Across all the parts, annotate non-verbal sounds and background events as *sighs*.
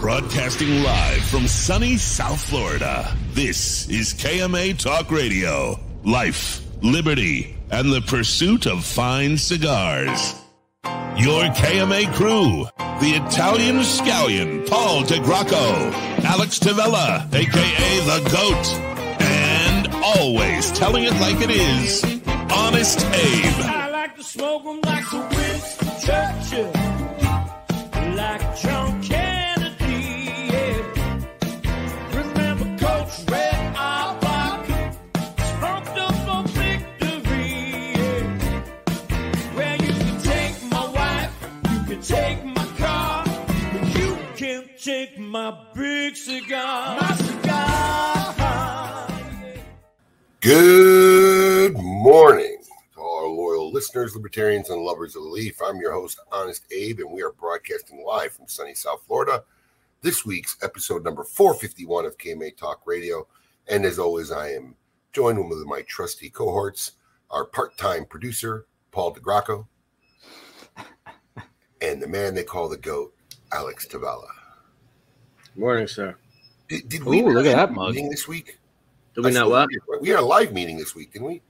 Broadcasting live from sunny South Florida. This is KMA Talk Radio. Life, liberty, and the pursuit of fine cigars. Your KMA crew, the Italian scallion, Paul DeGracco, Alex Tavella, aka The Goat, and always telling it like it is, Honest Abe. I like to smoke 'em like the Winston Churchill, like John take my big cigar. My cigar. Good morning to all our loyal listeners, libertarians, and lovers of the leaf. I'm your host, Honest Abe, and we are broadcasting live from sunny South Florida. This week's episode number 451 of KMA Talk Radio. And as always, I am joined with my trusty cohorts, our part time producer, Paul DeGracco, and the man they call the GOAT, Alex Tavalla. Morning, sir. Did, did we Ooh, look at that a mug. meeting this week? Did we I not what? We had a live meeting this week, didn't we?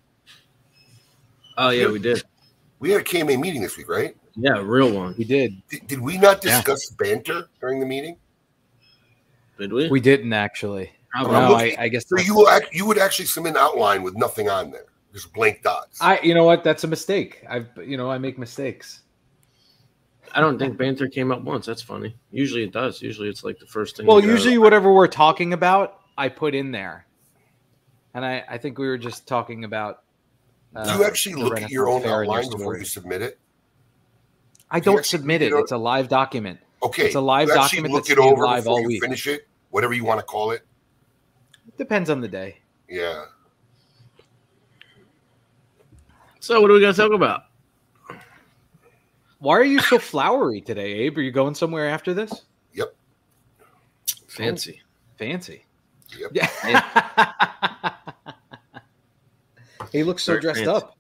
Oh yeah, we did. We had a KMA meeting this week, right? Yeah, a real one. We did. Did, did we not Yeah. discuss banter during the meeting? Did we? We didn't actually. No, I, I guess So you will act, you would actually submit an outline with nothing on there, just blank dots. I you know what? That's a mistake. I've you know I make mistakes. I don't think banter came up once. That's funny. Usually it does. Usually it's like the first thing. Well, you get out of usually whatever we're talking about, I put in there, and I I think we were just talking about. uh, Do you actually the look at your own Renaissance Fair in your outline before you submit it? I do you don't actually submit look it. it It's a live document. Okay, It's a live you document Look that's it over live before all you week. finish it, whatever you want to call it. Depends on the day. Yeah. So what are we gonna talk about? Why are you so flowery today, Abe? Are you going somewhere after this? Yep. Fancy. Fancy. Yep. Yeah. *laughs* he looks so Very dressed fancy. up.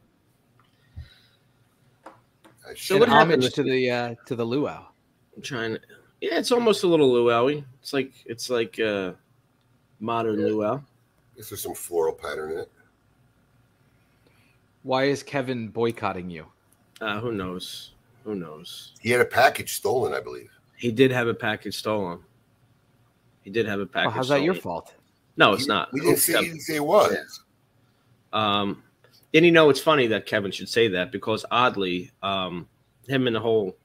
I So should- what An homage to the uh, to the luau. I'm trying. To, yeah, it's almost a little luau It's like it's like uh, modern luau. Is there some floral pattern in it? Why is Kevin boycotting you? Uh, who knows? Who knows? He had a package stolen, I believe. He did have a package stolen. He did have a package. Well, how's that your fault? No, it's not. We didn't say, he didn't say it was. Um, and you know, it's funny that Kevin should say that because oddly, um, him and the whole,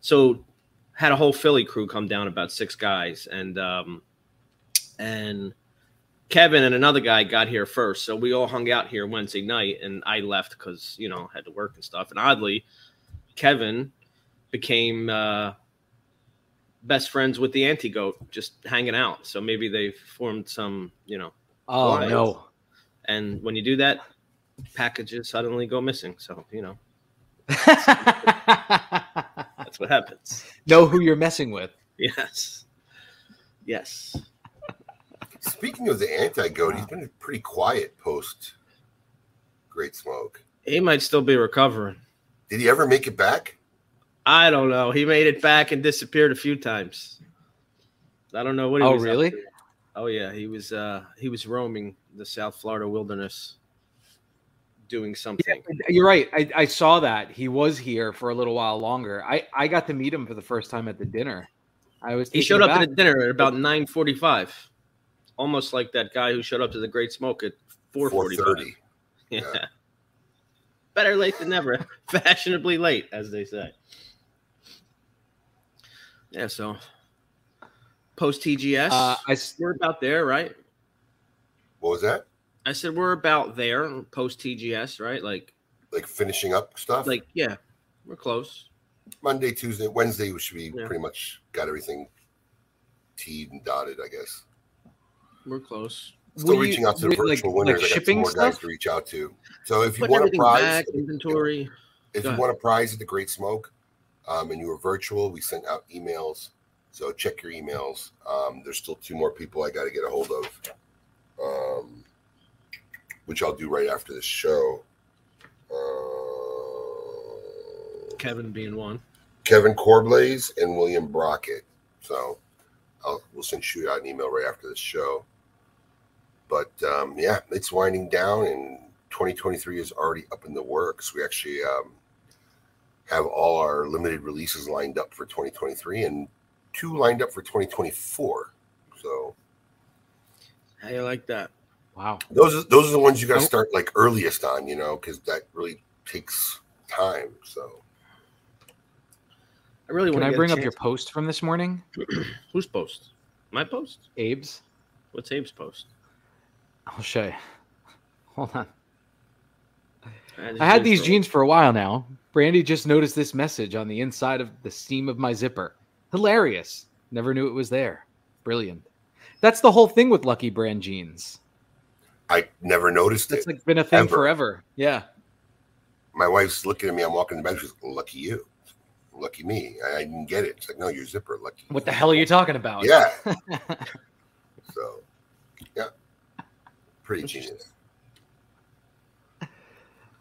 so had a whole Philly crew come down, about six guys, and um, and Kevin and another guy got here first, so we all hung out here Wednesday night, and I left because you know had to work and stuff. And oddly, Kevin became uh, best friends with the anti goat, just hanging out. So maybe they formed some, you know, Oh Why? no. and when you do that, packages suddenly go missing. So you know *laughs* that's what happens. know who you're messing with. Yes, yes. Speaking of the anti goat, he's been pretty quiet post Great Smoke. He might still be recovering. Did he ever make it back? I don't know. He made it back and disappeared a few times. I don't know what. He Oh was up really? Oh yeah, he was. uh He was roaming the South Florida wilderness, doing something. You're right. I, I saw that he was here for a little while longer. I I got to meet him for the first time at the dinner. I was. He showed up aback. at the dinner at about nine forty-five, almost like that guy who showed up to the Great Smoke at four forty-five. 430. *laughs* Yeah. Yeah. Better late than never. *laughs* Fashionably late, as they say. Yeah, so post TGS. Uh, I s- we're about there, right? What was that? I said we're about there post TGS, right? Like Like finishing up stuff? like yeah, we're close. Monday, Tuesday, Wednesday, we should be Yeah. pretty much got everything teed and dotted, I guess. We're close. Still you- reaching out to the like- virtual like winners. I got shipping more guys stuff? to reach out to. So if you Putting want a prize, back, inventory. if Go you ahead. want a prize at the Great Smoke, um, and you were virtual, we sent out emails. So check your emails. Um, there's still two more people I got to get a hold of, um, which I'll do right after the show. Uh, Kevin being one. Kevin Corblaze and William Brockett. So I'll, we'll send shoot out an email right after this show. But um, yeah, it's winding down, and 2023 is already up in the works. We actually um, have all our limited releases lined up for 2023, and two lined up for 2024. So How you like that? Wow. those are those are the ones you got to start like earliest on, you know, because that really takes time. So I really Can want I bring up your post from this morning, *clears throat* whose post? My post? Abe's? What's Abe's post? I'll show you. *laughs* Hold on. just I had these for- jeans for a while now. Brandy just noticed this message on the inside of the seam of my zipper. Hilarious. Never knew it was there. Brilliant. That's the whole thing with Lucky Brand jeans. I never noticed It's it. like been a thing Ever. forever. Yeah. My wife's looking at me. I'm walking in the back. She's like, "Lucky you, lucky me." I, I didn't get it. It's like, no, your zipper, lucky. What the hell are you talking about? Yeah. *laughs* so, yeah, pretty genius.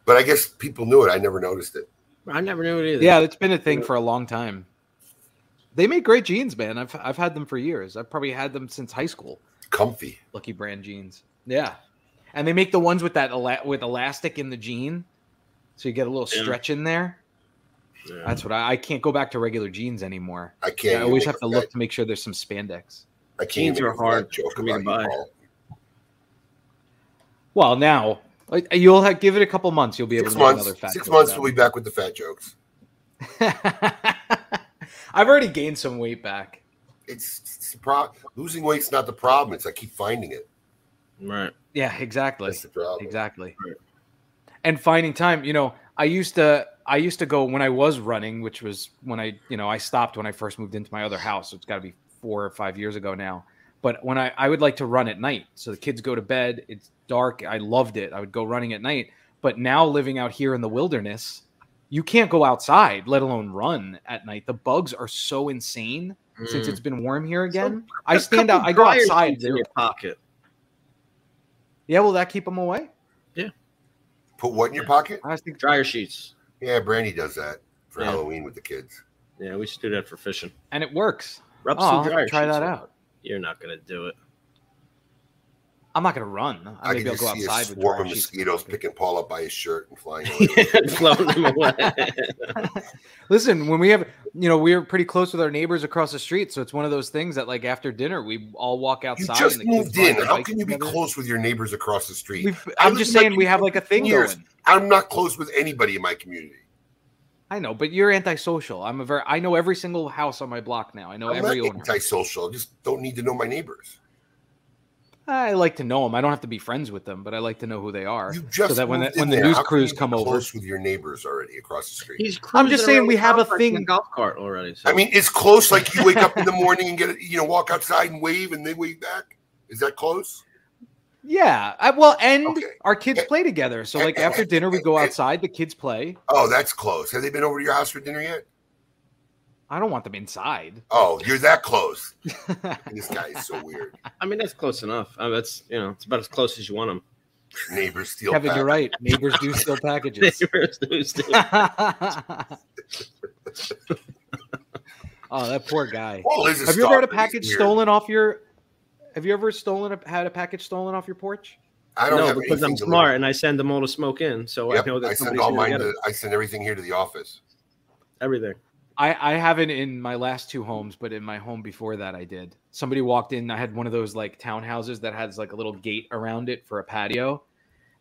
But I guess people knew it. I never noticed it. I never knew it either. Yeah, it's been a thing for a long time. They make great jeans, man. I've I've had them for years. I've probably had them since high school. Comfy. Lucky Brand jeans. Yeah, and they make the ones with that ela- with elastic in the jean, so you get a little Yeah. stretch in there. Yeah. That's what I, I can't go back to regular jeans anymore. I can't. I always have to look fat- to make sure there's some spandex. I can't Jeans are hard joke for me to buy. Paul. Well, now like, you'll have, give it a couple months. You'll be able Six to make months. another fat. Six joke months. We'll be back with the fat jokes. *laughs* I've already gained some weight back. It's, it's the pro- losing weight's not the problem. It's I keep finding it. Right. Yeah, exactly. That's the problem. Exactly. Right. And finding time, you know, I used to I used to go when I was running, which was when I, you know, I stopped when I first moved into my other house. So it's got to be 4 or 5 years ago now. But when I I would like to run at night. So the kids go to bed, it's dark. I loved it. I would go running at night. But now living out here in the wilderness, you can't go outside, let alone run at night. The bugs are so insane since Mm. it's been warm here again. I stand out. I go outside. in your pocket. Yeah, will that keep them away? Yeah. Put what in your pocket? I think Dryer sheets. Yeah, Brandy does that for Yeah. Halloween with the kids. Yeah, we should do that for fishing. and it works. Rub Oh, some have to dryer try sheets that in. out. You're not gonna do it. I'm not gonna run. I Maybe can I'll just go see a outside with swarm dry of mosquitoes picking Paul up by his shirt and flying *laughs* away. Floating them away. *laughs* Listen, when we have, you know, we're pretty close with our neighbors across the street, so it's one of those things that, like, after dinner, we all walk you outside. just and moved in. How can you be together. close with your neighbors across the street? We've, I I'm just saying we have like a thing years. going. I'm not close with anybody in my community. I know, but you're antisocial. I'm a very. I know every single house on my block now. I know I'm every not owner. antisocial. I just don't need to know my neighbors. I like to know them. I don't have to be friends with them, but I like to know who they are. You just so that when the, when the news crews you be come over, close with your neighbors already across the street. He's I'm just saying we have a golf carts thing- golf cart already. So. I mean, it's close. Like you wake up in the morning and get you know walk outside and wave, and they wave back. Is that close? Yeah. I, well, and Okay. our kids play together. So like after *laughs* dinner, we go outside. The kids play. Oh, that's close. Have they been over to your house for dinner yet? I don't want them inside. Oh, you're that close. *laughs* this guy is so weird. I mean, that's close enough. I mean, that's you know, it's about as close as you want them. Neighbors steal. Kevin, you're right. Neighbors do steal packages. Neighbors do steal *laughs* oh, that poor guy. Paul is a Have you ever had a package stolen off your? Have you ever stolen a, had a package stolen off your porch? I don't no, have because I'm smart delivered. and I send them all to smoke in, so Yep, I know that I send all mine. To. I send everything here to the office. everything. I, I haven't in my last two homes, but in my home before that, I did. Somebody walked in. I had one of those like townhouses that has like a little gate around it for a patio,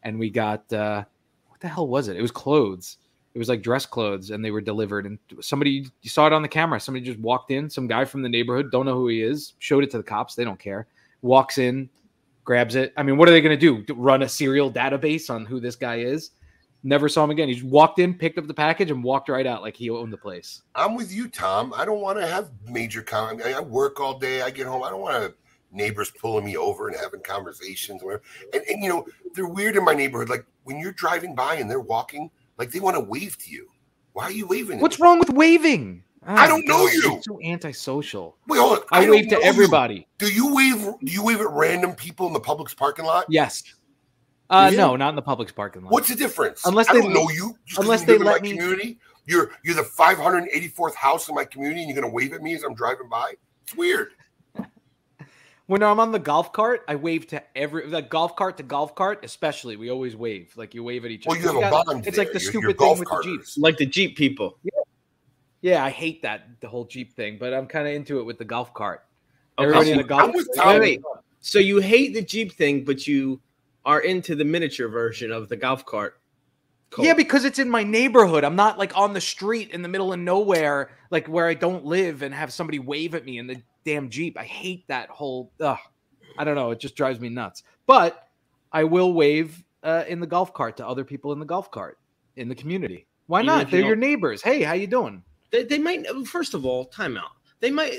and we got uh, what the hell was it? It was clothes. It was like dress clothes, and they were delivered. And somebody you saw it on the camera. Somebody just walked in. Some guy from the neighborhood, don't know who he is, showed it to the cops. They don't care. Walks in, grabs it. I mean, what are they going to do? Run a serial database on who this guy is? Never saw him again. He just walked in, picked up the package, and walked right out like he owned the place. I'm with you, Tom. I don't want to have major con. I work all day. I get home. I don't want to neighbors pulling me over and having conversations. Or whatever. And, and you know they're weird in my neighborhood. Like when you're driving by and they're walking, like they want to wave to you. Why are you waving? What's wrong with waving? I Oh, don't know you. So antisocial. Wait, hold on. I, don't wave to know you. everybody. Do you wave? Do you wave at random people in the public's parking lot? Yes. Uh, Yeah. no, not in the public's parking lot. What's the difference? Unless I they don't know you. Just 'cause unless you they live in let my me- community. You're you're the 584th house in my community, and you're gonna wave at me as I'm driving by. It's weird. *laughs* when I'm on the golf cart, I wave to every like golf cart to golf cart, especially. We always wave. Like you wave at each Well, other. you have a got- bond It's there. like the You're- stupid you're thing with carters. the Jeeps. Like the Jeep people. Yeah, I hate that the whole Jeep thing, but I'm kind of into it with the golf cart. Okay, Everybody so in a I'm golf with cart. Wait, wait. So you hate the Jeep thing, but you are into the miniature version of the golf cart. Yeah, because it's in my neighborhood. I'm not like on the street in the middle of nowhere, like where I don't live, and have somebody wave at me in the damn Jeep. I hate that whole. Ugh, I don't know. It just drives me nuts. But I will wave uh, in the golf cart to other people in the golf cart in the community. Why Even not? They're your neighbors. Hey, how you doing? They, they might. First of all, timeout. They might.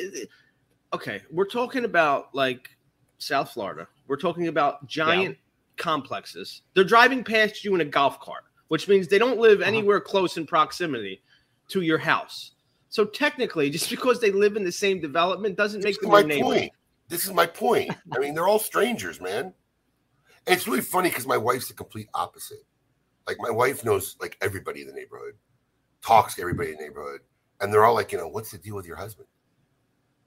Okay, we're talking about like South Florida. We're talking about giant complexes. They're driving past you in a golf cart, which means they don't live Uh-huh. anywhere close in proximity to your house. So technically, *laughs* just because they live in the same development doesn't This make them my your neighbor. point. This is my point. I mean, they're all strangers, man. And it's really funny because my wife's the complete opposite. Like my wife knows like everybody in the neighborhood, talks to everybody in the neighborhood, and they're all like, you know, what's the deal with your husband?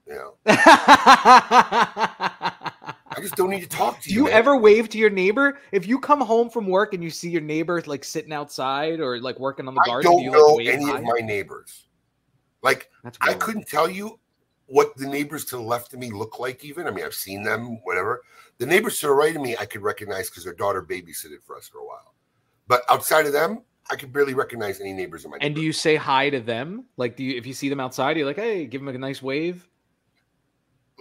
You know, *laughs* I just don't need to talk to Do you. you ever wave to your neighbor? If you come home from work and you see your neighbor like sitting outside or like working on the I garden, do don't you know like any of my neighbors. Like I couldn't tell you what the neighbors to the left of me look like. Even I mean, I've seen them, whatever. The neighbors to the right of me, I could recognize because their daughter babysitted for us for a while. But outside of them, I could barely recognize any neighbors in my. And do you say hi to them? Like, do you if you see them outside, you're like, hey, give them a nice wave?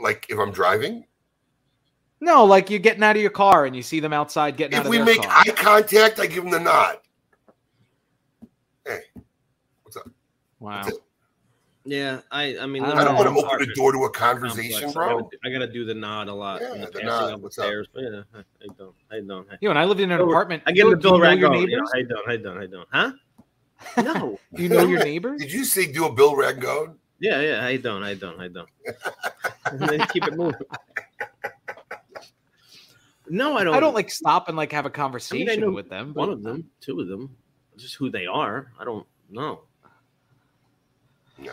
like if I'm driving? No, like you're getting out of your car and you see them outside getting out If we make eye contact, I give them the nod. Hey, what's up? wow. Yeah, I. I mean, I I don't don't want to open the door to a conversation, complex. I gotta, bro. I gotta do the nod a lot. Yeah, the the nod. What's the up? But yeah, I don't. I don't. I, You know, and I lived in an Oh, apartment. I get Do the Bill know your Ragone. neighbors? I don't. I don't. I don't. Huh? No. *laughs* Do you know your neighbors? Did you say do a Bill Ragone? Yeah, yeah. I don't. I don't. I don't. *laughs* and then keep it moving. No, I don't. I don't like stop and like have a I conversation mean, I know with them. one of them, two of them, just who they are. I don't know. No.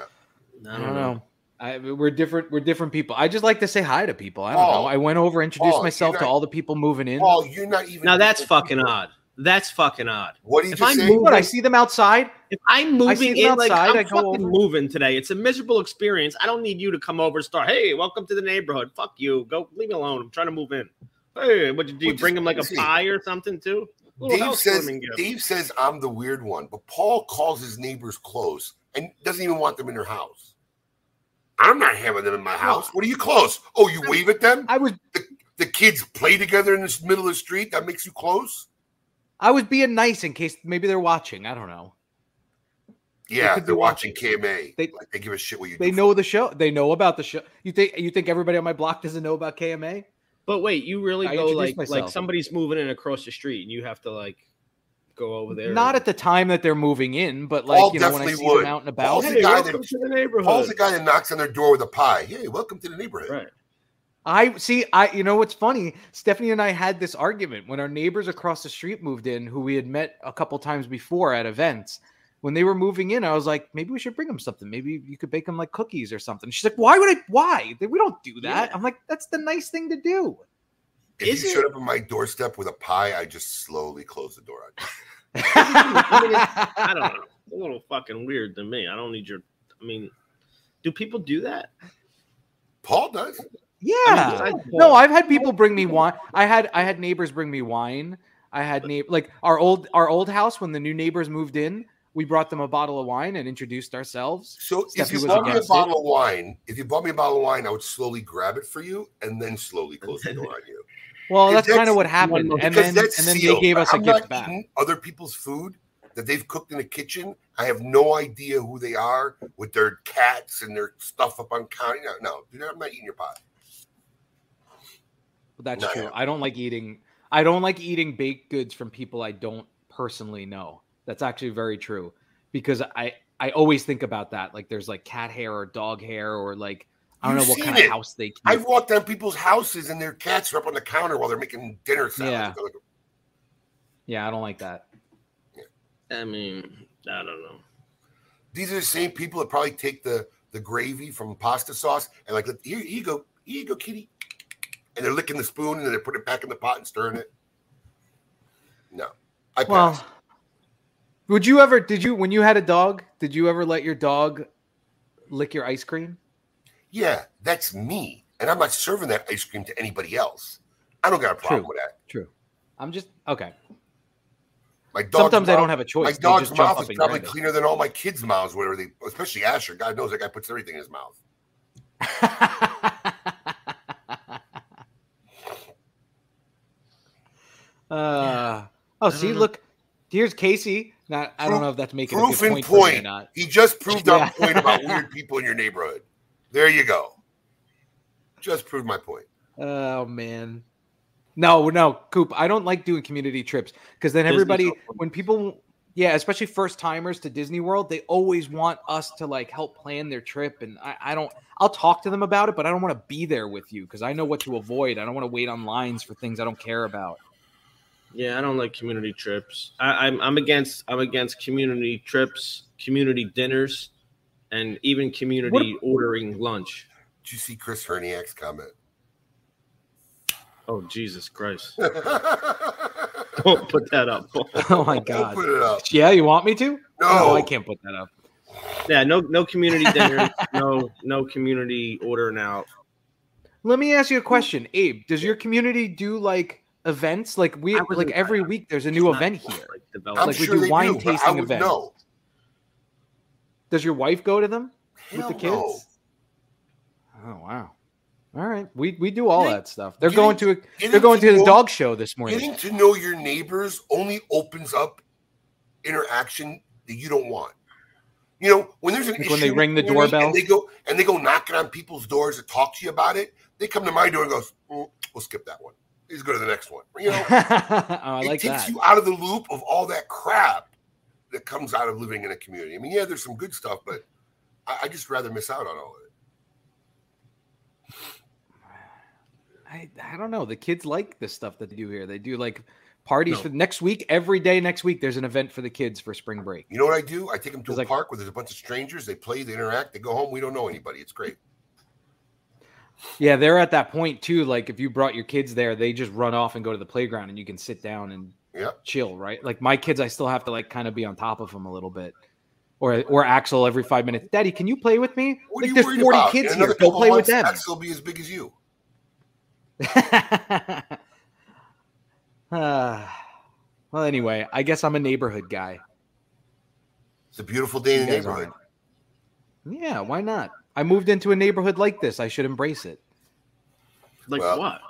I don't know. I, we're different. We're different people. I just like to say hi to people. I don't Paul. know. I went over, introduced Paul, myself you're to all the people moving in. Paul, you're not even. Now that's fucking people. odd. That's fucking odd. What did you If just I'm say? moving- What? I see them outside. If I'm moving them in, like I'm I fucking over. moving today. It's a miserable experience. I don't need you to come over and start. Hey, welcome to the neighborhood. Fuck you. Go leave me alone. I'm trying to move in. Hey, what did you Which bring is him like a crazy. pie or something too? Little Dave says. Dave says I'm the weird one, but Paul calls his neighbors close and doesn't even want them in their house. I'm not having them in my house. What are you close? Oh, you wave at them? I was The the, kids play together in the middle of the street. That makes you close? I was being nice in case maybe they're watching. I don't know. Yeah, could they're watching watching. KMA. They- like they give a shit what you They do. know the show. They know about the show. You think you think everybody on my block doesn't know about KMA? But wait, you really I go introduced like like somebody's moving in across the street and you have to like go over there. Not at the time that they're moving in, but like Paul you know when I definitely see would. them out and about. Paul's the guy welcome that- to the neighborhood. Paul's the guy that knocks on their door with a pie. Hey, welcome to the neighborhood. right. I see. I you know what's funny? Stephanie and I had this argument when our neighbors across the street moved in, who we had met a couple times before at events. When they were moving in, I was like, maybe we should bring them something. Maybe you could bake them like cookies or something. She's like, why would I? Why? We don't do that. Yeah. I'm like, that's the nice thing to do. If Is you it- showed up on my doorstep with a pie, I just slowly close the door. on you. *laughs* I don't know. It's a little fucking weird to me. I don't need your. I mean, do people do that? Paul does. Yeah. I mean, no, I've had people bring me wine. I had I had neighbors bring me wine. I had neighbor like our old our old house when the new neighbors moved in. We brought them a bottle of wine and introduced ourselves. So if you was bought me a against it. bottle of wine, if you bought me a bottle of wine, I would slowly grab it for you and then slowly close the door on you. Well, Because that's kind of what happened, and then and then they gave us a I'm gift not back. other people's food that they've cooked in the kitchen. I have no idea who they are with their cats and their stuff up on counter. No, no, dude, I'm not eating your pot. pie. That's No, true. no. I don't like eating. I don't like eating baked goods from people I don't personally know. That's actually very true because I I always think about that. Like there's like cat hair or dog hair or like I don't You've know what seen kind of house they keep. I've walked down people's houses and their cats are up on the counter while they're making dinner salad. Yeah. Like, yeah, I don't like that. I mean, I don't know. These are the same people that probably take the the gravy from pasta sauce and like, here, here you go, here you go, kitty. and they're licking the spoon and then they put it back in the pot and stirring it. No, I pass. Well, would you ever? Did you when you had a dog? Did you ever let your dog lick your ice cream? Yeah, that's me, and I'm not serving that ice cream to anybody else. I don't got a problem True. with that. True. I'm just okay. My dog's Sometimes I don't have a My choice. They dog's just jump mouth up is and probably grab it. cleaner than all my kids' mouths, whatever they, especially Asher. God knows that guy puts everything in his mouth. *laughs* uh, oh, see, look, here's Casey. Not, I don't know if that's making a Proof good in point, for me or point. not. He just proved Yeah. our point about weird *laughs* people in your neighborhood. There you go. Just proved my point. Oh man. No, no, Coop. I don't like doing community trips because then Disney's everybody, so when people, yeah, especially first timers to Disney World, they always want us to like help plan their trip, and I, I don't. I'll talk to them about it, but I don't want to be there with you because I know what to avoid. I don't want to wait on lines for things I don't care about. Yeah, I don't like community trips. I, I'm I'm against I'm against community trips, community dinners, and even community ordering lunch. Did you see Chris Herniak's comment? Oh Jesus Christ! Don't *laughs* *laughs* Don't put that up. *laughs* Oh my god. put it up. Yeah, you want me to? No. Oh, I can't put that up. Yeah, no no community dinner, no no community ordering out. Let me ask you a question, Abe. Does your community do like events? Like we like every week there's a new event here. Like, I'm developed. Like we do they wine do, tasting events. know. Does your wife go to them with the kids? no. Oh wow. All right. We we do all Getting- that stuff. They're getting- going to a, they're going to the know- dog show this morning. Getting to know your neighbors only opens up interaction that you don't want. You know, when there's an Like issue when they ring the doorbell? and they go and they go knocking on people's doors to talk to you about it, they come to my door and goes, "Mm, "We'll skip that one. Let's go to the next one." You know, *laughs* oh, I it like takes that. you out of the loop of all that crap that comes out of living in a community. I mean, yeah, there's some good stuff, but I, I just rather miss out on all of it. I, I don't know. The kids like the stuff that they do here. They do like parties No. for next week. Every day next week, there's an event for the kids for spring break. You know what I do? I take them to a like- park where there's a bunch of strangers. They play, they interact, they go home. We don't know anybody. It's great. Yeah, they're at that point too. Like if you brought your kids there, they just run off and go to the playground, and you can sit down and Yep. chill, right? Like my kids, I still have to like kind of be on top of them a little bit. Or or Axel every five minutes. Daddy, can you play with me? What are like you there's 40 about? kids here. Go couple play with months, them. Axel will be as big as you. Ah. *sighs* well, anyway, I guess I'm a neighborhood guy. It's a beautiful day in the neighborhood. aren't. Yeah, why not? I moved into a neighborhood like this. I should embrace it. Like Well, what?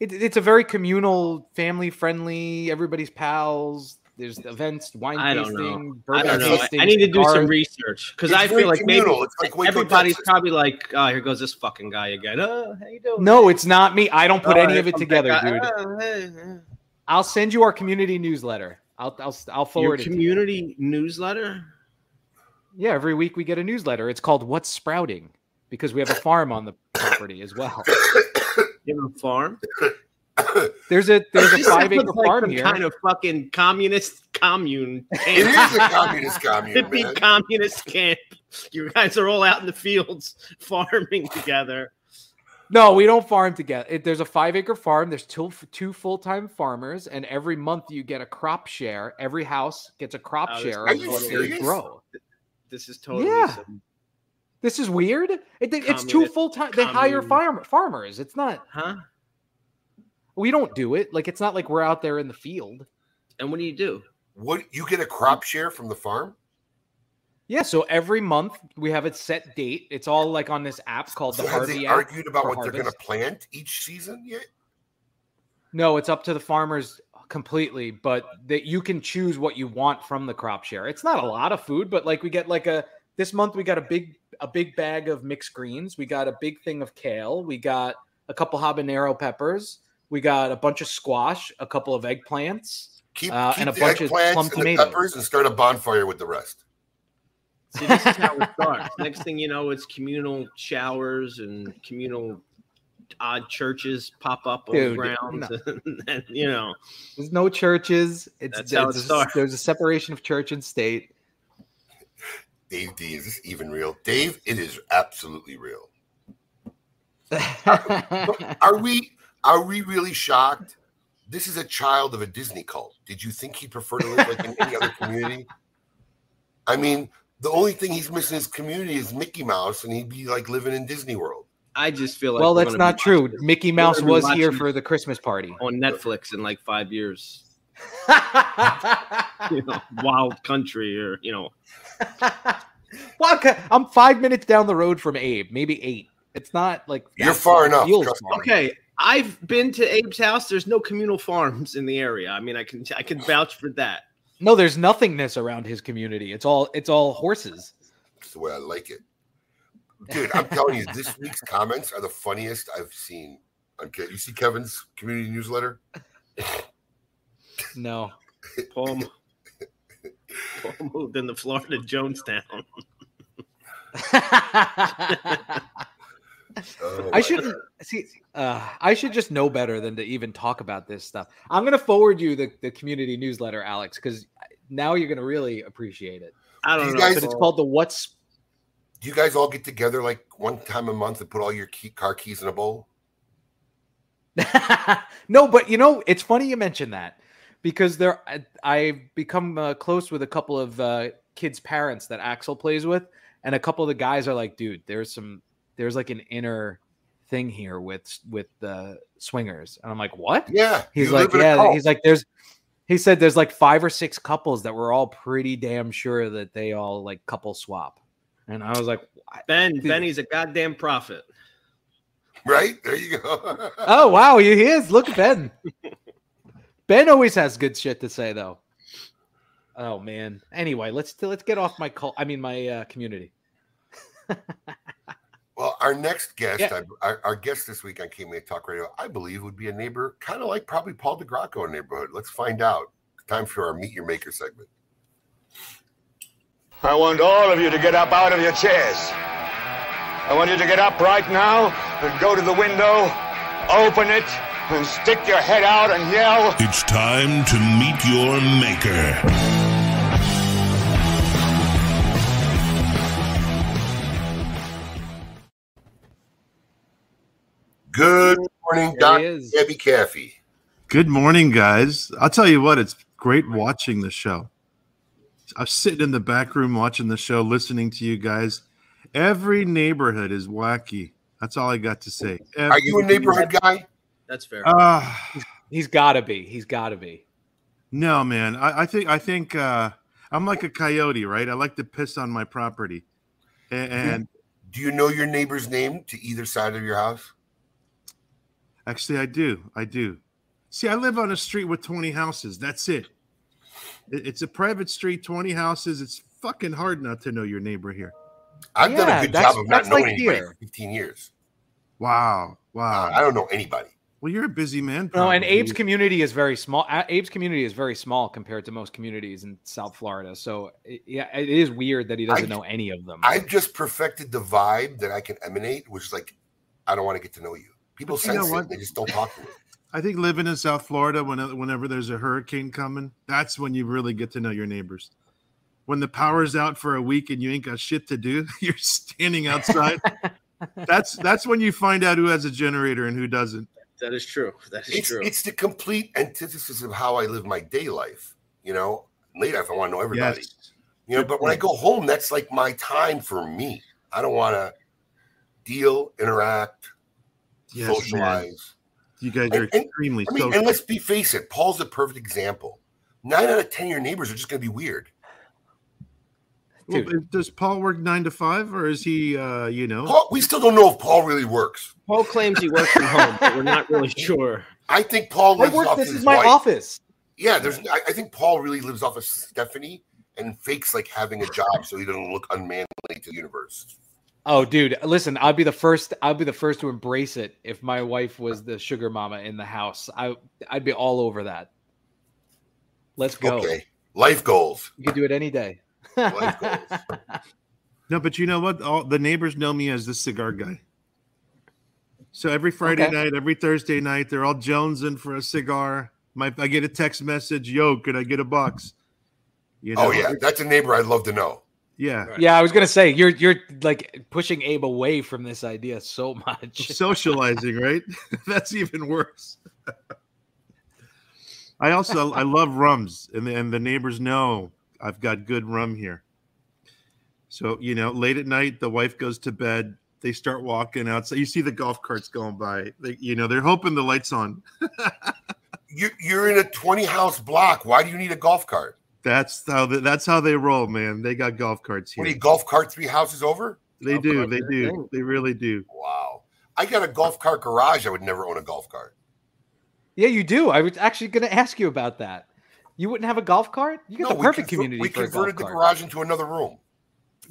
It it's a very communal, family friendly. Everybody's pals. There's events, wine I don't tasting, know. I bourbon don't know. I- tasting. I need to do some research because I feel like maybe. It's like everybody's Texas. probably like, "Oh, here goes this fucking guy again." Oh, how you doing? No, it's not me. I don't put Oh, any of it together, guy. dude. Oh, hey, hey. I'll send you our community newsletter. I'll I'll I'll Your forward it. to you. community newsletter. Yeah, every week we get a newsletter. It's called What's Sprouting because we have a farm on the property as well. *coughs* Have a farm. *laughs* There's a there's a five acre like farm here. Kind of fucking communist commune. It is a communist commune, Hippie man. communist camp. You guys are all out in the fields *laughs* farming together. No, we don't farm together. It, there's a five acre farm. There's two two full time farmers, and every month you get a crop share. Every house gets a crop Oh, share Are you they serious? grow. This is totally Yeah. some- This is weird. It, it's two full time. They hire farm farmers. It's not. huh? We don't do it. Like it's not like we're out there in the field. And what do you do? What you get a crop share from the farm? Yeah. So every month we have a set date. It's all like on this app called the So have Harvey they argued about for what they're going to plant each season yet? No, it's up to the farmers completely, but that you can choose what you want from the crop share. It's not a lot of food, but like we get like a this month we got a big a big bag of mixed greens, we got a big thing of kale, we got a couple habanero peppers, we got a bunch of squash, a couple of eggplants. Keep, Uh, keep and a bunch of eggplants plum and tomatoes. peppers and start a bonfire with the rest. See, this is how it starts. Next thing you know, it's communal showers and communal odd churches pop up on Dude, the grounds, *laughs* and, you know, There's no churches. It's, That's how it starts. there's a separation of church and state. Dave D, is this even real? Dave, it is absolutely real. *laughs* Are we are we really shocked? This is a child of a Disney cult. Did you think he'd prefer to live like in any other community? I mean, the only thing he's missing in his community is Mickey Mouse, and he'd be like living in Disney World. I just feel like well, that's not true. Mickey Mouse was here for the Christmas party. on Netflix in like five years. *laughs* You know, Wild Country, or you know, *laughs* well, okay, I'm five minutes down the road from Abe, maybe eight. It's not like You're far enough. far. okay. I've been to Abe's house. There's no communal farms in the area. I mean, I can I can vouch for that. No, there's nothingness around his community. It's all it's all horses. That's the way I like it. Dude, I'm telling you, this week's comments are the funniest I've seen. Okay, you see Kevin's community newsletter? No. Paul, Paul moved into Florida, Jonestown. *laughs* Oh, I shouldn't see. Uh, I should just know better than to even talk about this stuff. I'm gonna forward you the, the community newsletter, Alex, because now you're gonna really appreciate it. I don't These know. guys- But it's called the What's. Do you guys all get together like one time a month and put all your key, car keys in a bowl? *laughs* no, but you know, it's funny you mention that because there, I, I've become uh, close with a couple of uh, kids' parents that Axel plays with, and a couple of the guys are like, "Dude, there's some, there's like an inner thing here with with the swingers," and I'm like, "What?" Yeah. He's like, live in a yeah. He's like, there's. He said there's like five or six couples that were all pretty damn sure that they all like couple swap, and I was like, "What?" Ben, Benny's a goddamn prophet. right? There you go. *laughs* oh wow, he is. Look at Ben. *laughs* ben always has good shit to say though. Oh man. Anyway, let's let's get off my cult. I mean my uh, community. *laughs* Well, our next guest, Yeah. I, our, our guest this week on KMA Talk Radio, I believe would be a neighbor, kind of like probably Paul DeGracco in neighborhood. Let's find out. Time for our Meet Your Maker segment. I want all of you to get up out of your chairs. I want you to get up right now and go to the window, open it, and stick your head out and yell. It's time to meet your maker. Good morning, There Dr. Debbie Caffey. Good morning, guys. I'll tell you what, it's great watching the show. I'm sitting in the back room watching the show, listening to you guys. Every neighborhood is wacky. That's all I got to say. Are you a neighborhood guy? That's fair. Ah, He's gotta be. He's gotta be. no, man. I, I think I think uh, I'm like a coyote, right? I like to piss on my property, A- and, Do you know your neighbor's name to either side of your house? actually, I do. I do. See, I live on a street with 20 houses. That's it. It- It's a private street, 20 houses. It's fucking hard not to know your neighbor here. I've done a good job of not knowing like anybody here. for 15 years. Wow, Uh, wow. I don't know anybody. Well, you're a busy man. No, and. Abe's community is very small. Abe's community is very small compared to most communities in South Florida. So it, yeah, it is weird that he doesn't I- know any of them. I've just perfected the vibe that I can emanate, which is like, I don't want to get to know you. People But you know sense it. what? They just don't talk to me. *laughs* I think living in South Florida, when, whenever there's a hurricane coming, that's when you really get to know your neighbors. When the power's out for a week and you ain't got shit to do, *laughs* you're standing outside. *laughs* that's that's when you find out who has a generator and who doesn't. That is true. That is It's, true. it's the complete antithesis of how I live my day life. You know, late life, I want to know everybody. Yes. You know, Good but when I go home, that's like my time for me. I don't want to deal, interact, Yes, man. socialize. You guys are And- and- extremely I mean, social. and let's be face it, Paul's a perfect example. Nine out of ten of your neighbors are just going to be weird. Well, does Paul work nine to five, or is he, uh, you know? Paul, we still don't know if Paul really works. Paul claims he works from home, but we're not really *laughs* sure. I think Paul I lives work, off this his is my wife. office. Yeah, there's. I, I think Paul really lives off of Stephanie and fakes like having a job so he doesn't look unmanly to the universe. Oh, dude, listen, I'll be the first. I'll be the first to embrace it if my wife was the sugar mama in the house. I, I'd be all over that. Let's go. Okay, life goals. You can do it any day. Life goals. *laughs* No, but you know what? All the neighbors know me as the cigar guy. So every Friday Okay. night, every Thursday night, they're all jonesing for a cigar. My, I get a text message, "Yo, could I get a box?" You Oh yeah, that's a neighbor I'd love to know. Yeah. Yeah, I was gonna say you're you're like pushing Abe away from this idea so much. *laughs* Socializing, right? *laughs* That's even worse. I also I love rums, and the, and the neighbors know I've got good rum here. So you know, late at night, the wife goes to bed. They start walking outside. You see the golf carts going by. They, you know, they're hoping the lights on. *laughs* You, you're in a 20 house block. Why do you need a golf cart? That's how they, that's how they roll, man. They got golf carts here. do you golf cart three houses over? They Golf do. They do. thing. They really do. Wow. I got a golf cart garage. I would never own a golf cart. Yeah, you do. I was actually gonna ask you about that. You wouldn't have a golf cart? You get the perfect conver- community We for a golf converted the cart. garage into another room.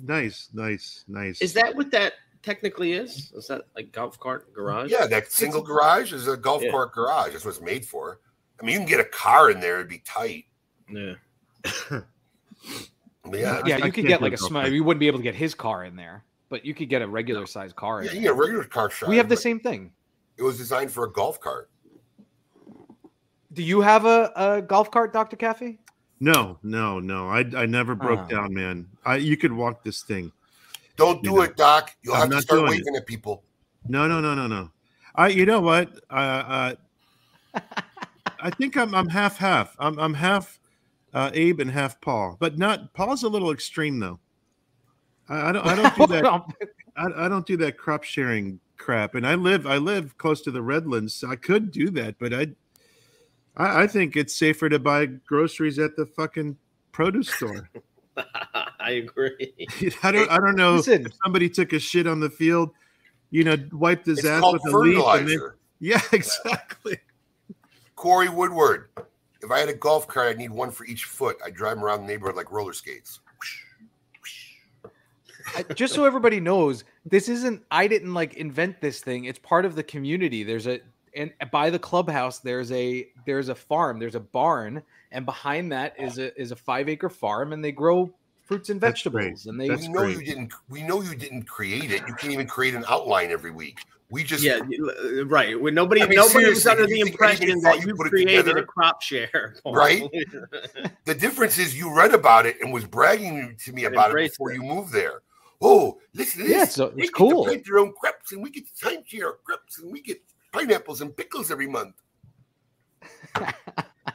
Nice, nice, nice. Is that what that technically is? Is that like golf cart garage? Yeah, that single garage is a golf Yeah. cart garage. That's what it's made for. I mean, you can get a car in there; it'd be tight. Yeah. But yeah, Yeah, I you could get like a small. You wouldn't be able to get his car in there, but you could get a regular sized car. yeah, in you there. get regular car shop. we have the same thing. It was designed for a golf cart. Do you have a, a golf cart, Doctor Caffey? No, no, no. I I never broke Ah. down, man. I you could walk this thing. Don't You do know, it, Doc. You'll I'm have to not start doing waving at people. No, no, no, no, no. I you know what? Uh, *laughs* uh I think I'm I'm half half. I'm I'm half uh, Abe and half Paul, but not Paul's a little extreme though. I, I don't I don't do *laughs* that. I, I don't do that crop sharing crap. And I live I live close to the Redlands. So I could do that, but I, I I think it's safer to buy groceries at the fucking produce store. *laughs* I agree. *laughs* I don't I don't know Listen. if somebody took a shit on the field, you know, wiped his It's ass with a leaf. And then, *laughs* yeah, exactly. Corey Woodward. If I had a golf cart, I'd need one for each foot. I'd drive 'em around the neighborhood like roller skates. Just so everybody knows, this isn't. I didn't like invent this thing. It's part of the community. There's a and by the clubhouse, there's a there's a farm. There's a barn, and behind that is a is a five acre farm, and they grow fruits and vegetables. And they That's we know you didn't. We know you didn't create it. You can't even create an outline every week. We just Yeah, uh, right. When nobody, I mean, nobody was under the you think anybody impression thought that you you put it created together? a crop share, *laughs* Paul. Right? *laughs* The difference is you read about it and was bragging to me about it before it. you moved there. Oh, listen to this. Yeah, it's- it's they get cool. To plant their own crepes, and we get to time share our crepes, and we get pineapples and pickles every month. *laughs*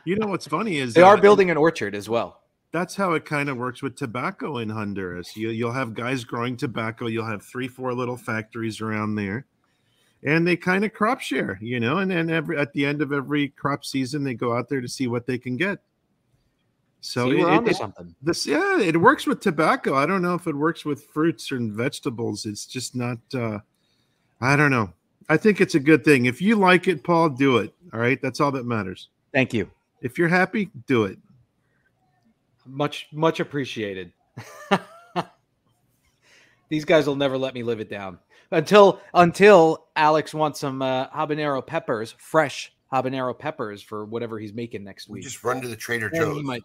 You know what's funny is they are building an orchard as well. That's how it kind of works with tobacco in Honduras. You, you'll have guys growing tobacco. You'll have three, four little factories around there, and they kind of crop share, you know. And then every at the end of every crop season, they go out there to see what they can get. So See, it, we're it- onto it- something. this, yeah, it works with tobacco. I don't know if it works with fruits and vegetables. It's just not. uh I don't know. I think it's a good thing. If you like it, Paul, do it. All right, that's all that matters. Thank you. If you're happy, do it. Much much appreciated. *laughs* These guys will never let me live it down until until Alex wants some uh, habanero peppers, fresh habanero peppers for whatever he's making next We week. just run to the Trader Then Joe's. might-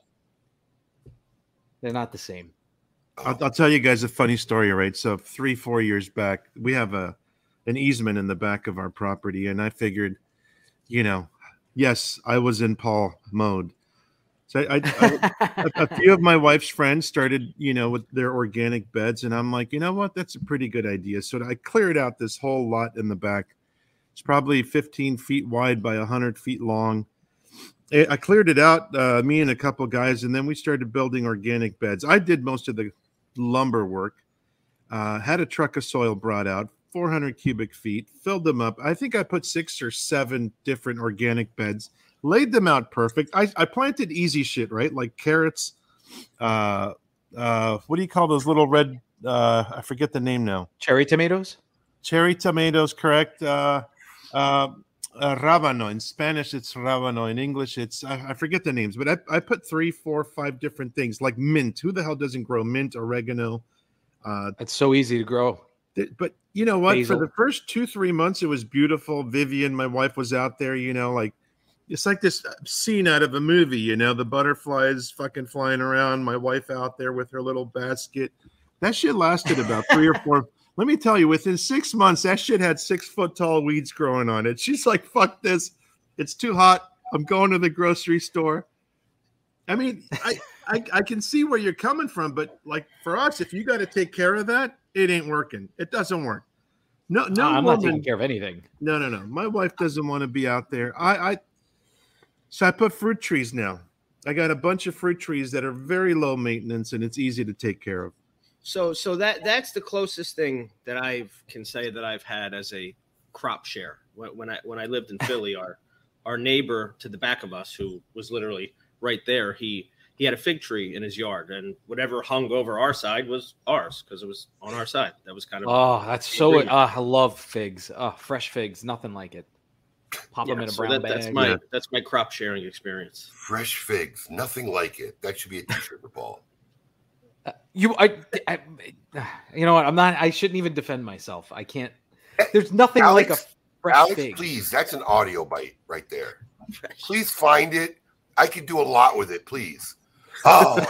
They're not the same. I'll, I'll tell you guys a funny story. all Right, so three, four years back, we have a an easement in the back of our property, and I figured, you know, yes, I was in Paul mode. So I, I, a, a *laughs* few of my wife's friends started, you know, with their organic beds, and I'm like, you know what, that's a pretty good idea. So I cleared out this whole lot in the back. It's probably 15 feet wide by 100 feet long. I I cleared it out, uh, me and a couple guys, and then we started building organic beds. I did most of the lumber work. Uh, had a truck of soil brought out, 400 cubic feet, filled them up. I think I put six or seven different organic beds, laid them out perfect. I, I planted easy shit, right? Like carrots. Uh, uh, what do you call those little red? Uh, I forget the name now. Cherry tomatoes? Cherry tomatoes, correct? Uh, uh, uh, rabano. In Spanish, it's rabano. In English, it's I, I forget the names, but I, I put three, four, five different things like mint. Who the hell doesn't grow mint, oregano? Uh, It's so easy to grow. th- but you know what? Basil. For the first two, three months, it was beautiful. Vivian, my wife, was out there. You know, like it's like this scene out of a movie. You know, the butterflies fucking flying around. My wife out there with her little basket. That shit lasted about three or four. *laughs* Let me tell you, within six months, that shit had six foot tall weeds growing on it. She's like, "Fuck this! It's too hot. I'm going to the grocery store." I mean, I I, I can see where you're coming from, but like for us, if you got to take care of that, it ain't working. It doesn't work. No, no, I'm not taking care of anything. No, no, no. My wife doesn't want to be out there. I, I, so I put fruit trees now. I got a bunch of fruit trees that are very low maintenance and it's easy to take care of. So so that that's the closest thing that I can say that I've had as a crop share. When, when I when I lived in *laughs* Philly, our our neighbor to the back of us, who was literally right there, he he had a fig tree in his yard, and whatever hung over our side was ours because it was on our side. That was kind of Oh, that's so. Agreed. Uh, I love figs. Uh, fresh figs, nothing like it. Pop them yeah, in a so brown that- bag. that's my Yeah. that's my crop sharing experience. Fresh figs, nothing like it. That should be a t-shirt, for Paul. You, I, I, you know what? I'm not. I shouldn't even defend myself. I can't. There's nothing like a fresh Alex, fig. please, that's an audio bite right there. Please find it. I could do a lot with it, please. Oh,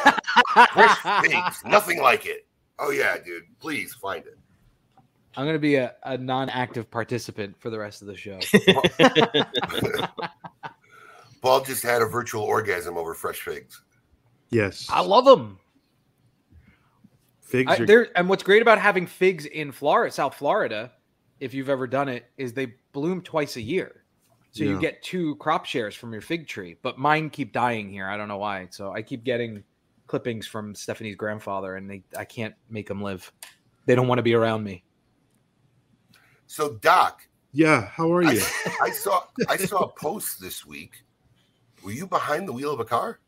fresh figs, *laughs* nothing like it. Oh yeah, dude. Please find it. I'm gonna be a, a non-active participant for the rest of the show. *laughs* *laughs* Paul just had a virtual orgasm over fresh figs. Yes. I love them. Figs I, are there, and what's great about having figs in Florida, South Florida, if you've ever done it, is they bloom twice a year. So you get two crop shares from your fig tree. But mine keep dying here. I don't know why. So I keep getting clippings from Stephanie's grandfather, and they I can't make them live. They don't want to be around me. So, Doc, Yeah. How are you? I, *laughs* I saw I saw a post this week. Were you behind the wheel of a car?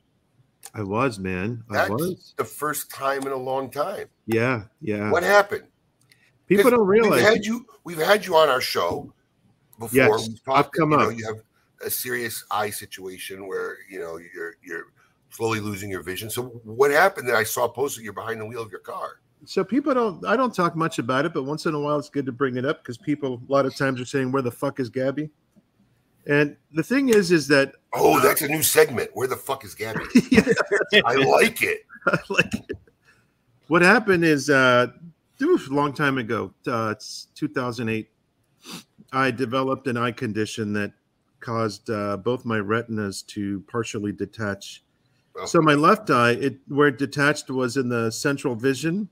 I was, man. I That's was. the first time in a long time. Yeah. Yeah. What happened? People don't realize. We've had you. We've had you on our show before. Yes, We've I've come you know, up. you have a serious eye situation where you know you're you're slowly losing your vision. So what happened? That I saw posted you're behind the wheel of your car. so people don't. I don't talk much about it, but once in a while, it's good to bring it up because people a lot of times are saying, "Where the fuck is Gabby?" And the thing is, is that Oh, that's a new segment. Where the fuck is Gabby? *laughs* I like it. *laughs* like what happened is uh oof, a long time ago uh it's 2008 i developed an eye condition that caused uh, both my retinas to partially detach Oh. so my left eye it where it detached was in the central vision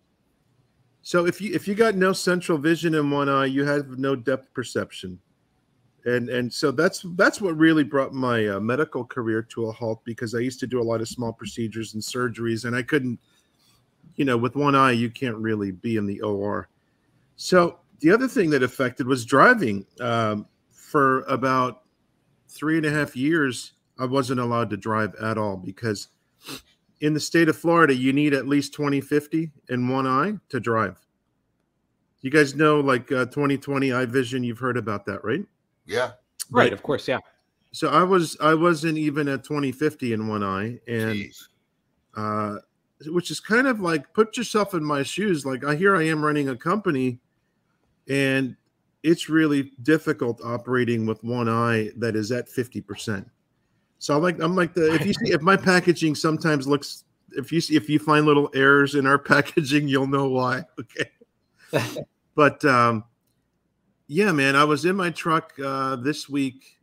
so if you if you got no central vision in one eye you have no depth perception and and so that's that's what really brought my uh, medical career to a halt because I used to do a lot of small procedures and surgeries, and I couldn't, you know, with one eye you can't really be in the OR. So the other thing that affected was driving. Um, for about three and a half years, I wasn't allowed to drive at all because in the state of Florida, you need at least 2050 in one eye to drive. You guys know, like uh, 2020 eye vision, you've heard about that, right? Yeah. Right, of course, yeah. So I was I wasn't even at 2050 in one eye, and Jeez. uh, which is kind of like put yourself in my shoes. Like I here I am running a company, and it's really difficult operating with one eye that is at 50 percent. So I'm like I'm like the if you see if my packaging sometimes looks if you see if you find little errors in our *laughs* packaging, you'll know why. Okay, *laughs* but um, yeah, man, I was in my truck uh, this week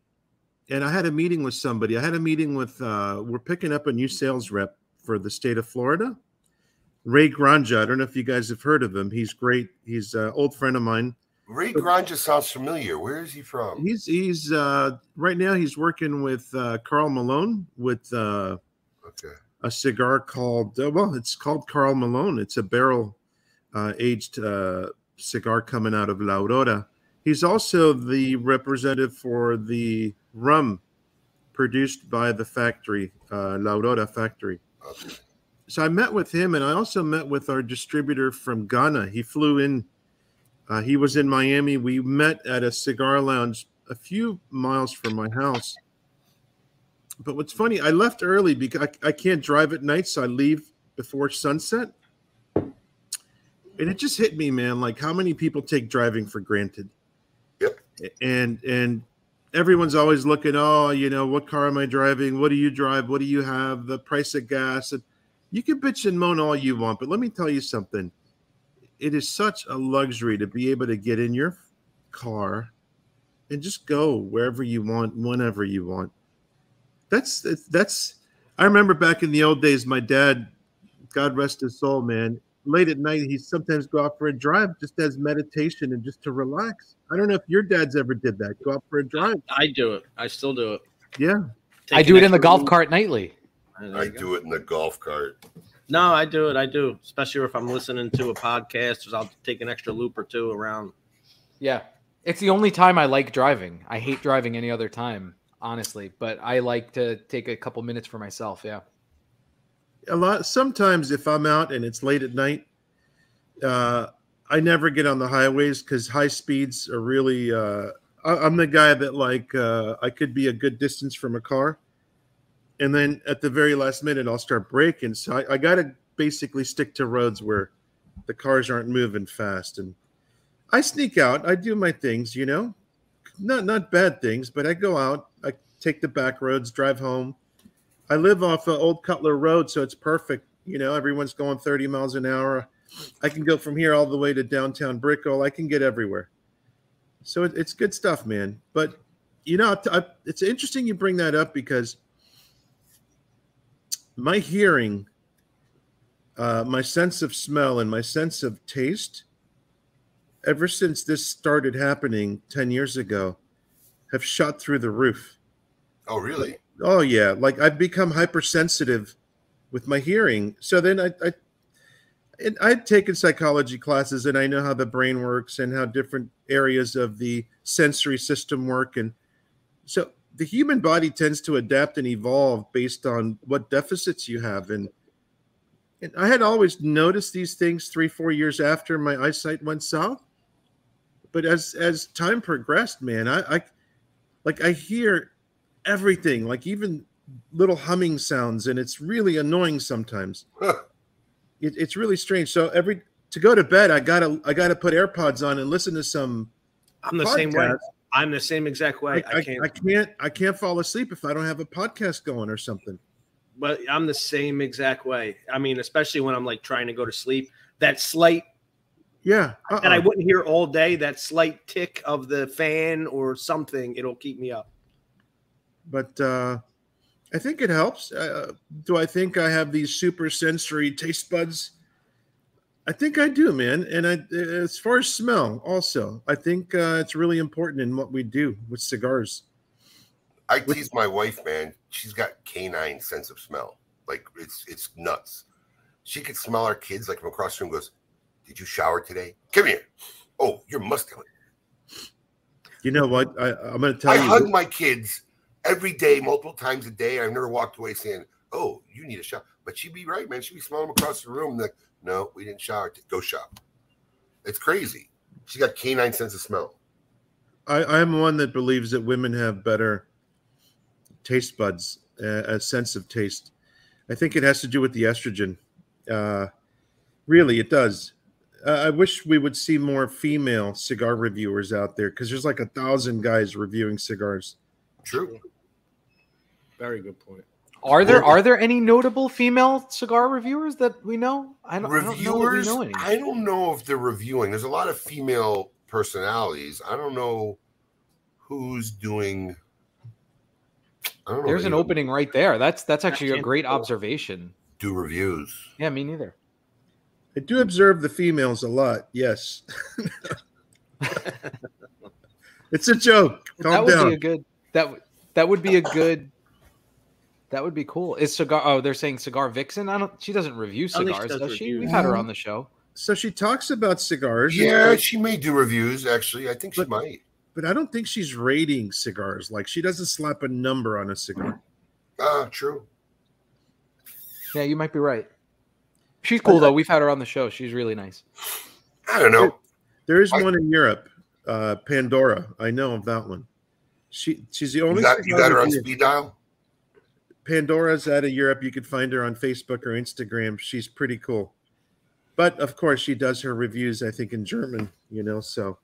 and I had a meeting with somebody. I had a meeting with uh we're picking up a new sales rep for the state of Florida. Ray Granja. I don't know if you guys have heard of him. He's great. He's an old friend of mine. Ray Granja sounds familiar. Where is he from? He's he's uh right now he's working with uh Carl Malone with uh Okay. a cigar called uh, well, it's called Carl Malone. It's a barrel uh aged uh cigar coming out of La Aurora. He's also the representative for the rum produced by the factory, uh, La Aurora factory. Okay. So I met with him, and I also met with our distributor from Ghana. He flew in. Uh, he was in Miami. We met at a cigar lounge a few miles from my house. But what's funny, I left early because I, I can't drive at night, so I leave before sunset. And it just hit me, man, like how many people take driving for granted. Yep. And and everyone's always looking, oh, you know, what car am I driving? What do you drive? What do you have? The price of gas. And you can bitch and moan all you want, but let me tell you something. It is such a luxury to be able to get in your car and just go wherever you want, whenever you want. That's that's I remember back in the old days, my dad God rest his soul, man. Late at night, he sometimes go out for a drive just as meditation and just to relax. I don't know if your dad's ever did that. Go out for a drive. I do it. I still do it. Yeah. I do it in the golf loop. cart nightly. There I you go. do it in the golf cart. No, I do it. I do, especially if I'm listening to a podcast. I'll take an extra loop or two around. Yeah. It's the only time I like driving. I hate driving any other time, honestly, but I like to take a couple minutes for myself. Yeah. a lot sometimes if i'm out and it's late at night uh i never get on the highways because high speeds are really uh I, i'm the guy that like uh i could be a good distance from a car and then at the very last minute i'll start braking so i, I gotta basically stick to roads where the cars aren't moving fast and i sneak out i do my things you know not not bad things but i go out i take the back roads drive home I live off of Old Cutler Road, so it's perfect. You know, everyone's going 30 miles an hour. I can go from here all the way to downtown Brickell. I can get everywhere. So it, it's good stuff, man. But, you know, I, it's interesting you bring that up because my hearing, uh, my sense of smell, and my sense of taste, ever since this started happening 10 years ago, have shot through the roof. Oh, really? Oh yeah, like I've become hypersensitive with my hearing. So then I, I and I'd taken psychology classes and I know how the brain works and how different areas of the sensory system work. And so the human body tends to adapt and evolve based on what deficits you have. And and I had always noticed these things three, four years after my eyesight went south. But as as time progressed, man, I, I like I hear everything, like even little humming sounds, and it's really annoying sometimes. Huh. It, it's really strange. So every to go to bed, I gotta I gotta put AirPods on and listen to some. I'm the same way. I'm the same exact way. I, I, can't. I can't I can't fall asleep if I don't have a podcast going or something. but I'm the same exact way. I mean, especially when I'm like trying to go to sleep, that slight Yeah, that I uh-uh. wouldn't hear all day, that slight tick of the fan or something, it'll keep me up. but uh, I think it helps. Uh, do I think I have these super sensory taste buds? I think I do, man. And I, as far as smell, also, I think uh, it's really important in what we do with cigars. I tease my wife, man. She's got canine sense of smell. Like it's it's nuts. She could smell our kids like from across the room. Goes, did you shower today? Come here. Oh, you're muscular. You know what? I, I'm going to tell I you. I hug my kids every day, multiple times a day. I've never walked away saying, "Oh, you need a shower." But she'd be right, man. She'd be smelling them across the room. Like, no, we didn't shower. Go shop. It's crazy. She got canine sense of smell. I, I'm one that believes that women have better taste buds, uh, a sense of taste. I think it has to do with the estrogen. Uh, really, it does. Uh, I wish we would see more female cigar reviewers out there because there's like a thousand guys reviewing cigars. True. Very good point. Are there are there any notable female cigar reviewers that we know? I don't, I don't know. if Reviewers, know. I don't know if they're reviewing. There's a lot of female personalities. I don't know who's doing. I don't know. There's if an they opening right there. That's that's actually a great observation. Do reviews. Yeah, me neither. I do observe the females a lot. Yes, *laughs* it's a joke. that would down. be a good that would that would be a good that would be cool. Is cigar oh they're saying cigar vixen? I don't she doesn't review I don't think she cigars, does does she? reviews. We've had her on the show. so she talks about cigars. Yeah, she may do reviews. Actually, I think she But- might. but I don't think she's rating cigars. Like she doesn't slap a number on a cigar. Ah, true. Yeah, you might be right. She's cool though. We've had her on the show. She's really nice. I don't know. There is I- one in Europe, uh, Pandora. I know of that one. She she's the only. You got, you got her on speed dial. Pandora's out of Europe. You can find her on Facebook or Instagram. She's pretty cool. But of course, she does her reviews. I think in German. You know, so.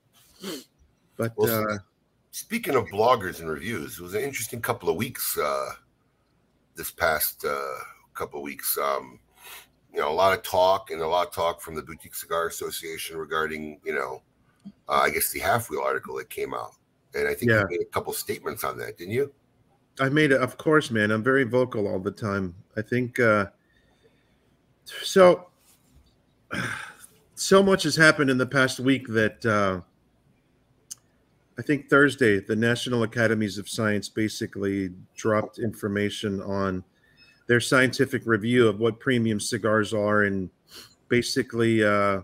But Well, uh, Speaking of bloggers and reviews, it was an interesting couple of weeks. Uh, this past uh, couple of weeks, um, you know, a lot of talk and a lot of talk from the Boutique Cigar Association regarding, you know, uh, I guess the halfwheel article that came out, and I think Yeah. you made a couple statements on that, didn't you? I made it. Of course, man. I'm very vocal all the time. I think uh, So, *sighs* so much has happened in the past week that uh, I think Thursday, the National Academies of Science basically dropped information on their scientific review of what premium cigars are and basically uh,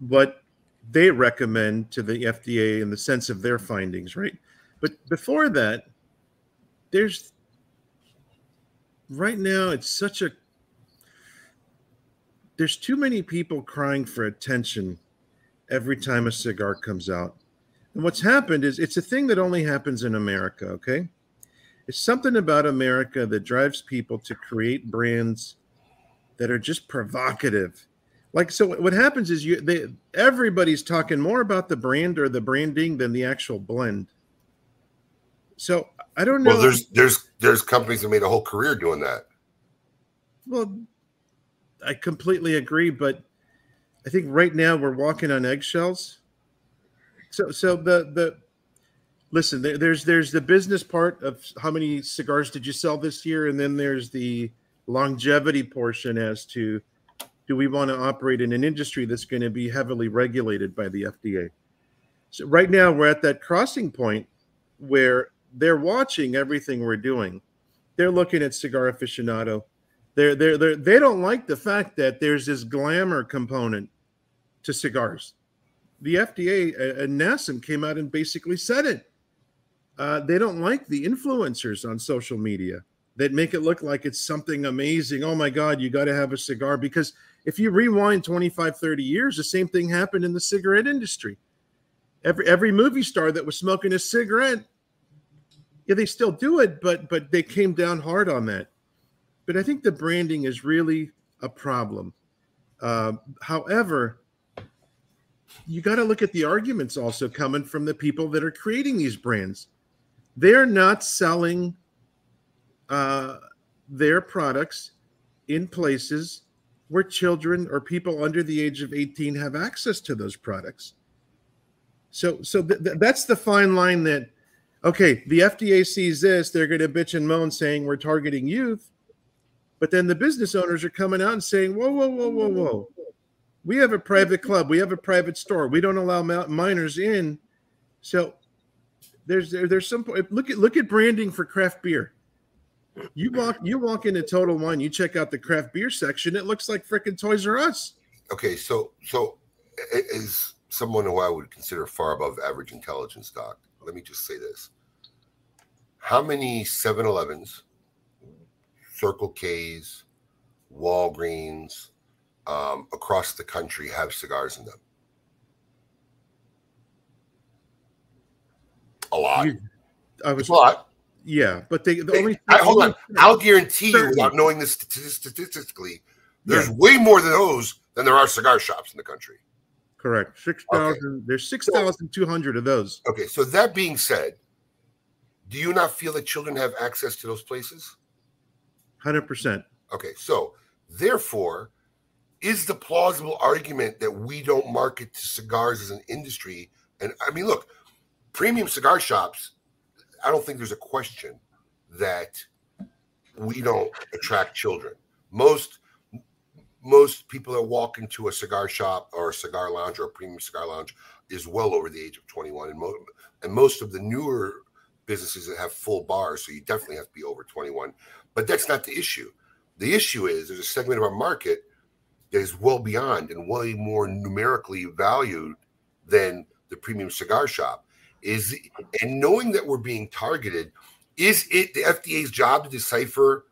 what they recommend to the FDA in the sense of their findings, right? But before that, there's right now it's such a there's too many people crying for attention every time a cigar comes out. And what's happened is it's a thing that only happens in America, okay? It's something about America that drives people to create brands that are just provocative. Like so what happens is you they everybody's talking more about the brand or the branding than the actual blend. So I don't know. Well, there's there's there's companies that made a whole career doing that. Well, I completely agree, but I think right now we're walking on eggshells. So, so the the listen, there, there's there's the business part of how many cigars did you sell this year, and then there's the longevity portion as to do we want to operate in an industry that's going to be heavily regulated by the FDA. So right now we're at that crossing point where they're watching everything we're doing. They're looking at cigar aficionado they're, they're, they're, they don't like the fact that there's this glamour component to cigars. The FDA uh, and NASM came out and basically said it. Uh, they don't like the influencers on social media that make it look like it's something amazing. Oh my God, you got to have a cigar. Because if you rewind 25, 30 years, the same thing happened in the cigarette industry. Every, every movie star that was smoking a cigarette, yeah, they still do it, but but they came down hard on that but I think the branding is really a problem. Uh, however, you got to look at the arguments also coming from the people that are creating these brands. They're not selling uh, their products in places where children or people under the age of 18 have access to those products. So, so th- th- that's the fine line that, okay, the FDA sees this, they're going to bitch and moan saying we're targeting youth but then the business owners are coming out and saying, whoa, whoa, whoa, whoa, whoa. We have a private club. We have a private store. We don't allow minors in. So there's there, there's some look at look at branding for craft beer. You walk you walk into Total Wine, you check out the craft beer section. It looks like freaking Toys R Us. Okay, so so as someone who I would consider far above average intelligence, Doc, let me just say this: How many 7-Elevens Circle K's, Walgreens, um, across the country have cigars in them. A lot. I was a lot. Yeah, but they the only I, hold on. I'll guarantee you, without knowing this statistically, there's way more than those than there are cigar shops in the country. correct six thousand. There's six thousand two hundred of those. Okay, so that being said, do you not feel that children have access to those places? Hundred percent. Okay, so therefore, is the plausible argument that we don't market to cigars as an industry? And I mean, look, premium cigar shops, I don't think there's a question that we don't attract children. Most most people that walk into a cigar shop or a cigar lounge or a premium cigar lounge is well over the age of 21 and, mo- and most of the newer businesses that have full bars so you definitely have to be over 21 but that's not the issue. The issue is there's a segment of our market that is well beyond and way more numerically valued than the premium cigar shop. Is and knowing that we're being targeted is it the fda's job to decipher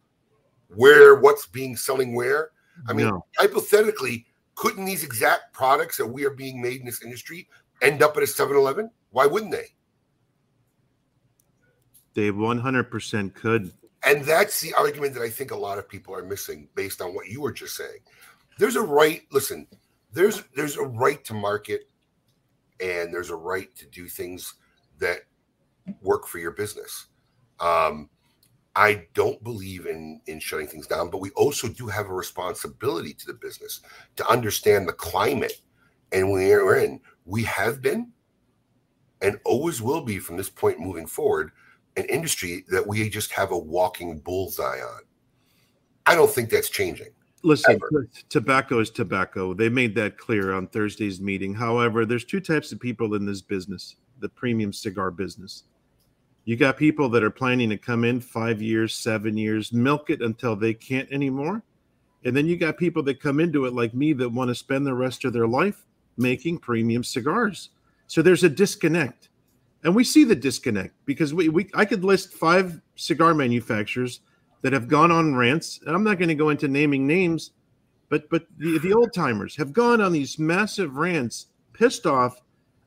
where what's being selling where? I mean No. hypothetically couldn't these exact products that we are being made in this industry end up at a 7-eleven why wouldn't they They one hundred percent could. And that's the argument that I think a lot of people are missing based on what you were just saying. There's a right, listen, there's there's a right to market and there's a right to do things that work for your business. Um, I don't believe in in shutting things down, but we also do have a responsibility to the business to understand the climate and where we're in. We have been and always will be from this point moving forward an industry that we just have a walking bullseye on. I don't think that's changing. Listen, Ever. tobacco is tobacco. They made that clear on Thursday's meeting. However, there's two types of people in this business, the premium cigar business. You got people that are planning to come in five years, seven years, milk it until they can't anymore. And then you got people that come into it like me that want to spend the rest of their life making premium cigars. So there's a disconnect. And we see the disconnect because we, we I could list five cigar manufacturers that have gone on rants, and I'm not going to go into naming names, but but the, the old timers have gone on these massive rants, pissed off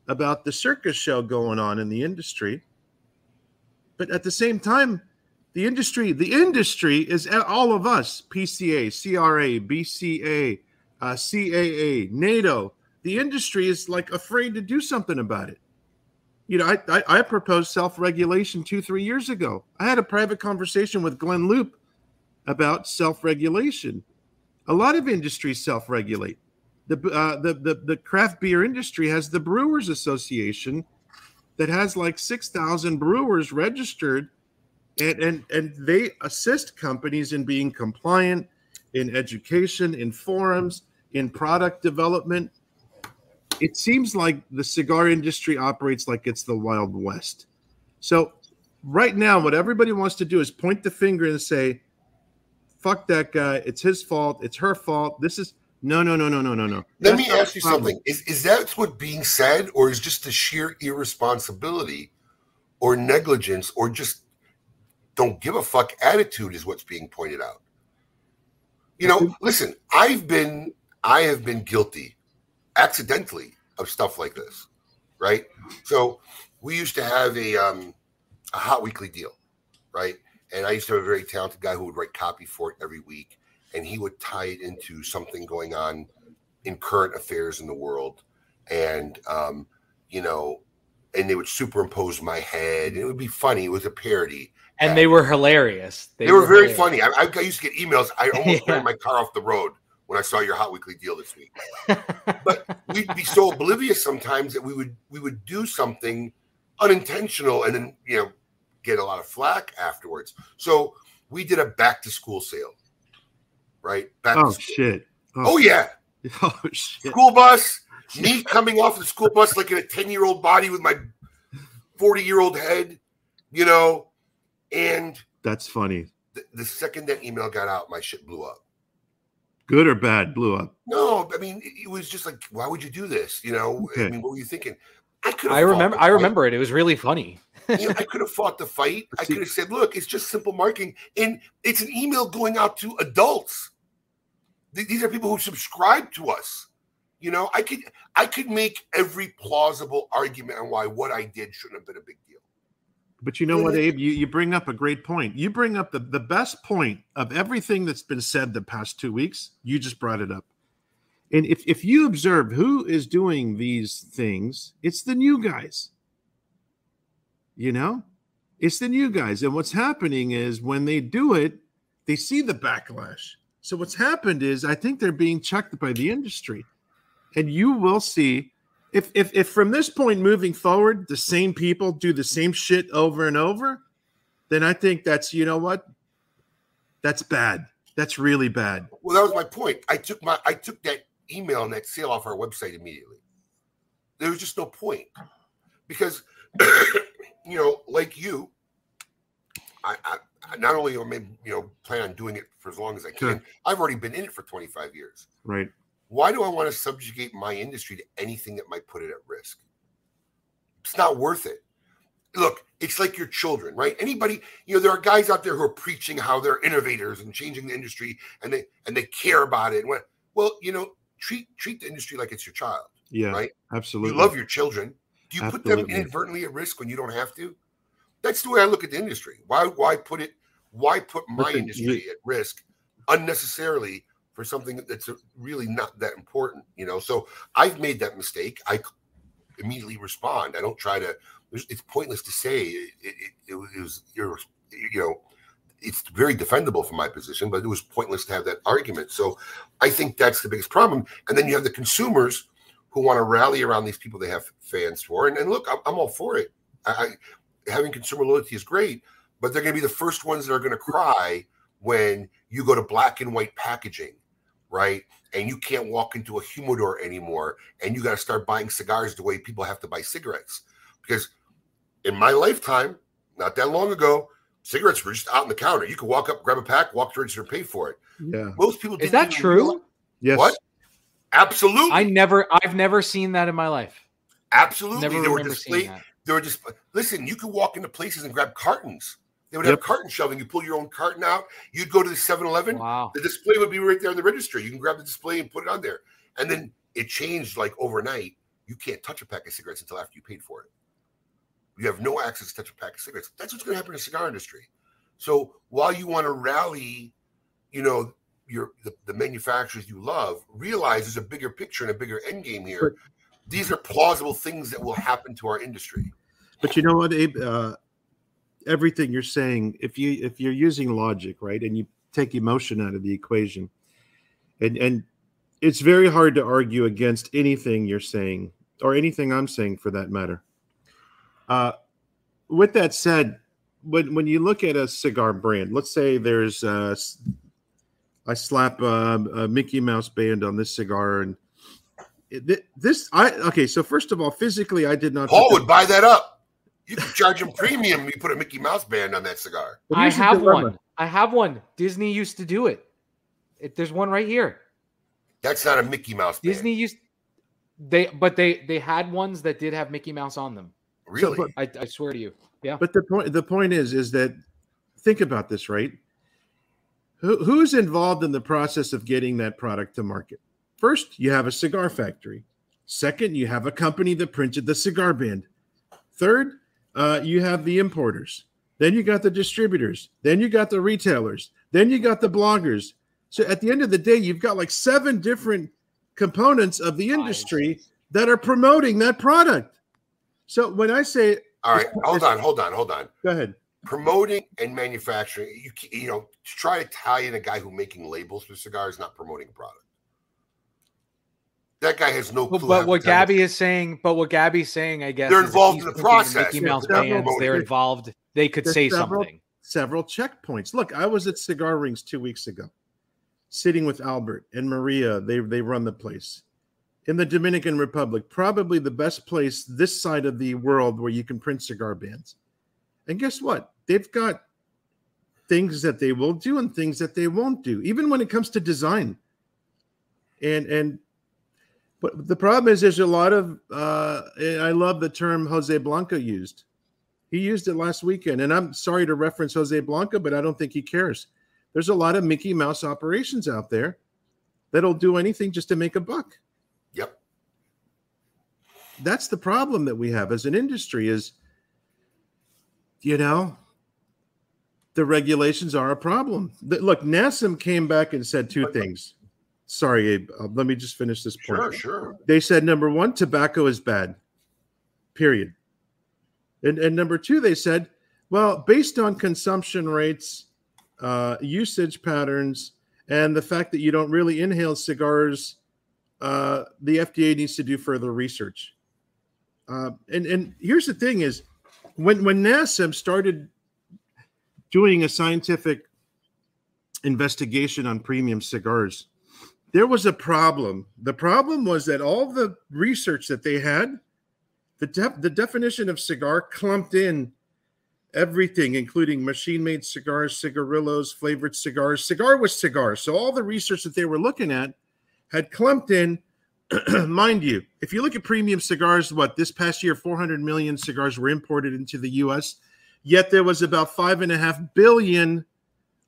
about the circus show going on in the industry. But at the same time, the industry, the industry is all of us: PCA, CRA, BCA, uh, CAA, NATO. The industry is like afraid to do something about it. You know, I, I, I proposed self-regulation two, three years ago. I had a private conversation with Glynn Loope about self-regulation. A lot of industries self-regulate. The, uh, the the the craft beer industry has the Brewers Association that has like six thousand brewers registered, and and and they assist companies in being compliant in education, in forums, in product development. It seems like the cigar industry operates like it's the Wild West. So right now, what everybody wants to do is point the finger and say, "Fuck that guy! It's his fault. It's her fault. This is no, no, no, no, no, no, no." Let That's me ask you problem. something. Is is that what being said, or is just the sheer irresponsibility or negligence or just don't give a fuck attitude is what's being pointed out? You know, listen, I've been I have been guilty accidentally of stuff like this, right? So we used to have a um a hot weekly deal, right? And I used to have a very talented guy who would write copy for it every week, and he would tie it into something going on in current affairs in the world, and um, you know, and they would superimpose my head, and it would be funny. It was a parody. and they were hilarious. They, were, very hilarious. funny. I, I I used to get emails. I almost *laughs* Yeah. ran my car off the road when I saw your Hot Weekly deal this week. but we'd be so oblivious sometimes that we would we would do something unintentional and then you know get a lot of flack afterwards. So we did a back to school sale, right? Back Oh to school. shit! Oh, oh yeah, *laughs* Oh shit! school bus. Me coming off the school bus like in a ten year old body with my forty year old head, you know, and That's funny. the, the second that email got out, my shit blew up. Good or bad? Blew up. No, I mean, it, it was just like, why would you do this? You know, I mean, what were you thinking? I could. I remember. I remember it. It was really funny. You know, I could have fought the fight. *laughs* I could have said, "Look, it's just simple marketing," and it's an email going out to adults. Th- These are people who subscribe to us. You know, I could, I could make every plausible argument on why what I did shouldn't have been a big deal. But you know what, Abe? You, you bring up a great point. You bring up the, the best point of everything that's been said the past two weeks. You just brought it up. And if, if you observe who is doing these things, it's the new guys. You know, it's the new guys. And what's happening is when they do it, they see the backlash. So what's happened is I think they're being checked by the industry. And you will see if if if from this point moving forward the same people do the same shit over and over then i think that's you know what that's bad that's really bad Well, that was my point. I took my, I took that email and that sale off our website immediately. There was just no point because, *coughs* you know, like you, I, I, I not only am I, you know, plan on doing it for as long as I can. Sure. I've already been in it for 25 years. right Why do I want to subjugate my industry to anything that might put it at risk? It's not worth it. Look, it's like your children, right? Anybody, you know, there are guys out there who are preaching how they're innovators and changing the industry and they and they care about it. Well, you know, treat treat the industry like it's your child. yeah Right. absolutely You love your children. Do you put them inadvertently at risk when you don't have to? That's the way I look at the industry. Why why put it why put my industry at risk unnecessarily for something that's really not that important, you know? So I've made that mistake. I immediately respond. I don't try to it's pointless to say it, it, it, was- you're you know it's very defendable from my position, but it was pointless to have that argument. So I think that's the biggest problem. And then you have the consumers who want to rally around these people they have fans for. And, and look, I'm, I'm all for it. I, I having consumer loyalty is great, but they're going to be the first ones that are going to cry when you go to black and white packaging, right? And you can't walk into a humidor anymore, and you got to start buying cigars the way people have to buy cigarettes. Because in my lifetime, not that long ago, cigarettes were just out on the counter. You could walk up, grab a pack, walk to the register, pay for it. Yeah. Most people Is didn't that true? realize- Yes. What? Absolutely, I never, I've never seen that in my life. absolutely. Never They were remember displayed. They were just listen. You could walk into places and grab cartons. They would have Yep. carton shelving. You pull your own carton out. You'd go to the 7-Eleven. Wow. The display would be right there in the registry. You can grab the display and put it on there. And then it changed like overnight. You can't touch a pack of cigarettes until after you paid for it. You have no access to touch a pack of cigarettes. That's what's going to happen in the cigar industry. So while you want to rally, you know, your the, the manufacturers you love, realize there's a bigger picture and a bigger end game here. These are plausible things that will happen to our industry. But you know what, Abe? Uh, everything you're saying, if you if you're using logic, right, and you take emotion out of the equation, and and it's very hard to argue against anything you're saying or anything I'm saying for that matter. Uh, with that said, when when you look at a cigar brand, let's say there's uh, I slap a, a Mickey Mouse band on this cigar and. it- This I okay. So first of all, physically, I did not. Paul would buy that up. You can charge them premium. You put a Mickey Mouse band on that cigar. But I have one. I have one. Disney used to do it. it there's one right here. That's not a Mickey Mouse band. Disney used they, but they they had ones that did have Mickey Mouse on them. really? but- I, I swear to you. Yeah. But the point the point is is that think about this, right? Who who's involved in the process of getting that product to market? First, you have a cigar factory. Second, you have a company that printed the cigar band. Third, uh, you have the importers. Then you got the distributors. Then you got the retailers. Then you got the bloggers. So at the end of the day, you've got like seven different components of the industry that are promoting that product. So when I say, All right, hold on, hold on, hold on. go ahead. Promoting and manufacturing, you you know, to try to tie in a guy who making labels for cigars, not promoting a product. That guy has no But, clue. but what to tell Gabby is saying, but what Gabby's saying, I guess, They're involved in the process. Mickey Mouse they're bands, promoting they're involved. They could say several- something. several checkpoints. Look, I was at Cigar Rings two weeks ago, sitting with Albert and Maria. They they run the place in the Dominican Republic, probably the best place this side of the world where you can print cigar bands. And guess what? They've got things that they will do and things that they won't do, even when it comes to design. And and but the problem is there's a lot of uh I love the term Jose Blanco used. He used it last weekend, and I'm sorry to reference Jose Blanco, but I don't think he cares. There's a lot of Mickey Mouse operations out there that'll do anything just to make a buck. Yep. That's the problem that we have as an industry is you know the regulations are a problem. Look, NASM came back and said two things. Sorry, Abe. uh, let me just finish this point. Sure, sure. They said number one, tobacco is bad. Period. And and number two, they said, well, based on consumption rates, uh, usage patterns, and the fact that you don't really inhale cigars, uh, the FDA needs to do further research. Uh, and and here's the thing: is when when NASM started doing a scientific investigation on premium cigars, there was a problem. The problem was that all the research that they had, the def- the definition of cigar clumped in everything, including machine-made cigars, cigarillos, flavored cigars. Cigar was cigar. So all the research that they were looking at had clumped in. *clears throat* Mind you, if you look at premium cigars, what this past year, 400 million cigars were imported into the U.S. Yet there was about five and a half billion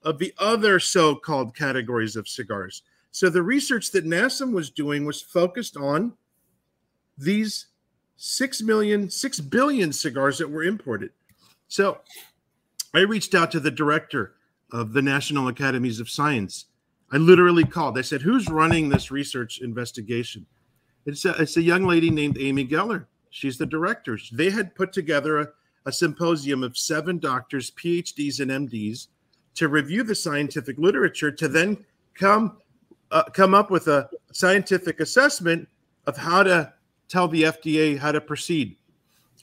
of the other so-called categories of cigars. So the research that NASM was doing was focused on these 6 million, 6 billion cigars that were imported. So I reached out to the director of the National Academies of Science. I literally called. I said, Who's running this research investigation? It's a, it's a young lady named Amy Geller. She's the director. They had put together a, a symposium of seven doctors, PhDs, and MDs to review the scientific literature to then come uh, come up with a scientific assessment of how to tell the FDA how to proceed.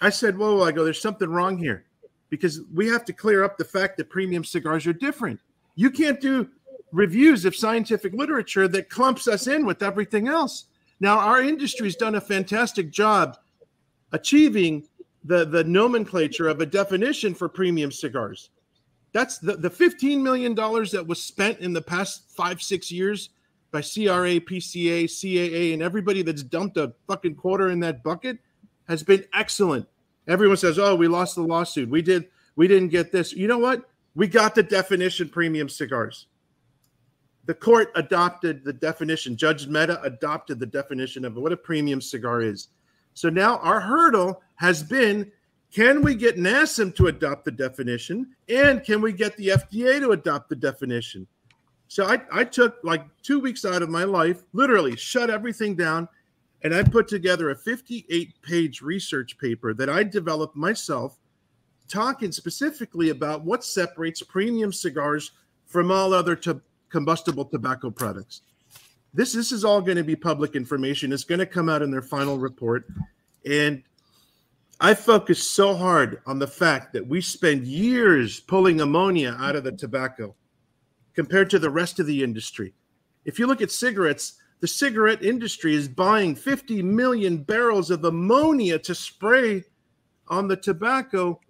I said, "Whoa!" I go, "There's something wrong here, because we have to clear up the fact that premium cigars are different. You can't do reviews of scientific literature that clumps us in with everything else. Now, our industry's done a fantastic job achieving the, the nomenclature of a definition for premium cigars. That's the, the $15 million that was spent in the past five, six years by CRA, PCA, CAA, and everybody that's dumped a fucking quarter in that bucket has been excellent. Everyone says, "Oh, we lost the lawsuit. We did. We didn't get this." You know what? We got the definition premium cigars. The court adopted the definition. Judge Mehta adopted the definition of what a premium cigar is. So now our hurdle has been can we get NASM to adopt the definition? And can we get the FDA to adopt the definition? So I, I took like two weeks out of my life, literally shut everything down, and I put together a 58 page research paper that I developed myself, talking specifically about what separates premium cigars from all other combustible tobacco products. This, this is all going to be public information. It's going to come out in their final report. And I focus so hard on the fact that we spend years pulling ammonia out of the tobacco compared to the rest of the industry. If you look at cigarettes, the cigarette industry is buying 50 million barrels of ammonia to spray on the tobacco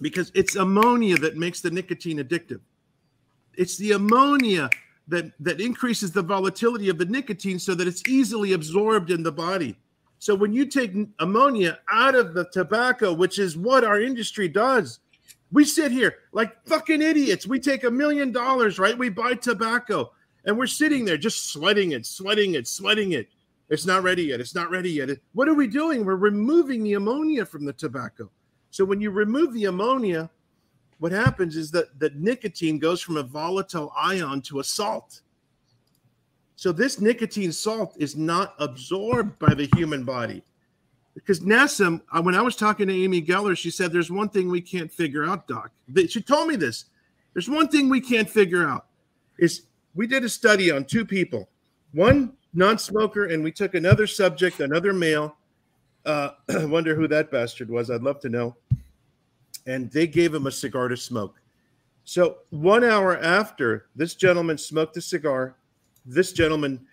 because it's ammonia that makes the nicotine addictive. It's the ammonia that, that increases the volatility of the nicotine so that it's easily absorbed in the body. So when you take ammonia out of the tobacco, which is what our industry does, we sit here like fucking idiots. We take a million dollars, right? We buy tobacco and we're sitting there just sweating it, sweating it, sweating it. It's not ready yet. It's not ready yet. What are we doing? We're removing the ammonia from the tobacco. So when you remove the ammonia, what happens is that the nicotine goes from a volatile ion to a salt. So this nicotine salt is not absorbed by the human body. Because NASM, uh, when I was talking to Amy Geller, she said, There's one thing we can't figure out, Doc. She told me this. There's one thing we can't figure out is we did a study on two people, one non-smoker, and we took another subject, another male. Uh, I *clears throat* wonder who that bastard was. I'd love to know. And they gave him a cigar to smoke. So one hour after this gentleman smoked a cigar, this gentleman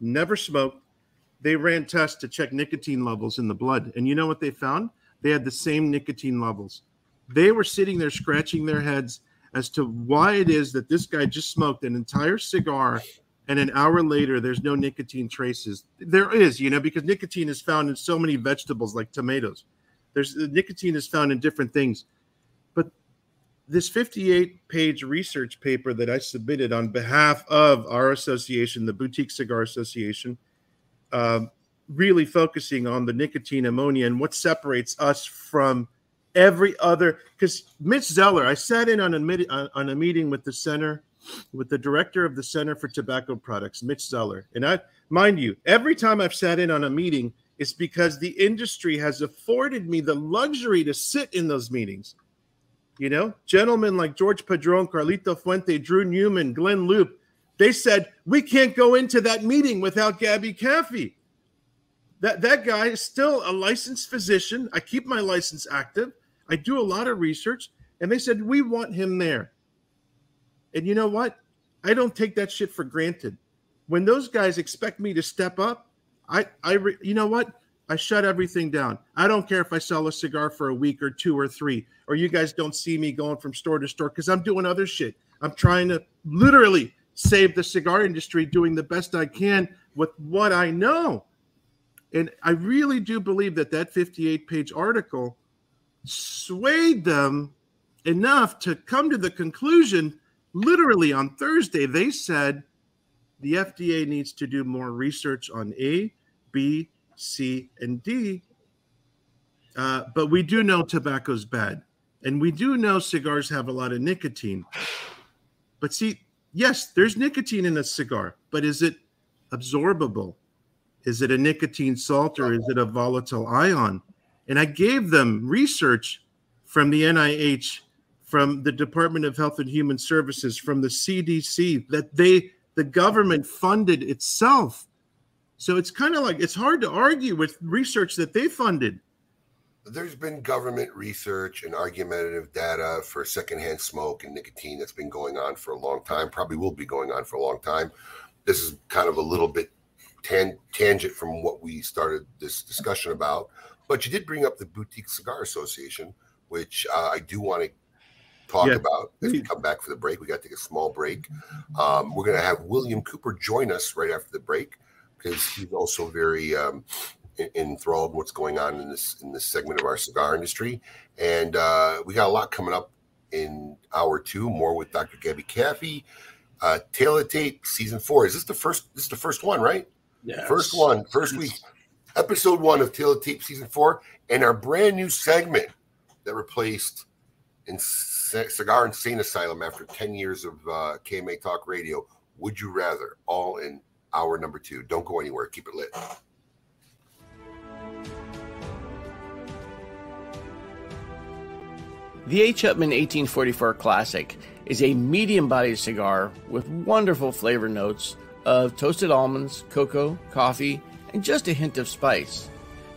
never smoked. They ran tests to check nicotine levels in the blood. And you know what they found? They had the same nicotine levels. They were sitting there scratching their heads as to why it is that this guy just smoked an entire cigar and an hour later there's no nicotine traces. There is, you know, because nicotine is found in so many vegetables like tomatoes. There's uh, nicotine is found in different things. But this 58 page research paper that I submitted on behalf of our association, the Boutique Cigar Association, um, really focusing on the nicotine ammonia and what separates us from every other because Mitch Zeller, I sat in on a on a meeting with the center, with the director of the Center for Tobacco Products, Mitch Zeller, and I mind you, every time I've sat in on a meeting, it's because the industry has afforded me the luxury to sit in those meetings. You know, gentlemen like George Padron, Carlito Fuente, Drew Newman, Glynn Loope, they said we can't go into that meeting without Gabby Caffey. That that guy is still a licensed physician. I keep my license active. I do a lot of research, and they said, We want him there. And you know what? I don't take that shit for granted. When those guys expect me to step up, I, I, re, you know what? I shut everything down. I don't care if I sell a cigar for a week or two or three, or you guys don't see me going from store to store because I'm doing other shit. I'm trying to literally save the cigar industry, doing the best I can with what I know. And I really do believe that that 58 page article swayed them enough to come to the conclusion literally on Thursday they said the FDA needs to do more research on A, B, C, and D. Uh, but we do know tobacco's bad. And we do know cigars have a lot of nicotine. But see, yes, there's nicotine in a cigar, but is it absorbable? Is it a nicotine salt or is it a volatile ion? And I gave them research from the NIH, from the Department of Health and Human Services, from the CDC that they the government funded itself. So it's kind of like it's hard to argue with research that they funded. There's been government research and argumentative data for secondhand smoke and nicotine that's been going on for a long time, probably will be going on for a long time. This is kind of a little bit tan- tangent from what we started this discussion about, but you did bring up the Boutique Cigar Association, which uh, I do want to talk Yeah. about as we come back for the break. We got to take a small break. Um, we're going to have William Cooper join us right after the break because he's also very um, enthralled what's going on in this in this segment of our cigar industry. And uh, we got a lot coming up in hour two. More with Dr. Gabby Kafie. Uh, Tail of Tape season four. Is this the first? This is the first one, right? Yeah. First one, first week, episode one of Tail of Tape season four, and our brand new segment that replaced in C- Cigar Insane Asylum after 10 years of uh, KMA Talk Radio. Would you rather? All in hour number two. Don't go anywhere. Keep it lit. The H. Upmann 1844 Classic is a medium bodied cigar with wonderful flavor notes of toasted almonds, cocoa, coffee, and just a hint of spice.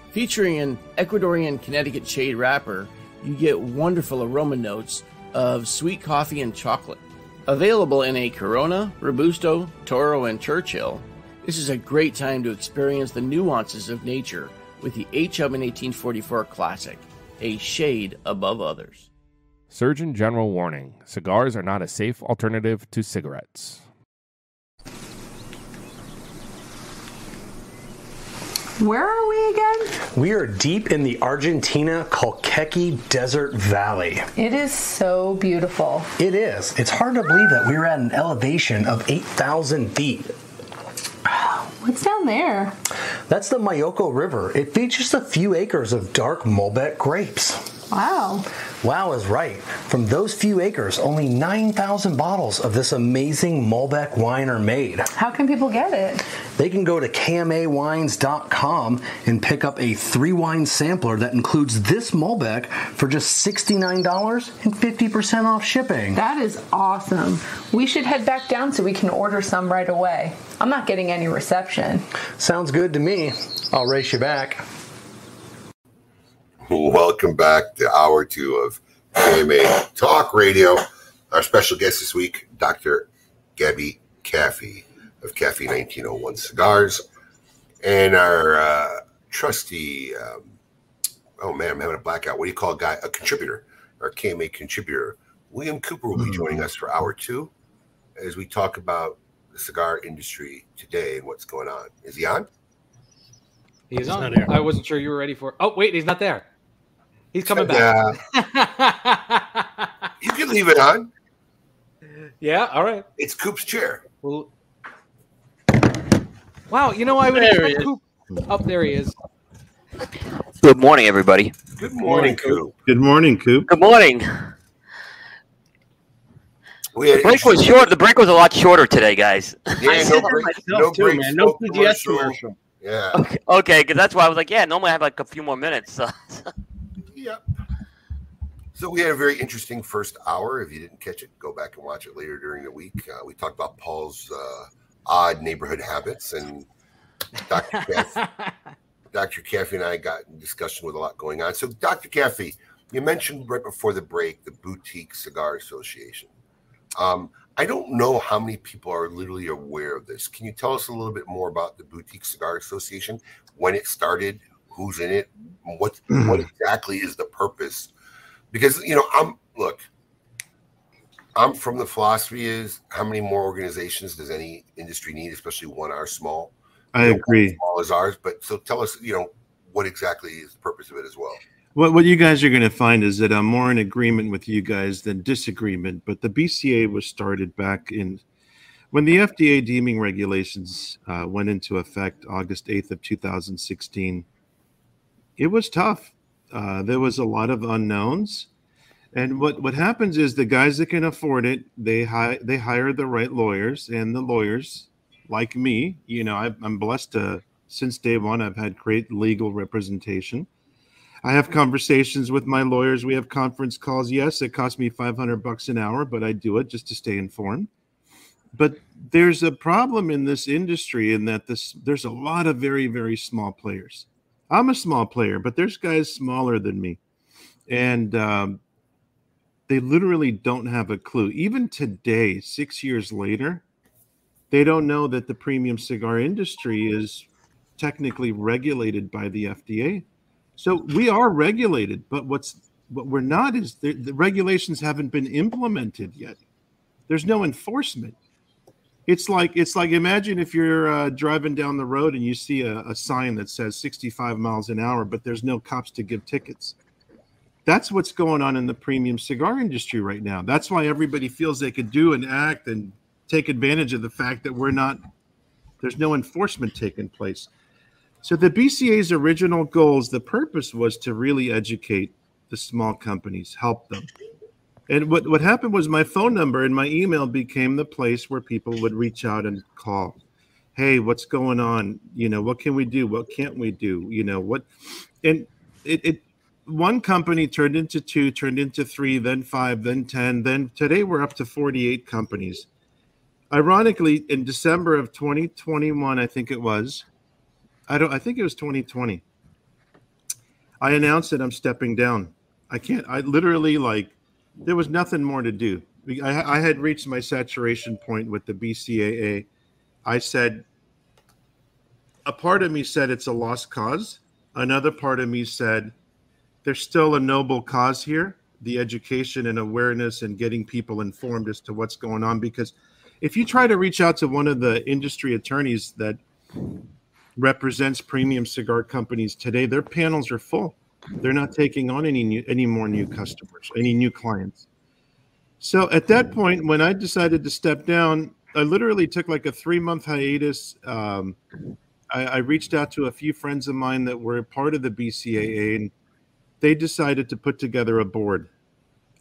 Featuring an Ecuadorian Connecticut shade wrapper, you get wonderful aroma notes of sweet coffee and chocolate. Available in a Corona, Robusto, Toro, and Churchill, this is a great time to experience the nuances of nature with the H. Upmann 1844 Classic, a shade above others. Surgeon General warning cigars are not a safe alternative to cigarettes. Where are we again? We are deep in the Argentina Calchaquí Desert Valley. It is so beautiful. It is. It's hard to believe that we're at an elevation of 8,000 feet. What's down there? That's the Mayoko River. It features a few acres of dark Malbec grapes. Wow. Wow is right. From those few acres, only 9,000 bottles of this amazing Malbec wine are made. How can people get it? They can go to kmawines.com and pick up a three wine sampler that includes this Malbec for just $69 and 50% off shipping. That is awesome. We should head back down so we can order some right away. I'm not getting any reception. Sounds good to me. I'll race you back. *laughs* Welcome back to hour two of KMA Talk Radio. Our special guest this week, Dr. Gabby Kafie of Kafie 1901 Cigars, and our uh, trusty, um, oh man, I'm having a blackout. What do you call a guy? A contributor, our KMA contributor, William Cooper will be joining us for hour two as we talk about the cigar industry today and what's going on. Is he on? He's on. not here. I wasn't sure you were ready for. Oh wait, he's not there. He's coming back. Yeah, back. *laughs* you can leave it on. yeah. All right. It's Coop's chair. Well. Wow. You know I would There expect. Coop. Up there he is. Good morning, everybody. Good morning, Coop. Good morning, Coop. Good morning. We had The break was short. The break was a lot shorter today, guys. Yeah, I no said that break, myself no too, break, man. No smoke PGS commercial. Yeah. Okay, okay, because that's why I was like, yeah. Normally I have like a few more minutes. So. *laughs* Yep. So we had a very interesting first hour. If you didn't catch it, go back and watch it later during the week. Uh, we talked about Paul's uh, odd neighborhood habits, and Dr. *laughs* Kafie, Dr. Kafie and I got in discussion with a lot going on. So, Dr. Kafie, you mentioned right before the break the Boutique Cigar Association. Um, I don't know how many people are literally aware of this. Can you tell us a little bit more about the Boutique Cigar Association, when it started, who's in it, what what exactly is the purpose? Because you know, I'm look, I'm from the philosophy is how many more organizations does any industry need, especially one our small. I You know, agree. Small as ours, but so tell us, you know, what exactly is the purpose of it as well. What what you guys are going to find is that I'm more in agreement with you guys than disagreement. But the BCA was started back in when the FDA deeming regulations uh, went into effect August 8th of 2016. It was tough. Uh, there was a lot of unknowns, and what what happens is the guys that can afford it they hi- they hire the right lawyers, and the lawyers like me, you know, I, I'm blessed to since day one I've had great legal representation. I have conversations with my lawyers. We have conference calls. Yes, it costs me 500 bucks an hour, but I do it just to stay informed. But there's a problem in this industry in that this there's a lot of very very small players. I'm a small player, but there's guys smaller than me, and um, they literally don't have a clue. Even today, six years later, they don't know that the premium cigar industry is technically regulated by the FDA. So we are regulated, but what's what we're not is the, the regulations haven't been implemented yet. There's no enforcement. It's like it's like imagine if you're uh, driving down the road and you see a, a sign that says 65 miles an hour, but there's no cops to give tickets. That's what's going on in the premium cigar industry right now. That's why everybody feels they could do and act and take advantage of the fact that we're not. There's no enforcement taking place. So the BCA's original goals, the purpose was to really educate the small companies, help them. And what, what happened was my phone number and my email became the place where people would reach out and call. Hey, what's going on? You know, what can we do? What can't we do? You know, what and it, it one company turned into two, turned into three, then five, then 10, then today we're up to 48 companies. Ironically, in December of 2021, I think it was, I don't. I think it was 2020. I announced that I'm stepping down. I can't. I literally like there was nothing more to do. I, I had reached my saturation point with the BCAA. I said a part of me said it's a lost cause. Another part of me said there's still a noble cause here the education and awareness and getting people informed as to what's going on. Because if you try to reach out to one of the industry attorneys that represents premium cigar companies today, their panels are full. They're not taking on any new, any more new customers, any new clients. So at that point, when I decided to step down, I literally took like a three month hiatus. Um, I, I reached out to a few friends of mine that were part of the BCAA, and they decided to put together a board.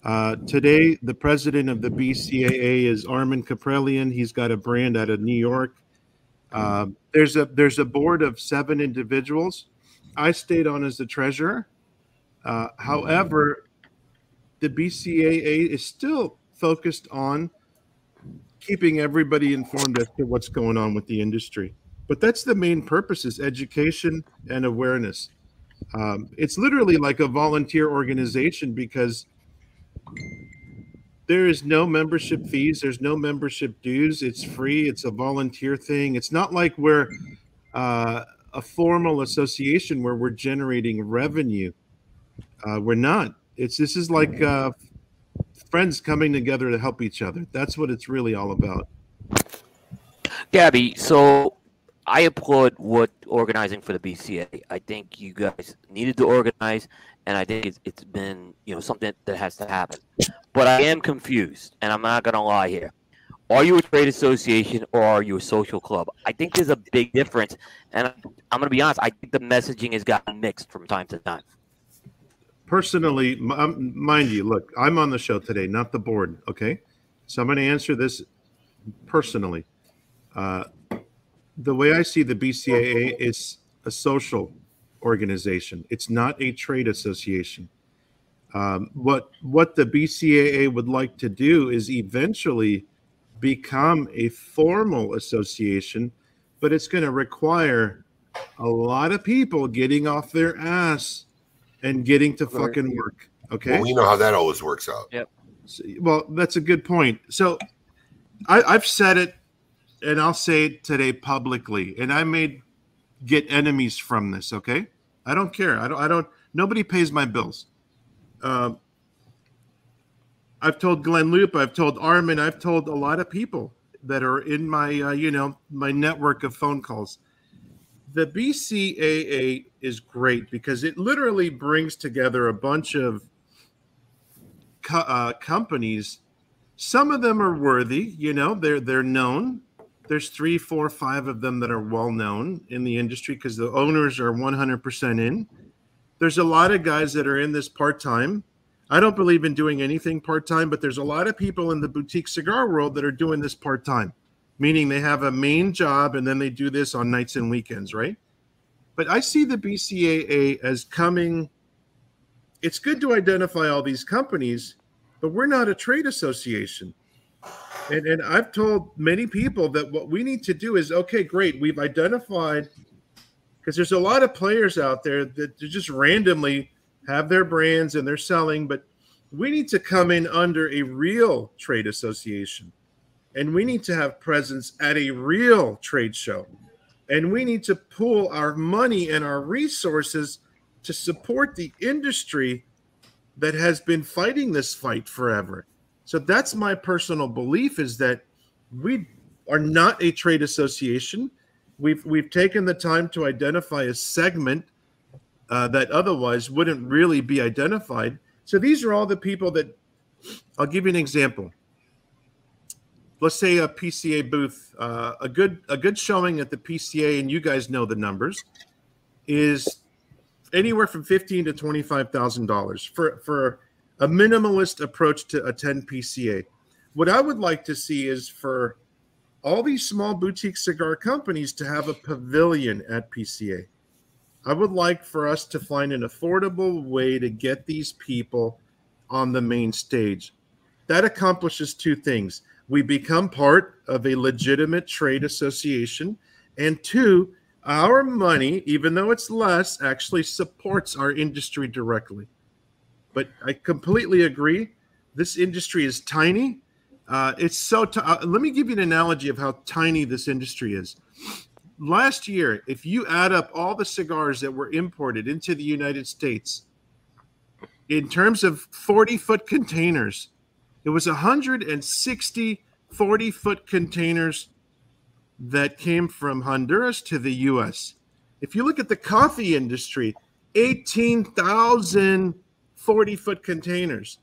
Uh, today, the president of the BCAA is Armin Kaprelian. He's got a brand out of New York. Uh, there's a there's a board of seven individuals. I stayed on as the treasurer. Uh, however, the BCAA is still focused on keeping everybody informed as to what's going on with the industry. But that's the main purpose: is education and awareness. Um, it's literally like a volunteer organization because there is no membership fees there's no membership dues it's free it's a volunteer thing it's not like we're uh, a formal association where we're generating revenue uh, we're not it's this is like uh, friends coming together to help each other that's what it's really all about Gabby, so I applaud what organizing for the BCA. I think you guys needed to organize, and I think it's, it's been you know something that has to happen. But I am confused, and I'm not gonna lie here. Are you a trade association or are you a social club? I think there's a big difference, and I'm gonna be honest. I think the messaging has gotten mixed from time to time. personally um, mind you look i'm on the show today not the board okay so i'm going to answer this personally uh, the way i see the bcaa is a social organization it's not a trade association um, what what the bcaa would like to do is eventually become a formal association but it's going to require a lot of people getting off their ass and getting to fucking work. Okay. Well, we know how that always works out. Yep. So- well, that's a good point. So I, I've said it and I'll say it today publicly, and I may get enemies from this. Okay. I don't care. I don't, I don't, nobody pays my bills. Um, I've told Glynn Loope, I've told Armin, I've told a lot of people that are in my, uh, you know, my network of phone calls. The BCAA is great because it literally brings together a bunch of co- uh, companies. Some of them are worthy, you know, they're they're known. There's three, four, five of them that are well known in the industry because the owners are 100% in. There's a lot of guys that are in this part time. I don't believe in doing anything part time, but there's a lot of people in the boutique cigar world that are doing this part time, meaning they have a main job and then they do this on nights and weekends, right? But I see the BCAA as coming. It's good to identify all these companies, but we're not a trade association. And, and I've told many people that what we need to do is okay, great. We've identified because there's a lot of players out there that just randomly have their brands and they're selling, but we need to come in under a real trade association. And we need to have presence at a real trade show. And we need to pool our money and our resources to support the industry that has been fighting this fight forever. So that's my personal belief is that we are not a trade association. We've we've taken the time to identify a segment uh, that otherwise wouldn't really be identified so these are all the people that I'll give you an example. Let's say a PCA booth, uh, a good a good showing at the PCA, and you guys know the numbers, is anywhere from fifteen to twenty five thousand dollars for for a minimalist approach to attend PCA. What I would like to see is for all these small boutique cigar companies to have a pavilion at PCA. I would like for us to find an affordable way to get these people on the main stage. That accomplishes two things. We become part of a legitimate trade association. And two, our money, even though it's less, actually supports our industry directly. But I completely agree. This industry is tiny. Uh, it's so. T- uh, let me give you an analogy of how tiny this industry is last year, if you add up all the cigars that were imported into the United States, in terms of 40 foot containers, it was 160 40 foot containers that came from Honduras to the US. If you look at the coffee industry, 18,000 40 foot containers.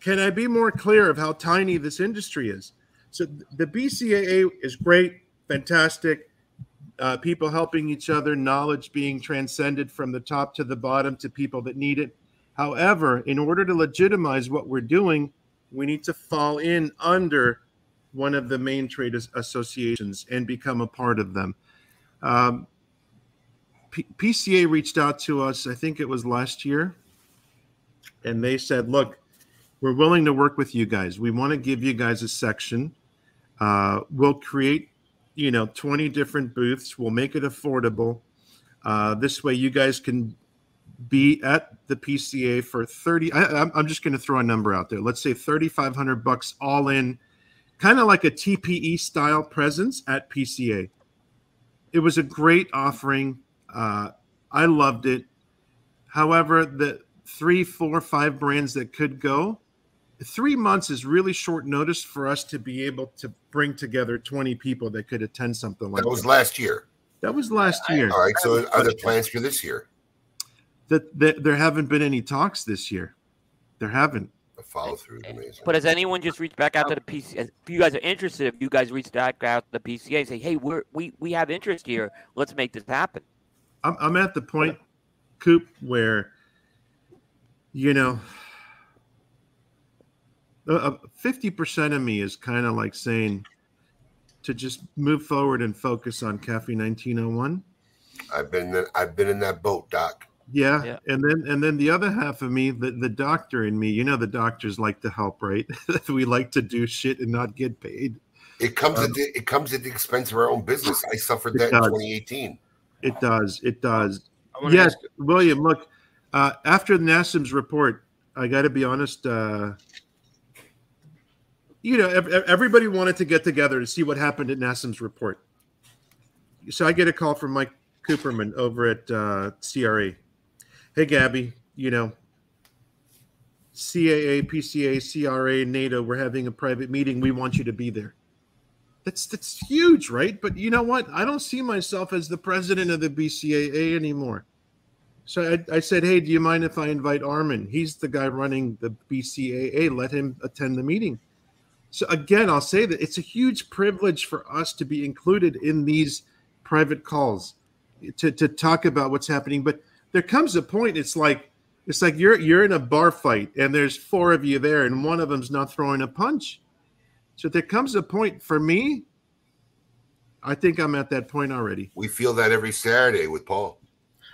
Can I be more clear of how tiny this industry is? So the BCAA is great, fantastic uh, people helping each other, knowledge being transcended from the top to the bottom to people that need it. However, in order to legitimize what we're doing, we need to fall in under one of the main trade associations and become a part of them. Um, P- PCA reached out to us, I think it was last year, and they said, Look, we're willing to work with you guys. We want to give you guys a section. Uh, we'll create you know 20 different booths. We'll make it affordable. Uh, this way you guys can be at the pca for 30 I, i'm just going to throw a number out there. Let's say 3500 bucks all in kind of like a tpe style presence at pca it was a great offering. Uh, i loved it. However the three four five brands that could go three months is really short notice for us to be able to bring together 20 people that could attend something like that. was that. last year. That was last year. All right. So are there plans for this year? That, that there haven't been any talks this year. There haven't. The follow through is amazing. But has anyone just reached back out to the PC? If you guys are interested, if you guys reach back out to the PCA and say, "Hey, we're we we have interest here. Let's make this happen." I'm I'm at the point, Coop, where you know fifty percent of me is kind of like saying to just move forward and focus on Kafie 1901. I've been I've been in that boat, Doc. Yeah. yeah. and then and then the other half of me, the the doctor in me, you know, the doctors like to help, right? *laughs* we like to do shit and not get paid. It comes um, at the, it comes at the expense of our own business. I suffered that does. in 2018. It does. It does. Yes, William. Look, uh, after NASEM's report, I got to be honest. Uh, you know, everybody wanted to get together to see what happened at NASEM's report. So I get a call from Mike Cooperman over at uh, CRA. Hey, Gabby, you know, CAA, PCA, CRA, NATO, we're having a private meeting. We want you to be there. That's that's huge, right? But you know what? I don't see myself as the president of the BCAA anymore. So I, I, said, hey, do you mind if I invite Armin? He's the guy running the BCAA. Let him attend the meeting. So again, I'll say that it's a huge privilege for us to be included in these private calls to, to talk about what's happening. But there comes a point, it's like it's like you're you're in a bar fight and there's four of you there and one of them's not throwing a punch. So there comes a point for me. I think I'm at that point already. We feel that every Saturday with Paul.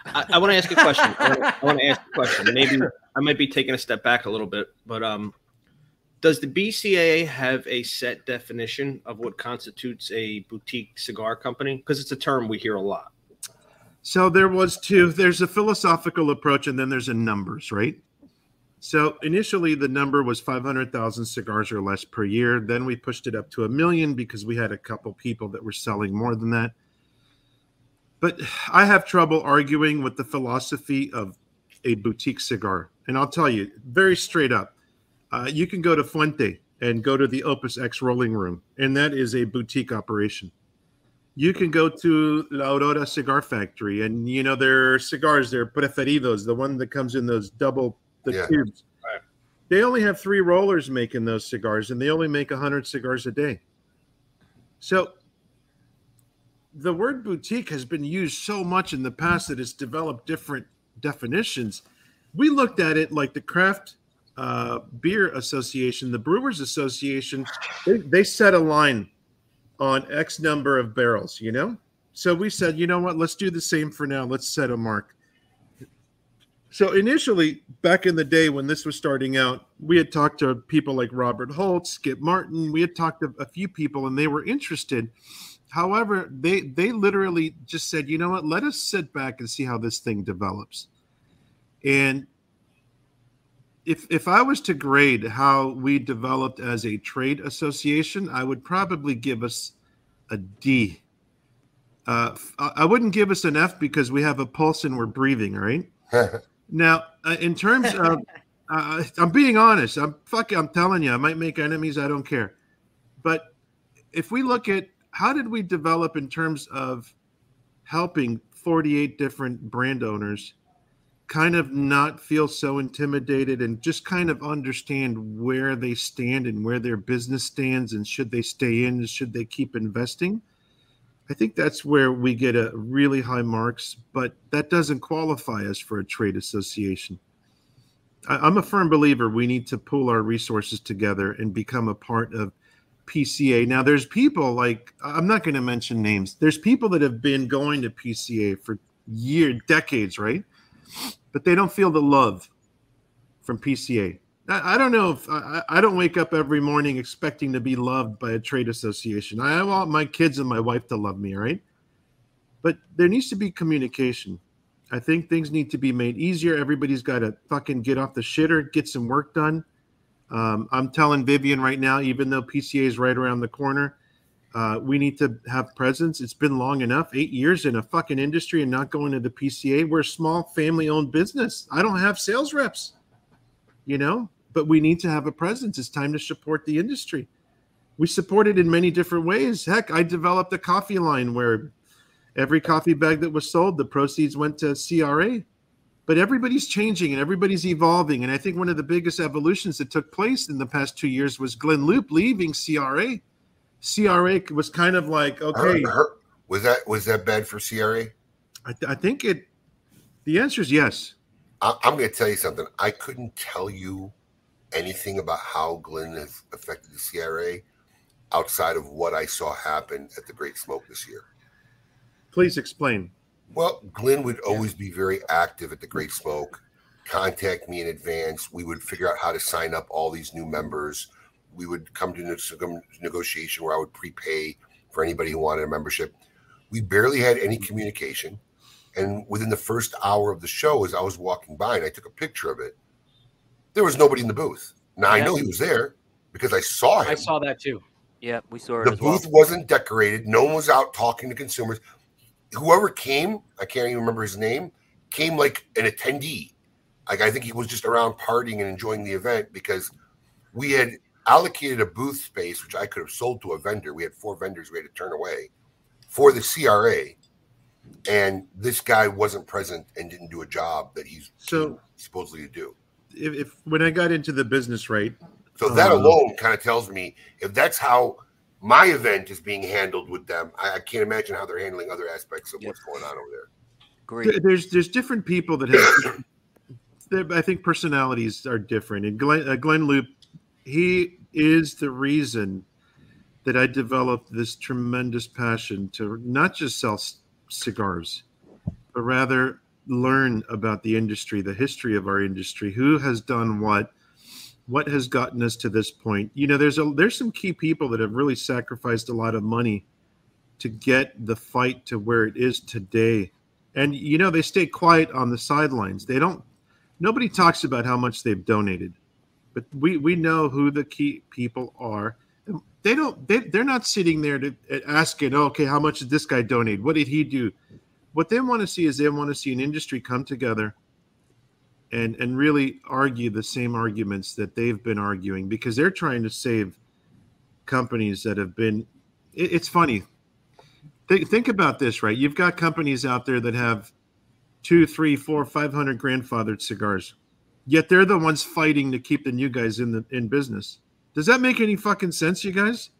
I, I want to ask a question. I want to ask a question. Maybe I might be taking a step back a little bit, but um, does the BCAA have a set definition of what constitutes a boutique cigar company? Because it's a term we hear a lot. So there was two. There's a philosophical approach, and then there's a numbers, right? So initially, the number was 500,000 cigars or less per year. Then we pushed it up to a million because we had a couple people that were selling more than that. But I have trouble arguing with the philosophy of a boutique cigar. And I'll tell you very straight up uh, you can go to Fuente and go to the Opus X rolling room, and that is a boutique operation. You can go to La Aurora Cigar Factory, and you know their cigars, their preferidos, the one that comes in those double the Yeah. tubes. They only have three rollers making those cigars, and they only make hundred cigars a day. So the word boutique has been used so much in the past that it's developed different definitions. We looked at it like the craft uh, beer association, the brewers association, they, they set a line on X number of barrels, you know? So we said, you know what, let's do the same for now. Let's set a mark. So initially, back in the day when this was starting out, we had talked to people like Robert Holt, Skip Martin. We had talked to a few people, and they were interested. However, they they literally just said, you know what, let us sit back and see how this thing develops. And if if I was to grade how we developed as a trade association, I would probably give us a D. Uh, I wouldn't give us an F because we have a pulse and we're breathing, right? *laughs* Now, uh, in terms of, *laughs* uh, I'm being honest. I'm fucking. I'm telling you, I might make enemies. I don't care. But if we look at how did we develop in terms of helping 48 different brand owners kind of not feel so intimidated and just kind of understand where they stand and where their business stands and should they stay in should they keep investing i think that's where we get a really high marks but that doesn't qualify us for a trade association I, i'm a firm believer we need to pool our resources together and become a part of PCA. Now, there's people like I'm not going to mention names. There's people that have been going to PCA for year, decades, right? But they don't feel the love from PCA. I, don't know if I, don't wake up every morning expecting to be loved by a trade association. I want my kids and my wife to love me, right? But there needs to be communication. I think things need to be made easier. Everybody's got to fucking get off the shitter, get some work done. Um, I'm telling Vivian right now, even though PCA is right around the corner, uh, we need to have presence. It's been long enough, eight years in a fucking industry and not going to the PCA. We're a small family owned business. I don't have sales reps, you know, but we need to have a presence. It's time to support the industry. We support it in many different ways. Heck, I developed a coffee line where every coffee bag that was sold, the proceeds went to CRA but everybody's changing and everybody's evolving. And I think one of the biggest evolutions that took place in the past two years was Glynn Loope leaving CRA. CRA was kind of like, okay, Her- her- was that was that bad for CRA? I, th- I think it. The answer is yes. I, I'm going to tell you something. I couldn't tell you anything about how Glynn has affected the CRA outside of what I saw happen at the Great Smoke this year. Please explain. Well, Glynn would always be very active at the Great Smoke, contact me in advance. We would figure out how to sign up all these new members. We would come to some negotiation where I would prepay for anybody who wanted a membership. We barely had any mm-hmm. communication. And within the first hour of the show, as I was walking by and I took a picture of it, there was nobody in the booth. Now I know he was there because I saw him. I saw that too. Yeah, we saw it The as well. booth wasn't decorated. No one was out talking to consumers. Whoever came, I can't even remember his name, came like an attendee. Like I think he was just around partying and enjoying the event because we had allocated a booth space, which I could have sold to a vendor. We had four vendors we had to turn away for the CRA. And this guy wasn't present and didn't do a job that he's So supposedly to do. if, if when I got into the business, right? So that um, alone kind of tells me if that's how my event is being handled with them, I, I can't imagine how they're handling other aspects of what's going on over there. Great. There's there's different people that have. *coughs* I think personalities are different, and Glynn, uh, Glynn Loope, he is the reason that I developed this tremendous passion to not just sell c- cigars, but rather learn about the industry, the history of our industry, who has done what, what has gotten us to this point. You know, there's a there's some key people that have really sacrificed a lot of money to get the fight to where it is today And you know, they stay quiet on the sidelines. They don't nobody talks about how much they've donated. But we we know who the key people are. They don't they, they're not sitting there to uh, asking, oh, okay, how much did this guy donate? What did he do? What they want to see is they want to see an industry come together and and really argue the same arguments that they've been arguing because they're trying to save companies that have been it, it's funny think, think about this right you've got companies out there that have two three four five hundred grandfathered cigars yet they're the ones fighting to keep the new guys in the in business. Does that make any fucking sense you guys?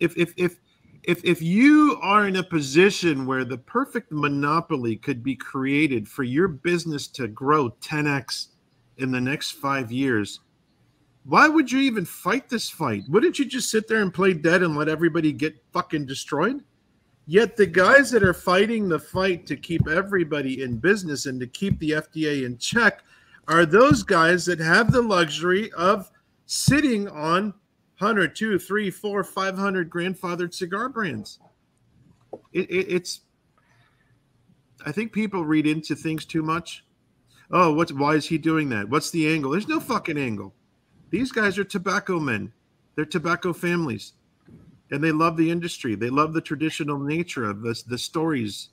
If if if if if you are in a position where the perfect monopoly could be created for your business to grow 10x in the next 5 years why would you even fight this fight? Wouldn't you just sit there and play dead and let everybody get fucking destroyed? Yet the guys that are fighting the fight to keep everybody in business and to keep the FDA in check are those guys that have the luxury of sitting on 100, 2, 3, 4, 500 grandfathered cigar brands. It, it, it's, I think people read into things too much. Oh, what's why is he doing that? What's the angle? There's no fucking angle. These guys are tobacco men. They're tobacco families, and they love the industry. They love the traditional nature of this, the stories.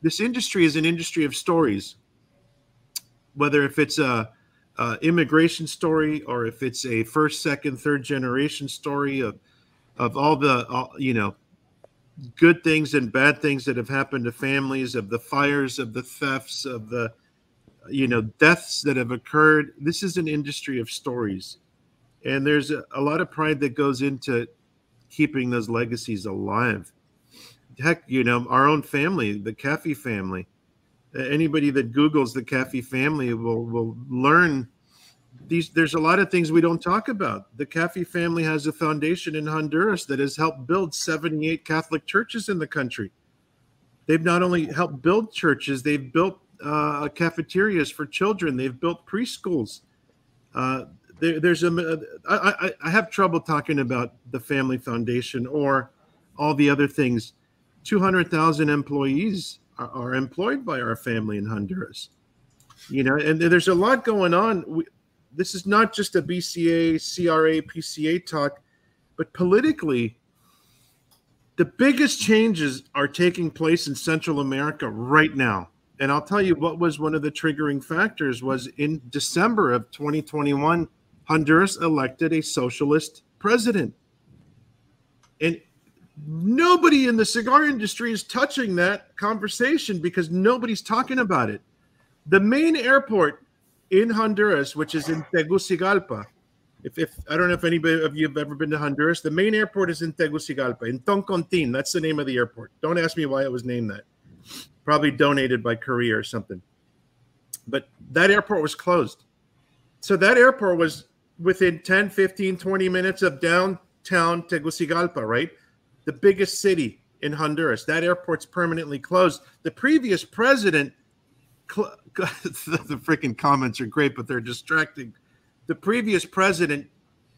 This industry is an industry of stories. Whether if it's a uh, immigration story or if it's a first, second, third generation story of of all the all, you know good things and bad things that have happened to families, of the fires, of the thefts, of the you know deaths that have occurred. This is an industry of stories, and there's a, a lot of pride that goes into keeping those legacies alive. Heck, you know, our own family, the Kafie family anybody that googles the Kafie family will will learn these there's a lot of things we don't talk about. The Kafie family has a foundation in honduras that has helped build 78 catholic churches in the country. They've not only helped build churches they've built uh, cafeterias for children they've built preschools. Uh, there, there's a I, I, I have trouble talking about the family foundation or all the other things. 200000 employees are, employed by our family in Honduras. You know, and there's a lot going on. We, this is not just a BCA, CRA, PCA talk, but politically, the biggest changes are taking place in Central America right now. And I'll tell you what was one of the triggering factors was in December of 2021, Honduras elected a socialist president. And nobody in the cigar industry is touching that conversation because nobody's talking about it. The main airport in Honduras, which is in Tegucigalpa, if, if I don't know if anybody of you have ever been to Honduras, the main airport is in Tegucigalpa, in Toncontin. That's the name of the airport. Don't ask me why it was named that. Probably donated by Korea or something. But that airport was closed. So that airport was within 10, 15, 20 minutes of downtown Tegucigalpa, right? The biggest city in Honduras. That airport's permanently closed. The previous president, cl- *laughs* the freaking comments are great, but they're distracting. The previous president,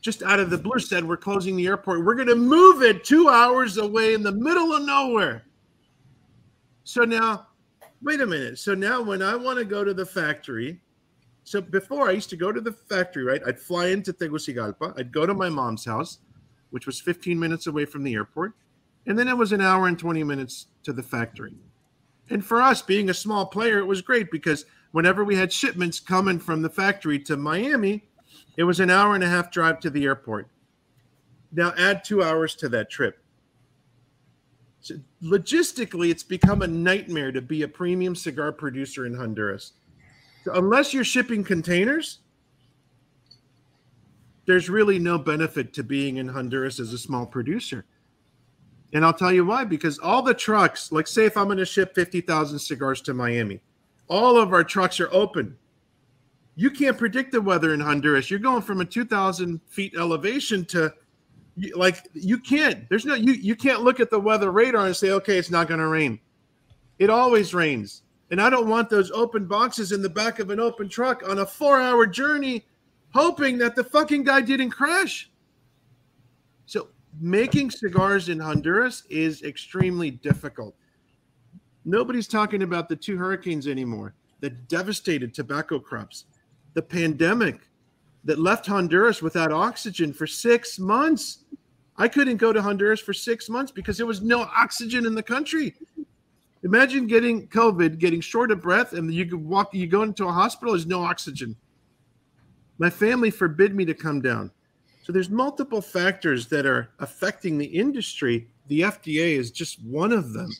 just out of the blue, said, We're closing the airport. We're going to move it two hours away in the middle of nowhere. So now, wait a minute. So now, when I want to go to the factory, so before I used to go to the factory, right? I'd fly into Tegucigalpa, I'd go to my mom's house, which was 15 minutes away from the airport. And then it was an hour and 20 minutes to the factory. And for us, being a small player, it was great because whenever we had shipments coming from the factory to Miami, it was an hour and a half drive to the airport. Now add two hours to that trip. So logistically, it's become a nightmare to be a premium cigar producer in Honduras. So unless you're shipping containers, there's really no benefit to being in Honduras as a small producer. And I'll tell you why because all the trucks, like say if I'm going to ship 50,000 cigars to Miami, all of our trucks are open. You can't predict the weather in Honduras. You're going from a 2,000 feet elevation to like you can't. There's no you you can't look at the weather radar and say okay, it's not going to rain. It always rains. And I don't want those open boxes in the back of an open truck on a 4-hour journey hoping that the fucking guy didn't crash. So making cigars in Honduras is extremely difficult. Nobody's talking about the two hurricanes anymore that devastated tobacco crops, the pandemic that left Honduras without oxygen for six months. I couldn't go to Honduras for six months because there was no oxygen in the country. Imagine getting COVID, getting short of breath, and you could walk, you go into a hospital, there's no oxygen. My family forbid me to come down. So there's multiple factors that are affecting the industry. The FDA is just one of them.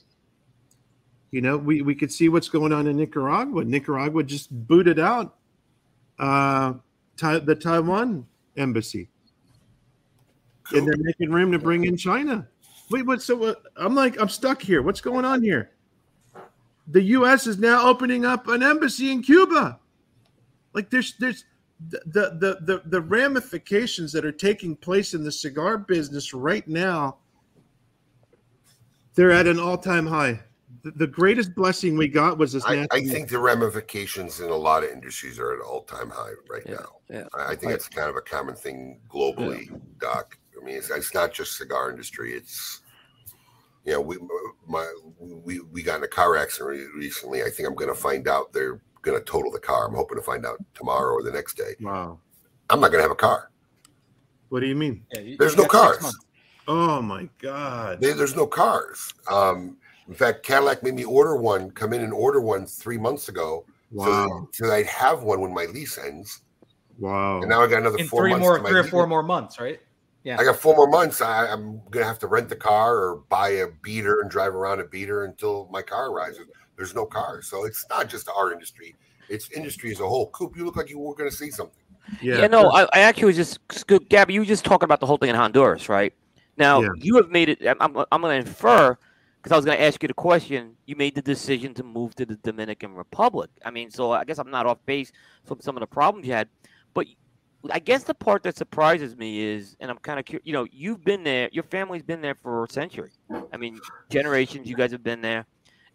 You know, we, we could see what's going on in Nicaragua. Nicaragua just booted out uh, the Taiwan embassy. And they're making room to bring in China. Wait, what? So what? I'm like, I'm stuck here. What's going on here? The U.S. is now opening up an embassy in Cuba. Like, there's, there's, the, the the the ramifications that are taking place in the cigar business right now they're at an all-time high the, the greatest blessing we got was this I, I think the ramifications in a lot of industries are at an all-time high right now. yeah. I, I think that's kind of a common thing globally, Doc. I mean, it's, it's not just cigar industry. It's you know, we my we we got in a car accident recently. I think I'm going to find out they're going to total the car. I'm hoping to find out tomorrow or the next day. wow I'm not going to have a car. what do you mean Yeah, you- There's you no cars. oh my god There- there's no cars. Um, in fact, Cadillac made me order one, come in and order one three months ago. wow So, so I'd have one when my lease ends. wow And now I got another In four three months. more, to my three or lease. four more months, right? Yeah. I got four more months. I, I'm gonna have to rent the car or buy a beater and drive around a beater until my car arrives. There's no cars, so it's not just our industry; it's industry as a whole. Coop, you look like you were gonna say something. yeah, Yeah, no, I, I actually was just Scoot- Gabby. You were just talking about the whole thing in Honduras, right? Now Yeah. you have made it. I'm, I'm going to infer because I was going to ask you the question. You made the decision to move to the Dominican Republic. I mean, so I guess I'm not off base from some of the problems you had, but I guess the part that surprises me is, and I'm kind of curious. You know, you've been there. Your family's been there for a century. I mean, generations. You guys have been there.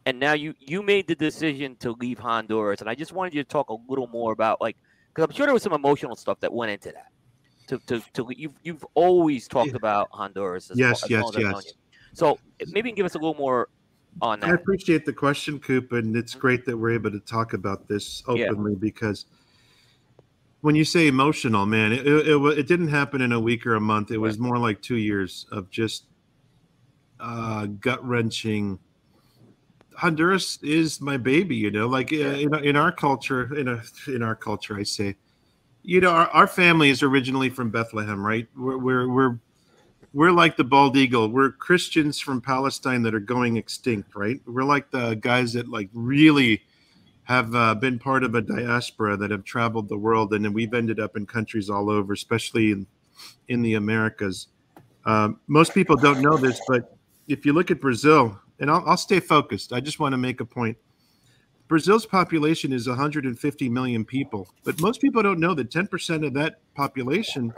And now you you made the decision to leave Honduras, and I just wanted you to talk a little more about like because I'm sure there was some emotional stuff that went into that. To to, to you've you've always talked about Honduras. As Yes, yes, as I've known yes. So maybe you can give us a little more on that. I appreciate the question, Coop, and it's mm-hmm. great that we're able to talk about this Yeah. openly because when you say emotional, man, it, it, it, it didn't happen in a week or a month. It was more like two years of just uh, gut wrenching. Honduras is my baby, you know. Like uh, in, in our culture, in a, in our culture, I say, you know, our, our family is originally from Bethlehem, right? We're we're we're we're like the bald eagle. We're Christians from Palestine that are going extinct, right? We're like the guys that like really have uh, been part of a diaspora that have traveled the world, and then we've ended up in countries all over, especially in in the Americas. Um, most people don't know this, but if you look at Brazil, and I'll, I'll stay focused. I just want to make a point. Brazil's population is 150 million people, but most people don't know that 10% of that population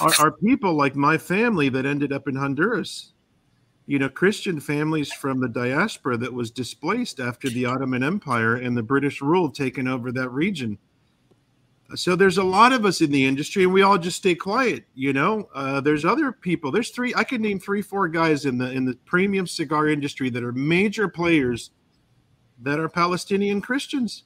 are, are people like my family that ended up in Honduras. You know, Christian families from the diaspora that was displaced after the Ottoman Empire and the British rule taken over that region. So there's a lot of us in the industry, and we all just stay quiet. You know, uh, there's other people. There's three. I can name three, four guys in the in the premium cigar industry that are major players that are Palestinian Christians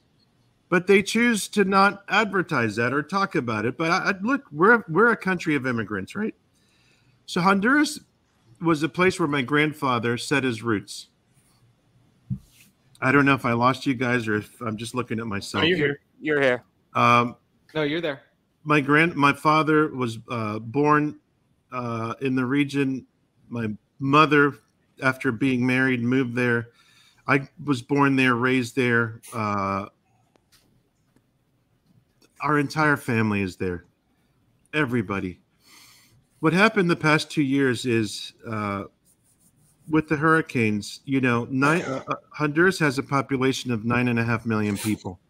but they choose to not advertise that or talk about it. But I, I, look, we're we're a country of immigrants, right? So Honduras was a place where my grandfather set his roots. I don't know if I lost you guys or if I'm just looking at myself. you're here. You're here. Um, No, you're there. my grand my father was uh, born uh, in the region. My mother, after being married, moved there. I was born there, raised there. Uh, our entire family is there. Everybody. What happened the past two years is uh, with the hurricanes. You know, nine, uh, uh, Honduras has a population of nine and a half million people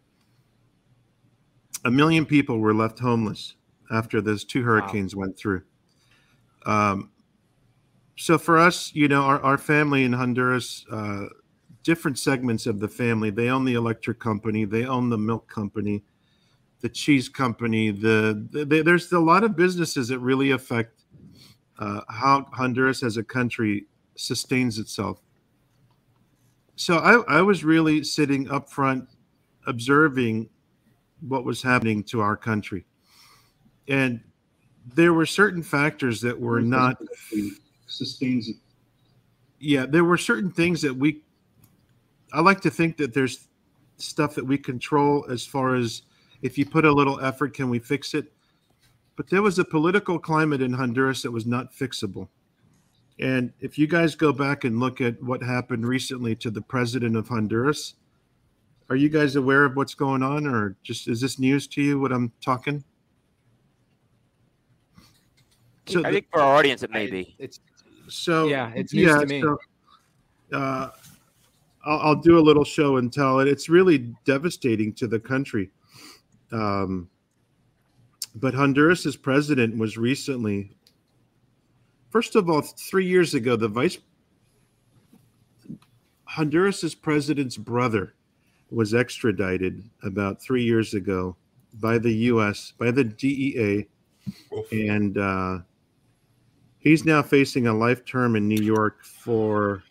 a million people were left homeless after those two hurricanes went through. Um, so for us, you know, our, our family in Honduras, uh, different segments of the family, they own the electric company, they own the milk company, the cheese company. The, the there's a lot of businesses that really affect uh, how Honduras as a country sustains itself. so I, I was really sitting up front observing what was happening to our country. And there were certain factors that were not sustains it. yeah, there were certain things that we I like to think that there's stuff that we control as far as if you put a little effort, can we fix it? But there was a political climate in Honduras that was not fixable. And if you guys go back and look at what happened recently to the president of Honduras, are you guys aware of what's going on, or just is this news to you? What I'm talking? So I the- think for our audience, it may be. It's so Yeah, it's news to me. so, uh, I'll, I'll do a little show and tell it. It's really devastating to the country. Um, but Honduras's president was recently, first of all, three years ago, the vice Honduras's president's brother was extradited about three years ago by the U.S. by the DEA, and uh, he's now facing a life term in New York for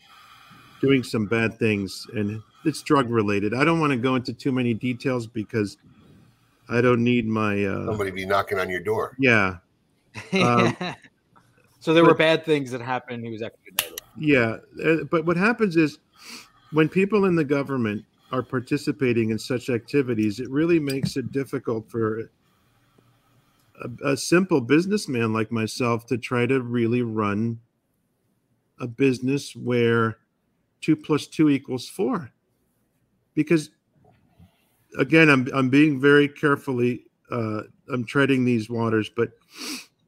doing some bad things, and it's drug related. I don't want to go into too many details because I don't need my uh, Somebody be knocking on your door. yeah. *laughs* Um, so there were bad things that happened. He was extradited. Yeah, uh, but what happens is when people in the government are participating in such activities, it really makes it difficult for a, a simple businessman like myself to try to really run a business where two plus two equals four. Because again, I'm I'm being very carefully uh, I'm treading these waters, but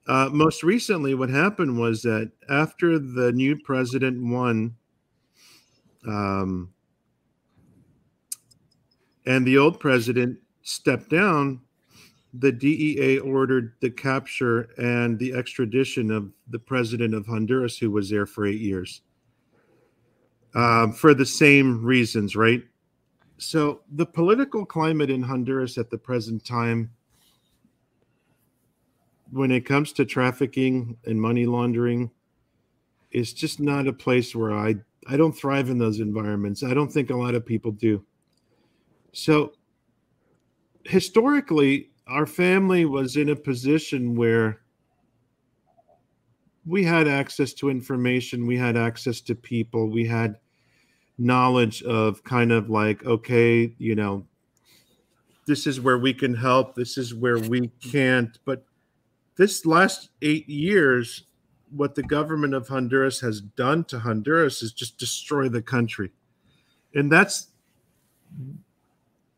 uh, most recently, what happened was that after the new president won, um, and the old president stepped down, the DEA ordered the capture and the extradition of the president of Honduras, who was there for eight years, um, for the same reasons, right? So the political climate in Honduras at the present time when it comes to trafficking and money laundering is just not a place where I I don't thrive in those environments. I don't think a lot of people do. So historically our family was in a position where we had access to information, we had access to people, we had knowledge of kind of like okay, you know, this is where we can help, this is where we can't, but this last eight years, what the government of Honduras has done to Honduras is just destroy the country. And that's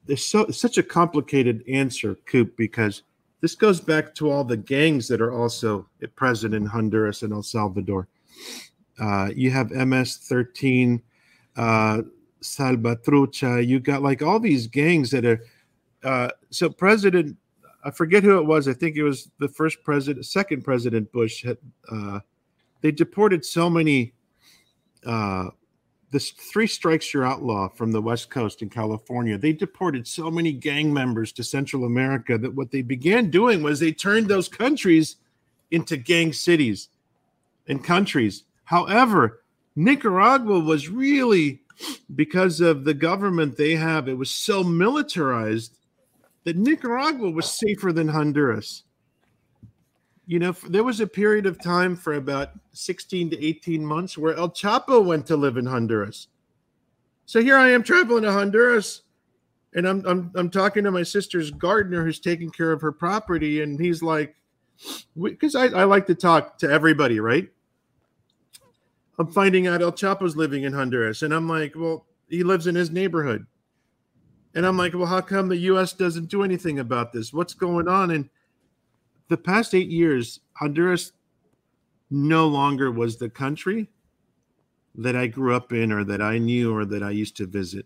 there's so such a complicated answer, Coop, because this goes back to all the gangs that are also present in Honduras and El Salvador. Uh, you have MS-13, uh, Salvatrucha. You got like all these gangs that are. Uh, so President I forget who it was. I think it was the first president, second president Bush. Had, uh, they deported so many. Uh, this three strikes you're outlaw from the West Coast in California. They deported so many gang members to Central America that what they began doing was they turned those countries into gang cities and countries. However, Nicaragua was really because of the government they have. It was so militarized that Nicaragua was safer than Honduras. You know, there was a period of time for about 16 to 18 months where El Chapo went to live in Honduras. So here I am traveling to Honduras and I'm I'm I'm talking to my sister's gardener who's taking care of her property and he's like because I, I like to talk to everybody, right? I'm finding out El Chapo's living in Honduras and I'm like, well, he lives in his neighborhood. And I'm like, well, how come the US doesn't do anything about this? What's going on? And the past eight years, Honduras no longer was the country that I grew up in or that I knew or that I used to visit.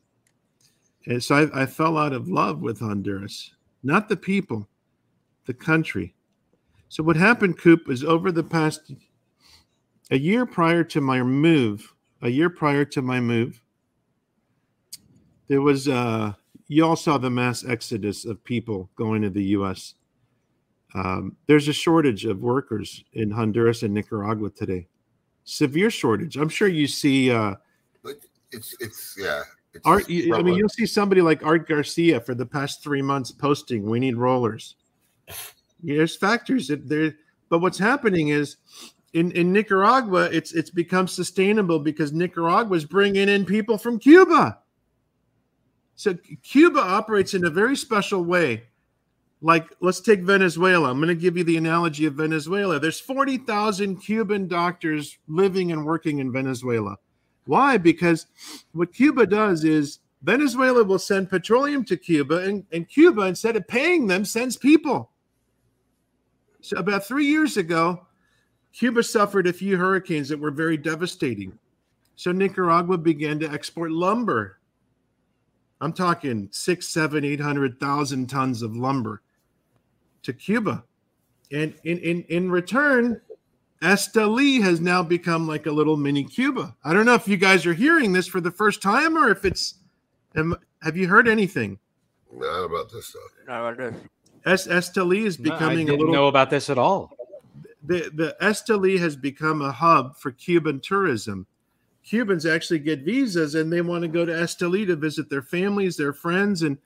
And so I, I fell out of love with Honduras, not the people, the country. So what happened, Coop, is over the past a year prior to my move, a year prior to my move, there was uh you all saw the mass exodus of people going to the U.S. Um, there's a shortage of workers in Honduras and Nicaragua today. Severe shortage. I'm sure you see. Uh, it's it's yeah. It's Art, you- I mean, you'll see somebody like Art Garcia for the past three months posting, "We need rollers." There's factors that there, but what's happening is, in in Nicaragua, it's it's become sustainable because Nicaragua's bringing in people from Cuba. So Cuba operates in a very special way. Like, let's take Venezuela. I'm going to give you the analogy of Venezuela. There's 40,000 Cuban doctors living and working in Venezuela. Why? Because what Cuba does is Venezuela will send petroleum to Cuba, and, and Cuba, instead of paying them, sends people. So, about three years ago, Cuba suffered a few hurricanes that were very devastating. So, Nicaragua began to export lumber. I'm talking six, seven, eight hundred thousand tons of lumber to Cuba. And in, in, in return, Esteli has now become like a little mini Cuba. I don't know if you guys are hearing this for the first time or if it's. Am, have you heard anything? Not about this stuff. Es, Esteli is No, I becoming a didn't little. know about this at all. The the Esteli has become a hub for Cuban tourism. Cubans actually get visas and they want to go to Esteli to visit their families, their friends, and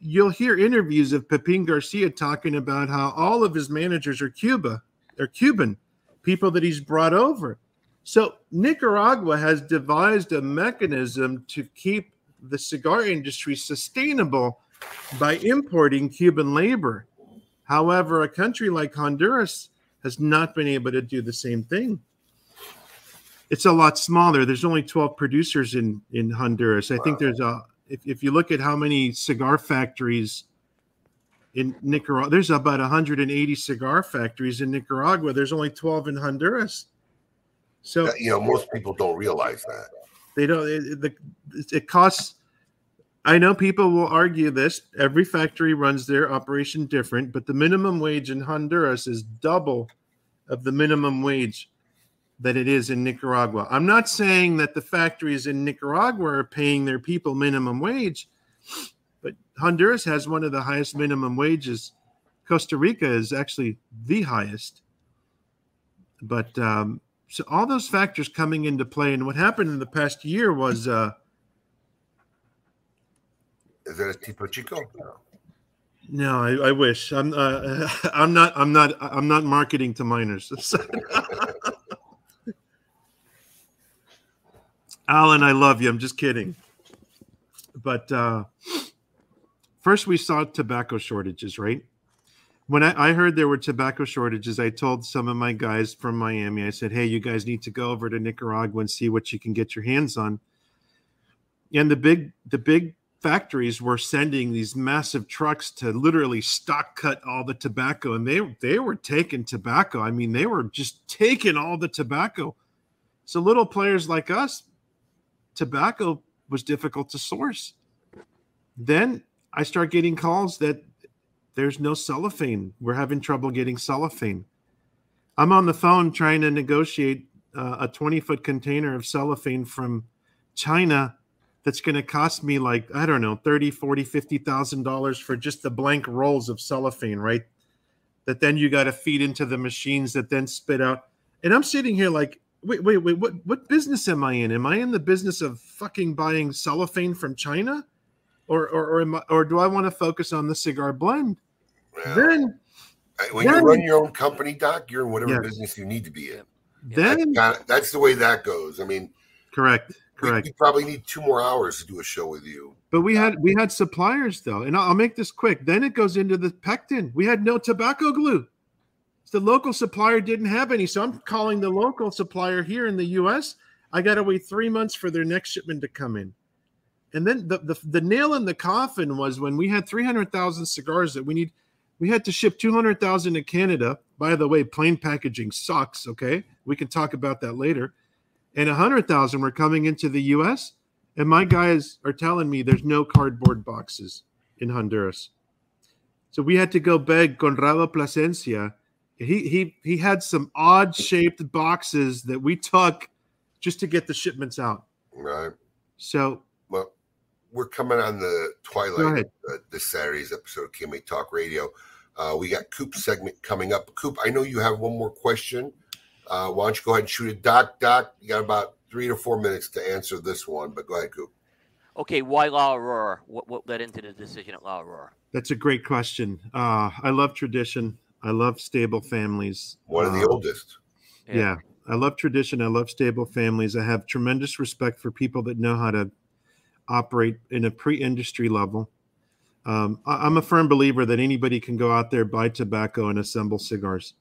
you'll hear interviews of Pepin Garcia talking about how all of his managers are Cuba, they're Cuban people that he's brought over. So Nicaragua has devised a mechanism to keep the cigar industry sustainable by importing Cuban labor. However, a country like Honduras has not been able to do the same thing. It's a lot smaller. There's only 12 producers in in Honduras. I think there's a if, if you look at how many cigar factories in Nicaragua, there's about 180 cigar factories in Nicaragua. There's only 12 in Honduras. So you know, most people don't realize that. they don't it, it costs i know people will argue this. Every factory runs their operation different but the minimum wage in honduras is double of the minimum wage that it is in nicaragua. I'm not saying that the factories in nicaragua are paying their people minimum wage but honduras has one of the highest minimum wages. Costa rica is actually the highest. But um, so all those factors coming into play and what happened in the past year was uh Is that a tipo chico? No. no i, I wish i'm uh, *laughs* i'm not i'm not i'm not marketing to minors *laughs* alan i love you i'm just kidding but uh first we saw tobacco shortages right when I, I heard there were tobacco shortages, I told some of my guys from Miami, I said, Hey, you guys need to go over to Nicaragua and see what you can get your hands on. And the big the big factories were sending these massive trucks to literally stock cut all the tobacco. And they they were taking tobacco. I mean, they were just taking all the tobacco. So little players like us, tobacco was difficult to source. Then I start getting calls that there's no cellophane. We're having trouble getting cellophane. I'm on the phone trying to negotiate uh, a 20 foot container of cellophane from China that's going to cost me like, I don't know, 30, 40, 50,000 dollars for just the blank rolls of cellophane, right? That then you got to feed into the machines that then spit out. And I'm sitting here like, wait, wait, wait, what, what business am I in? Am I in the business of fucking buying cellophane from China? Or, or, or, am I, or do I want to focus on the cigar blend? then Uh, When then- you run your own company, Doc, you're in whatever Yes. business you need to be in. Then that's, kinda- that's the way that goes. I mean, correct, we- correct. We, probably need two more hours to do a show with you. But we had we had suppliers though, and I'll I'll make this quick. Then it goes into the pectin. We had no tobacco glue. The local supplier didn't have any, so I'm calling the local supplier here in the U.S. I got to wait three months for their next shipment to come in, and then the the, the nail in the coffin was when we had 300,000 cigars that we need. We had to ship 200,000 to Canada. By the way, plain packaging sucks. Okay, we can talk about that later. And 100,000 were coming into the U.S. And my guys are telling me there's no cardboard boxes in Honduras. So we had to go beg Conrado Plasencia. He he he had some odd shaped boxes that we took just to get the shipments out. Right. So Well, we're coming on the twilight uh, this Saturday's episode of KMA Talk Radio. Uh, we got Coop's segment coming up. Coop, I know you have one more question. Uh, why don't you go ahead and shoot it, Doc? Doc, you got about three to four minutes to answer this one, but go ahead, Coop. Okay, why La Aurora? What what led into the decision at La Aurora? That's a great question. Uh, I love tradition. I love stable families. One of the Uh, oldest. Yeah. I love tradition. I love stable families. I have tremendous respect for people that know how to operate in a pre industry level. Um, I, am a firm believer that anybody can go out there, buy tobacco, and assemble cigars.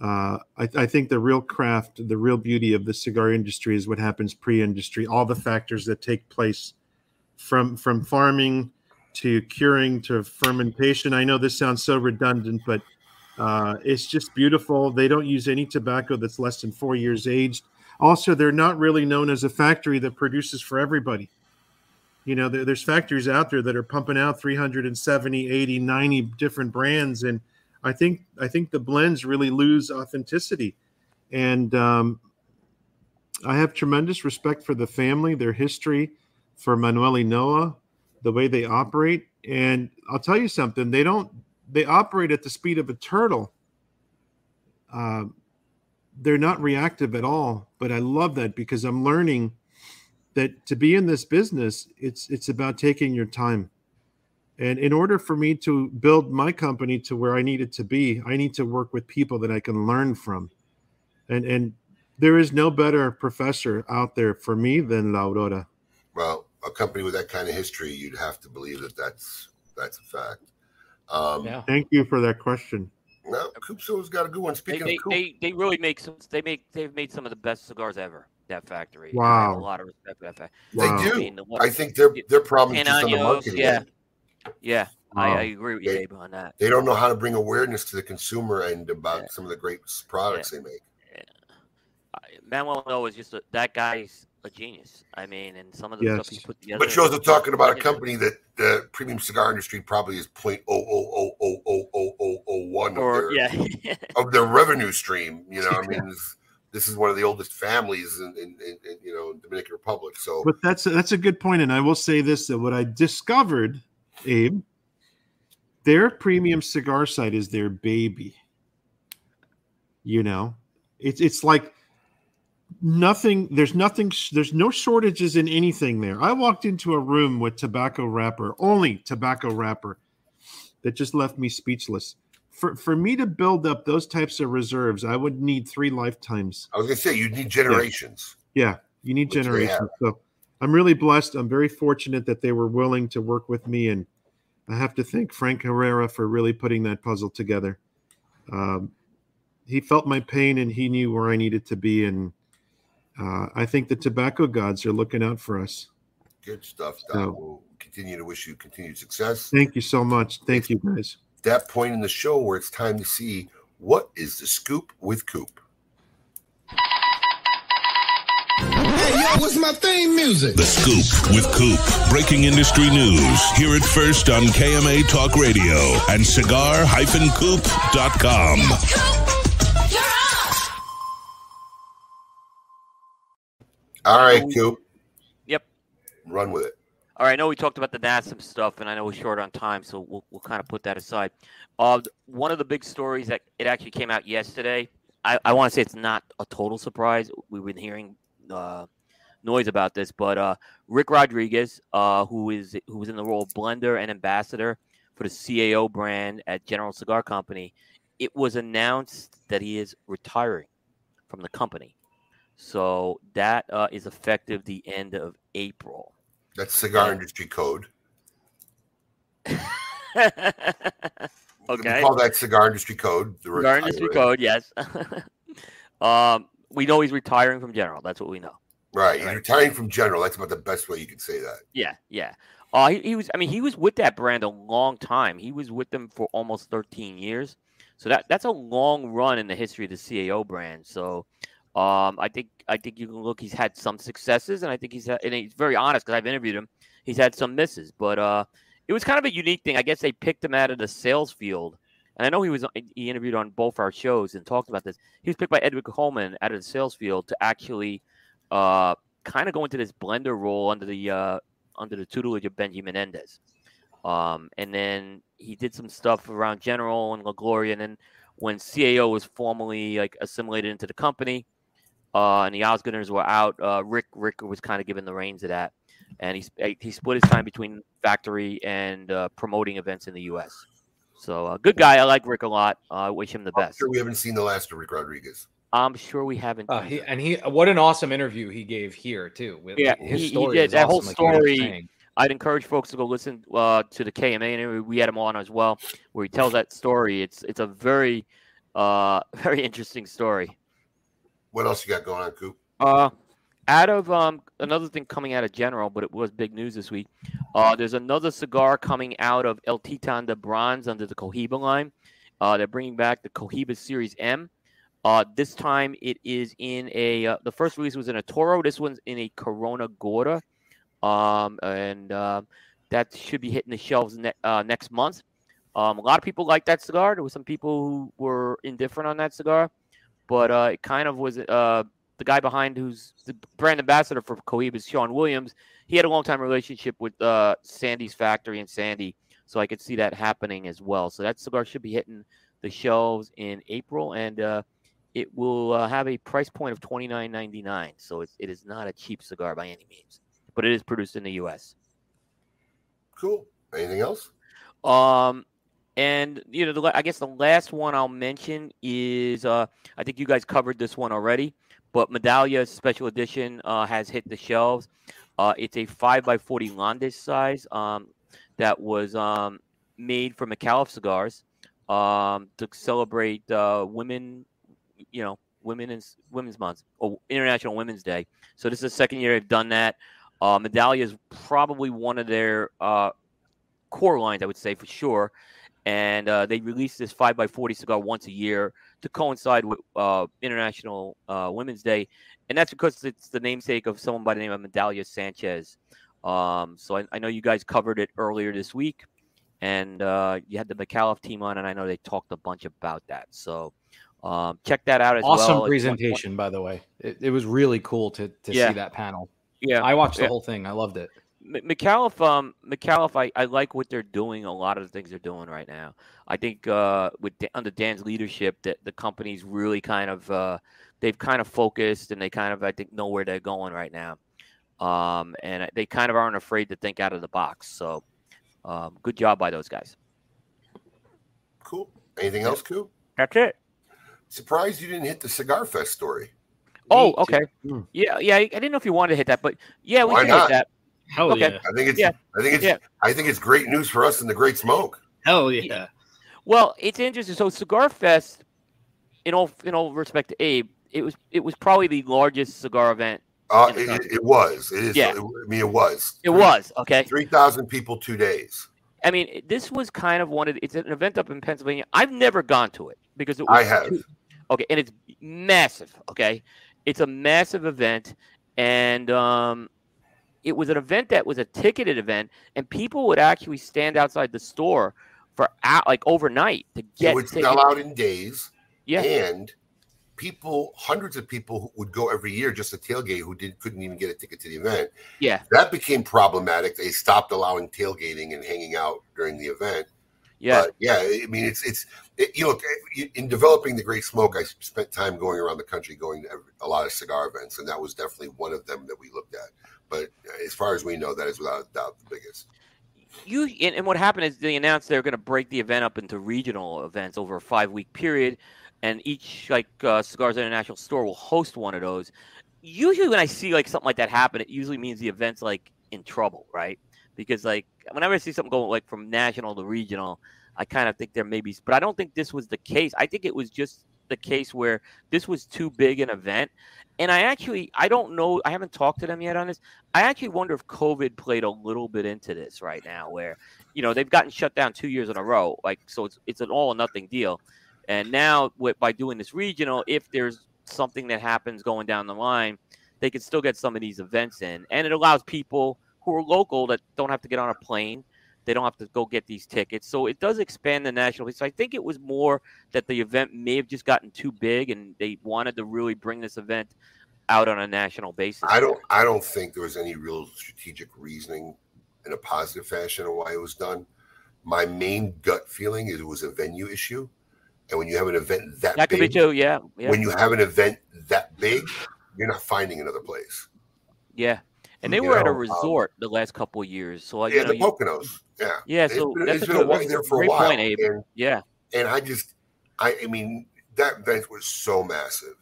Uh, I, I think the real craft, the real beauty of the cigar industry is what happens pre industry, all the factors that take place from from farming to curing to fermentation. I know this sounds so redundant, but uh, it's just beautiful. They don't use any tobacco that's less than four years aged. Also, they're not really known as a factory that produces for everybody. You know, there, there's factories out there that are pumping out 370, 80, 90 different brands, and I think I think the blends really lose authenticity. And um, I have tremendous respect for the family, their history, for Manuel Inoa, the way they operate. And I'll tell you something, they don't they operate at the speed of a turtle. Uh, they're not reactive at all, but I love that because I'm learning that to be in this business, it's it's about taking your time. And in order for me to build my company to where I need it to be, I need to work with people that I can learn from. And and there is no better professor out there for me than La Aurora. Well, a company with that kind of history, you'd have to believe that that's that's a fact. Um, Thank you for that question. No, Coopso's got a good one. They, Speaking they, of Coop, they, they really make some. They make they've made some of the best cigars ever. That factory. Wow. a lot of respect for that factory. They do. mean, the I think their their problem is just on the Pananos, marketing Yeah, end. Yeah. I, I um, agree with you, They- Abe, on that. They don't know how to bring awareness to the consumer and about some of the great products they make. Manuel Inoa is just a, that guy's a genius. I mean, and some of the stuff he Yes. put together. But you're also talking about a company that the premium cigar industry probably is point oh oh oh oh oh oh oh oh one of their yeah. *laughs* of their revenue stream. You know, I mean, this, this is one of the oldest families in, in, in, in you know Dominican Republic. So But that's that's a good point, and I will say this: that what I discovered, Abe, their premium cigar site is their baby. You know, it's it's like nothing. There's nothing. There's no shortages in anything there. I walked into a room with tobacco wrapper, only tobacco wrapper, that just left me speechless. For for me to build up those types of reserves, I would need three lifetimes. I was gonna say you need generations. Yeah, you need Which generations. So I'm really blessed. I'm very fortunate that they were willing to work with me, and I have to thank Frank Herrera for really putting that puzzle together. Um, he felt my pain, and he knew where I needed to be, and uh, I think the tobacco gods are looking out for us. Good stuff. Doc. So- We'll continue to wish you continued success. Thank you so much. Thank you, guys. That point in the show where it's time to see what is the scoop with Coop. Hey, yo, what's my theme music? The Scoop with Coop. Breaking industry news. Hear it first on KMA Talk Radio and cigar-coop.com. All right, Coop. Yep. Run with it. All right, I know we talked about the NASEM stuff, and I know we're short on time, so we'll, we'll kind of put that aside. Uh, one of the big stories that it actually came out yesterday. I, I want to say it's not a total surprise. We've been hearing uh, noise about this, but uh, Rick Rodriguez, uh, who is who was in the role of blender and ambassador for the CAO brand at General Cigar Company, it was announced that he is retiring from the company. So that uh, is effective the end of April. That's cigar industry code. *laughs* Okay. We call that cigar industry code. The Cigar industry code, yes. *laughs* um, we know he's retiring from General. That's what we know. Right. He's retiring from General. That's about the best way you could say that. Yeah, yeah. Uh, he, he was. I mean, he was with that brand a long time. He was with them for almost 13 years. So that that's a long run in the history of the CAO brand. So, um, I think I think you can look. He's had some successes, and I think he's had, and he's very honest because I've interviewed him. He's had some misses, but uh, it was kind of a unique thing. I guess they picked him out of the sales field, and I know he was he interviewed on both our shows and talked about this. He was picked by Edward Coleman out of the sales field to actually uh, kind of go into this blender role under the uh, under the tutelage of Benji Menendez. Um, and then he did some stuff around General and La Gloria. And then when CAO was formally like assimilated into the company, uh, and the Ozgeners were out. Uh, Rick Rick was kind of given the reins of that, and he he split his time between factory and uh, promoting events in the U.S. So uh, good guy. I like Rick a lot. Uh, I wish him the I'm best. sure we haven't seen the last of Rick Rodriguez. I'm sure we haven't. Uh, he and he what an awesome interview he gave here too. With, yeah, his he, he did that whole awesome, like you were story. saying. I'd encourage folks to go listen uh, to the KMA interview. We had him on as well, where he tells that story. It's it's a very uh, *laughs* very interesting story. What else you got going on, Coop? Uh, out of um, another thing coming out of General, but it was big news this week. Uh, there's another cigar coming out of El Titan de Bronze under the Cohiba line. Uh, they're bringing back the Cohiba Series M. Uh, this time it is in a. Uh, the first release was in a Toro. This one's in a Corona Gorda, um, and uh, that should be hitting the shelves ne- uh, next month. Um, a lot of people like that cigar. There were some people who were indifferent on that cigar, but it kind of was. The guy behind who's the brand ambassador for Cohiba is Sean Williams. He had a long time relationship with uh, Sandy's factory and Sandy, so I could see that happening as well. So that cigar should be hitting the shelves in April, and uh, it will uh, have a price point of twenty nine ninety nine. So it's, it is not a cheap cigar by any means, but it is produced in the U.S. Cool. Anything else? Um, and you know, the, I guess the last one I'll mention is uh, I think you guys covered this one already, but Medallia Special Edition uh, has hit the shelves. Uh, it's a five by forty Landes size um, that was um, made for McAuliffe cigars um, to celebrate uh, women, you know, women and Women's Month or International Women's Day. So this is the second year they've done that. Uh, Medallia is probably one of their uh, core lines, I would say for sure. And uh, they release this 5x40 cigar once a year to coincide with uh, International uh, Women's Day. And that's because it's the namesake of someone by the name of Medalia Sanchez. Um, so I, I know you guys covered it earlier this week. And uh, you had the McAuliffe team on, and I know they talked a bunch about that. So um, check that out as Awesome well. One- presentation, by the way. It, it was really cool to to Yeah. see that panel. Yeah, I watched the yeah. whole thing. I loved it. M- McAuliffe, um, McAuliffe, I, I like what they're doing. A lot of the things they're doing right now. I think uh, with Da- under Dan's leadership, that the company's really kind of uh, they've kind of focused and they kind of I think know where they're going right now. Um, and they kind of aren't afraid to think out of the box. So, um, good job by those guys. Cool. Anything else, Coop? That's it. Surprised you didn't hit the Cigar Fest story. Oh, okay. Yeah, yeah. I didn't know if you wanted to hit that, but yeah, we Why can not? hit that. Hell okay. yeah. I think it's Yeah. I think it's Yeah. I think it's great news for us in the Great Smoke. Hell yeah. Well, it's interesting. So Cigar Fest, in all in all respect to Abe, it was it was probably the largest cigar event. Uh, it, it- it was. It is. Yeah. It, I mean, it was. It was okay. Three thousand people, two days. I mean, this was kind of one of the, it's an event up in Pennsylvania. I've never gone to it because it I have. too- okay, and it's massive. Okay, it's a massive event, and um, it was an event that was a ticketed event, and people would actually stand outside the store for out like overnight to get. It would tickets. sell out in days. Yeah. And people, hundreds of people would go every year just to tailgate who did couldn't even get a ticket to the event. Yeah. That became problematic. They stopped allowing tailgating and hanging out during the event. Yeah. But yeah, I mean, it's it's it, you look in developing the Great Smoke. I spent time going around the country, going to a lot of cigar events, and that was definitely one of them that we looked at. But as far as we know, that is without a doubt the biggest. you and, and what happened is they announced they're going to break the event up into regional events over a five week period and each like uh, cigars international store will host one of those usually when i see like something like that happen it usually means the event's like in trouble right because like whenever i see something going like from national to regional i kind of think there may be but i don't think this was the case. I think it was just the case where this was too big an event. And i actually i don't know i haven't talked to them yet on this. I actually wonder if covid played a little bit into this right now where you know they've gotten shut down two years in a row like so it's it's an all or nothing deal. And now with, by doing this regional if there's something that happens going down the line they can still get some of these events in. And it allows people who are local that don't have to get on a plane they don't have to go get these tickets so it does expand the national so i think it was more that the event may have just gotten too big and they wanted to really bring this event out on a national basis I don't I don't think there was any real strategic reasoning in a positive fashion of why it was done. My main gut feeling is it was a venue issue. And when you have an event that, that could be too yeah, yeah. when you have an event that big, you're not finding another place. Yeah, and they You were at a know, um, resort the last couple of years. So like, yeah, you know, the Poconos. Yeah, Yeah, It's so been- that's it's a been good there for a while. point, Abe. And, Yeah. and I just, I, I mean, that event was so massive,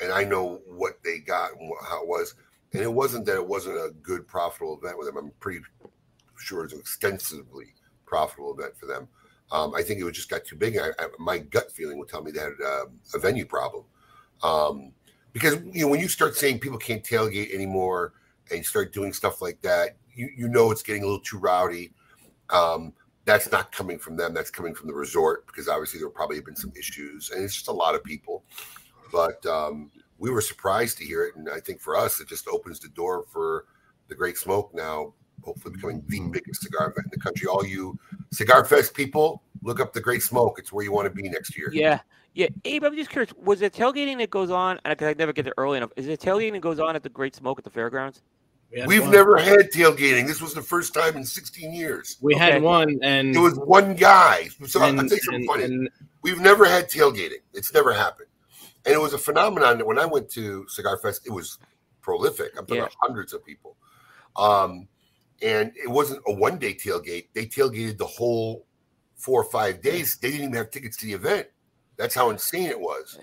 and I know what they got and what, how it was, and it wasn't that it wasn't a good profitable event with them. I'm pretty sure it's an extensively profitable event for them. Um, I think it was just got too big. I, I, my gut feeling would tell me they had uh, a venue problem. Um, because you know when you start saying people can't tailgate anymore and you start doing stuff like that, you you know it's getting a little too rowdy. Um, that's not coming from them. That's coming from the resort because obviously there probably have been some issues, and it's just a lot of people. But um, we were surprised to hear it, and I think for us, it just opens the door for the Great Smoke now, hopefully becoming the biggest cigar event in the country. All you Cigar Fest people, look up the Great Smoke. It's where you want to be next year. Yeah, yeah. Abe, I'm just curious. Was it tailgating that goes on? And I, I never get there early enough. Is it tailgating that goes on at the Great Smoke at the fairgrounds? We've never had tailgating. This was the first time in 16 years. We had one, and it was one guy. So I'll and- tell you something and- funny. and- We've never had tailgating. It's never happened, and it was a phenomenon that when I went to Cigar Fest, it was prolific. I'm talking Yeah. about hundreds of people, um, and it wasn't a one day tailgate. They tailgated the whole four or five days. They didn't even have tickets to the event. That's how insane it was.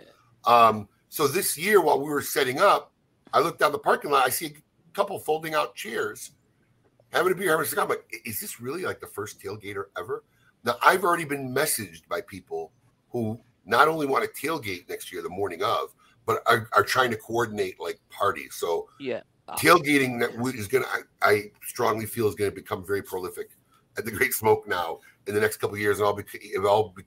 Um, so this year, while we were setting up, I looked down the parking lot. I see a couple folding out chairs, having a beer, having a cigar. I'm like, is this really like the first tailgater ever? Now, I've already been messaged by people who not only want to tailgate next year, the morning of, but are, are trying to coordinate like parties. So Yeah. tailgating that we- is going to, I strongly feel, is going to become very prolific at the Great Smoke now in the next couple of years. And all, be, it all be,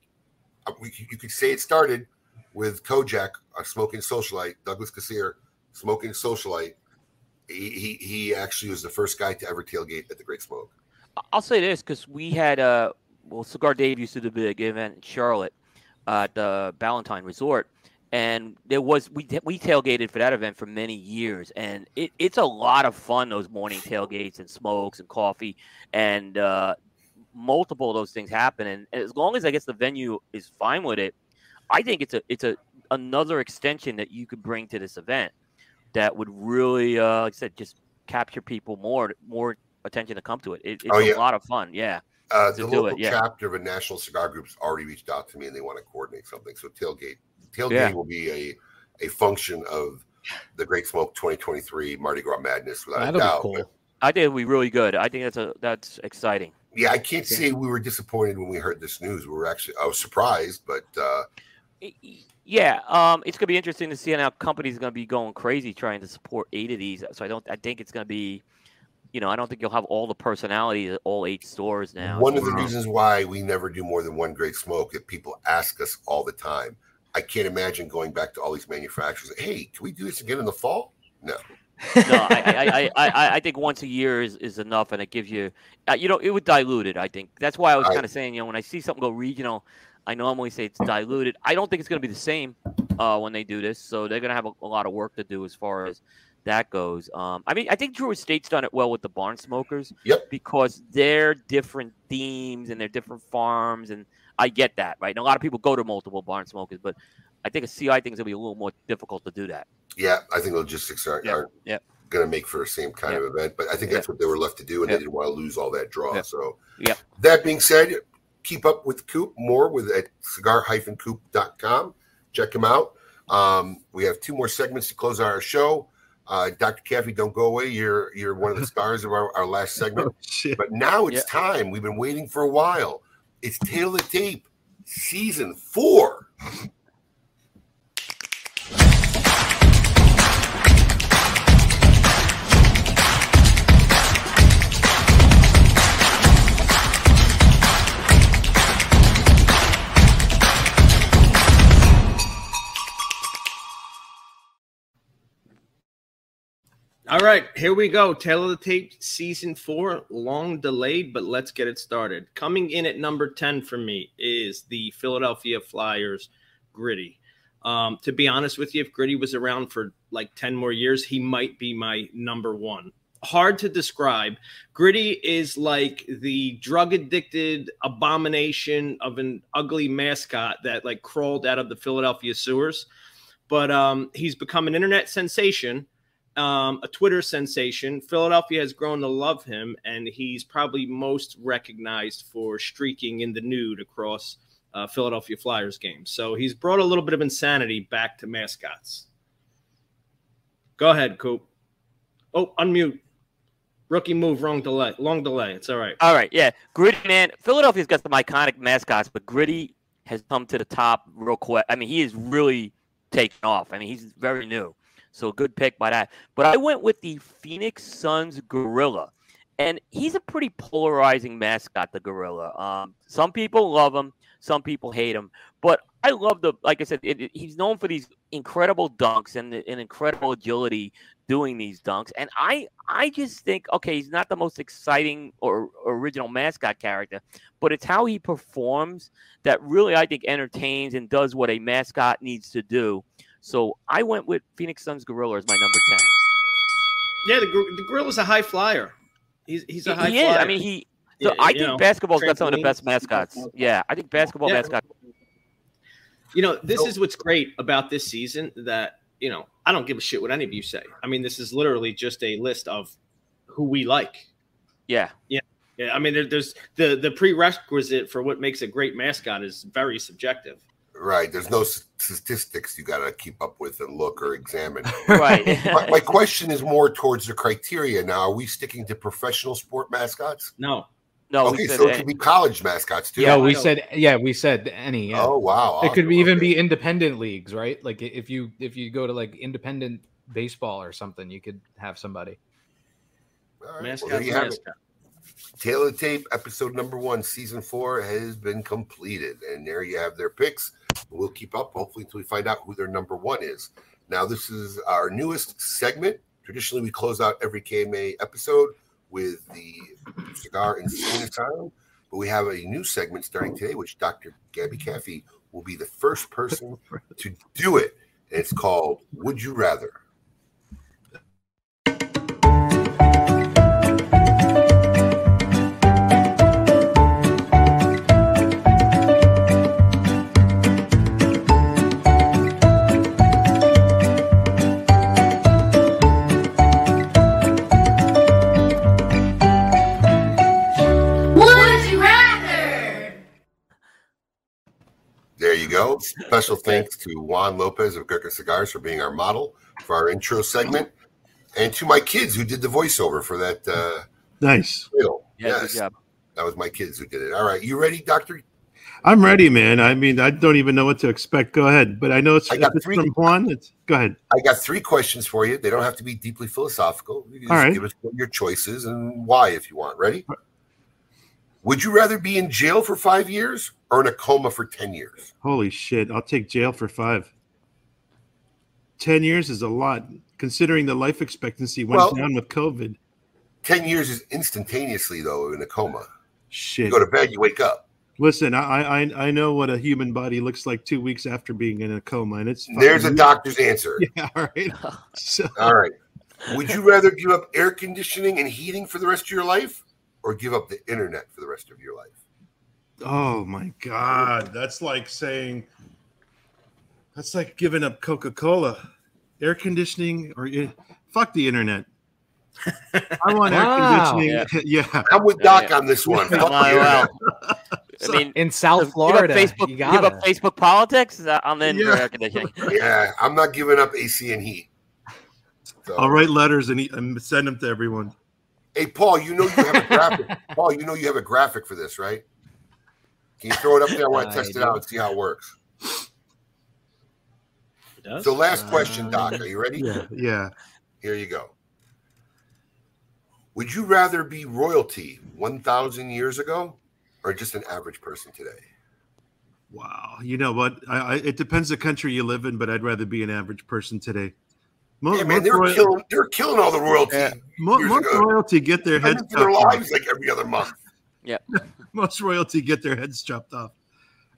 uh, you could say it started with Kojak, a smoking socialite, Douglas Kassir, smoking socialite. He, he actually was the first guy to ever tailgate at the Great Smoke. I'll say this because we had uh well Cigar Dave used to do a big event in Charlotte at the Ballantyne Resort, and there was we we tailgated for that event for many years, and it, it's a lot of fun those morning tailgates and smokes and coffee, and uh, multiple of those things happen, and as long as I guess the venue is fine with it, I think it's a it's a another extension that you could bring to this event that would really uh, like I said just capture people more more attention to come to it. it it's Oh, a lot of fun. Yeah. Uh, to the do local it. Yeah. chapter of a national cigar group's already reached out to me and they want to coordinate something. So tailgate, tailgate Yeah. will be a a function of the Great Smoke 2023 Mardi Gras Madness without a doubt. But, I think it'll be really good. I think that's a that's exciting. yeah, I can't say we were disappointed when we heard this news. We were actually I was surprised, but uh, Yeah, um, it's gonna be interesting to see how companies are gonna be going crazy trying to support eight of these. So I don't. I think it's gonna be, you know, I don't think you'll have all the personalities at all eight stores now. one of the reasons why we never do more than one Great Smoke that people ask us all the time. I can't imagine going back to all these manufacturers. Hey, can we do this again in the fall? No. no, I, I, I, I, I think once a year is, is enough, and it gives you, uh, you know, it would dilute it. I think that's why I was kind of saying, you know, when I see something go regional, I normally say it's diluted. I don't think it's going to be the same uh, when they do this, so they're going to have a, a lot of work to do as far as that goes. Um, I mean, I think Drew Estate's done it well with the barn smokers. Yep. Because they're different themes and they're different farms, and I get that, right? And a lot of people go to multiple barn smokers, but I think a CI thing is going to be a little more difficult to do that. Yeah, I think logistics are, Yeah, are yeah. going to make for the same kind of event. But I think that's what they were left to do, and they didn't want to lose all that draw. So, Yeah. that being said, keep up with Coop more with at cigar-coop.com. Check him out. Um, we have two more segments to close our show. Uh, Dr. Kafie, don't go away. You're you're one of the *laughs* stars of our, our last segment. but now it's time. We've been waiting for a while. It's Tail of the Tape, season four. All right, here we go. Tail of the Tape season four, long delayed, but let's get it started. Coming in at number 10 for me is the Philadelphia Flyers Gritty. Um, to be honest with you, if Gritty was around for like 10 more years, he might be my number one. Hard to describe. Gritty is like the drug addicted abomination of an ugly mascot that like crawled out of the Philadelphia sewers but um, he's become an internet sensation, um, a Twitter sensation. Philadelphia has grown to love him, and he's probably most recognized for streaking in the nude across uh, Philadelphia Flyers games. So he's brought a little bit of insanity back to mascots. Go ahead, Coop. Oh, unmute. Rookie move, wrong delay. Long delay. It's all right. All right, yeah. Gritty man. Philadelphia's got some iconic mascots, but Gritty has come to the top real quick. I mean, he is really taken off. I mean, he's very new. So good pick by that. But I went with the Phoenix Suns Gorilla. And he's a pretty polarizing mascot, the gorilla. Um, some people love him, some people hate him. But I love the, like I said, it, it- he's known for these incredible dunks and an incredible agility doing these dunks. And I, I just think, okay, he's not the most exciting or original mascot character, but it's how he performs that really I think entertains and does what a mascot needs to do. So I went with Phoenix Suns Gorilla as my number ten. Yeah, the, the gorilla's a high flyer. He's he's a high he is. flyer. I mean, he. So Yeah, I think know, basketball's got some of the best mascots. Yeah, I think basketball Yeah. mascots. You know, this is what's great about this season that, you know, I don't give a shit what any of you say. I mean, this is literally just a list of who we like. Yeah. Yeah. Yeah. I mean, there, there's the the prerequisite for what makes a great mascot is very subjective. Right. There's no statistics you got to keep up with and look or examine. *laughs* Right. *laughs* my, my question is more towards the criteria now. Are we sticking to professional sport mascots? No. No. Okay, so it could be college mascots too. Yeah, we said yeah, we said any. Yeah. Oh, wow. It could Awesome. be even be independent leagues, right? Like if you if you go to like independent baseball or something, you could have somebody. All right, Mascot's well, there you have it. mascot. Taylor Tape, episode number one, season four has been completed. And there you have their picks. We'll keep up, hopefully, until we find out who their number one is. Now, this is our newest segment. Traditionally, we close out every KMA episode with the cigar insane asylum. But we have a new segment starting today, which Dr. Gabby Kafie will be the first person *laughs* to do it. And it's called Would You Rather? Special *laughs* thanks to Juan Lopez of Gurkha Cigars for being our model for our intro segment, and to my kids who did the voiceover for that. Uh, Nice. riddle. Yeah, yes, that was my kids who did it. All right, you ready, Doctor? I'm ready, man. I mean, I don't even know what to expect. Go ahead. But I know it's, I got it's three- from Juan. It's go ahead. I got three questions for you. They don't have to be deeply philosophical. You can just right. give us your choices and why, if you want. Ready? Would you rather be in jail for five years or in a coma for ten years? Holy shit! I'll take jail for five. Ten years is a lot, considering the life expectancy went Well- down with COVID. Ten years is instantaneously though in a coma. Shit. You go to bed, you wake up. Listen, I, I I know what a human body looks like two weeks after being in a coma, and it's There's a doctor's answer. *laughs* Yeah, all right. *laughs* So, All right. Would you rather give up air conditioning and heating for the rest of your life or give up the internet for the rest of your life? oh my god, that's like saying that's like giving up Coca Cola, air conditioning, or fuck the internet. *laughs* I want Wow. air conditioning. *laughs* Yeah. I'm with Doc on this one. *laughs* Fuck the internet. I mean, In South give Florida, up Facebook, you give up Facebook politics. I'm in Yeah. air conditioning. Yeah, I'm not giving up AC and heat. So, I'll write letters and, and send them to everyone. Hey, Paul, you know you have a graphic. *laughs* Paul, you know you have a graphic for this, right? Can you throw it up there? I want to I test it out and see how it works. It does? So, last uh, question, Doc. Are you ready? Yeah. Yeah. Here you go. Would you rather be royalty 1,000 years ago or just an average person today? Wow. You know what? I, I, it depends the country you live in, but I'd rather be an average person today. Mo- Yeah, man, most they were royal- killing, they were killing all the royalty. mo- years most ago. royalty get their heads their chopped off. lives like every other month. *laughs* Yeah, *laughs* Most royalty get their heads chopped off.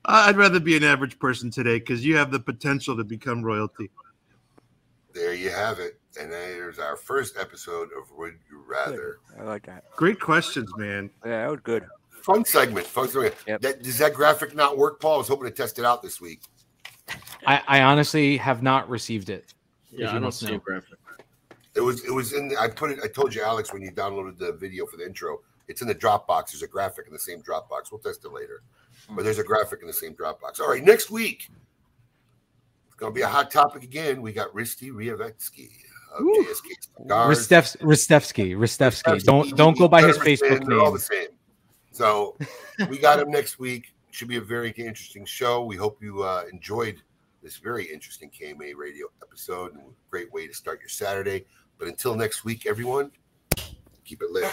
I- I'd rather be an average person today because you have the potential to become royalty. There you have it. And there's our first episode of Would You Rather. I like that. Great questions, man. Yeah, that was good. Fun segment. Fun segment. Yep. That, does that graphic not work, Paul? I was hoping to test it out this week. I, I honestly have not received it. If Yeah, you I don't see know. a graphic. It was it was in I put it I told you Alex when you downloaded the video for the intro. It's in the Dropbox. There's a graphic in the same Dropbox. We'll test it later. But there's a graphic in the same Dropbox. All right, next week. It's gonna be a hot topic again. We got Risty Riavetsky of JSK Cigars. Ristevsky, Ristevsky. Don't don't go by his Facebook They're all name. the same. So we got him next week. Should be a very interesting show. We hope you uh, enjoyed this very interesting KMA radio episode. And great way to start your Saturday. But until next week, everyone, keep it lit.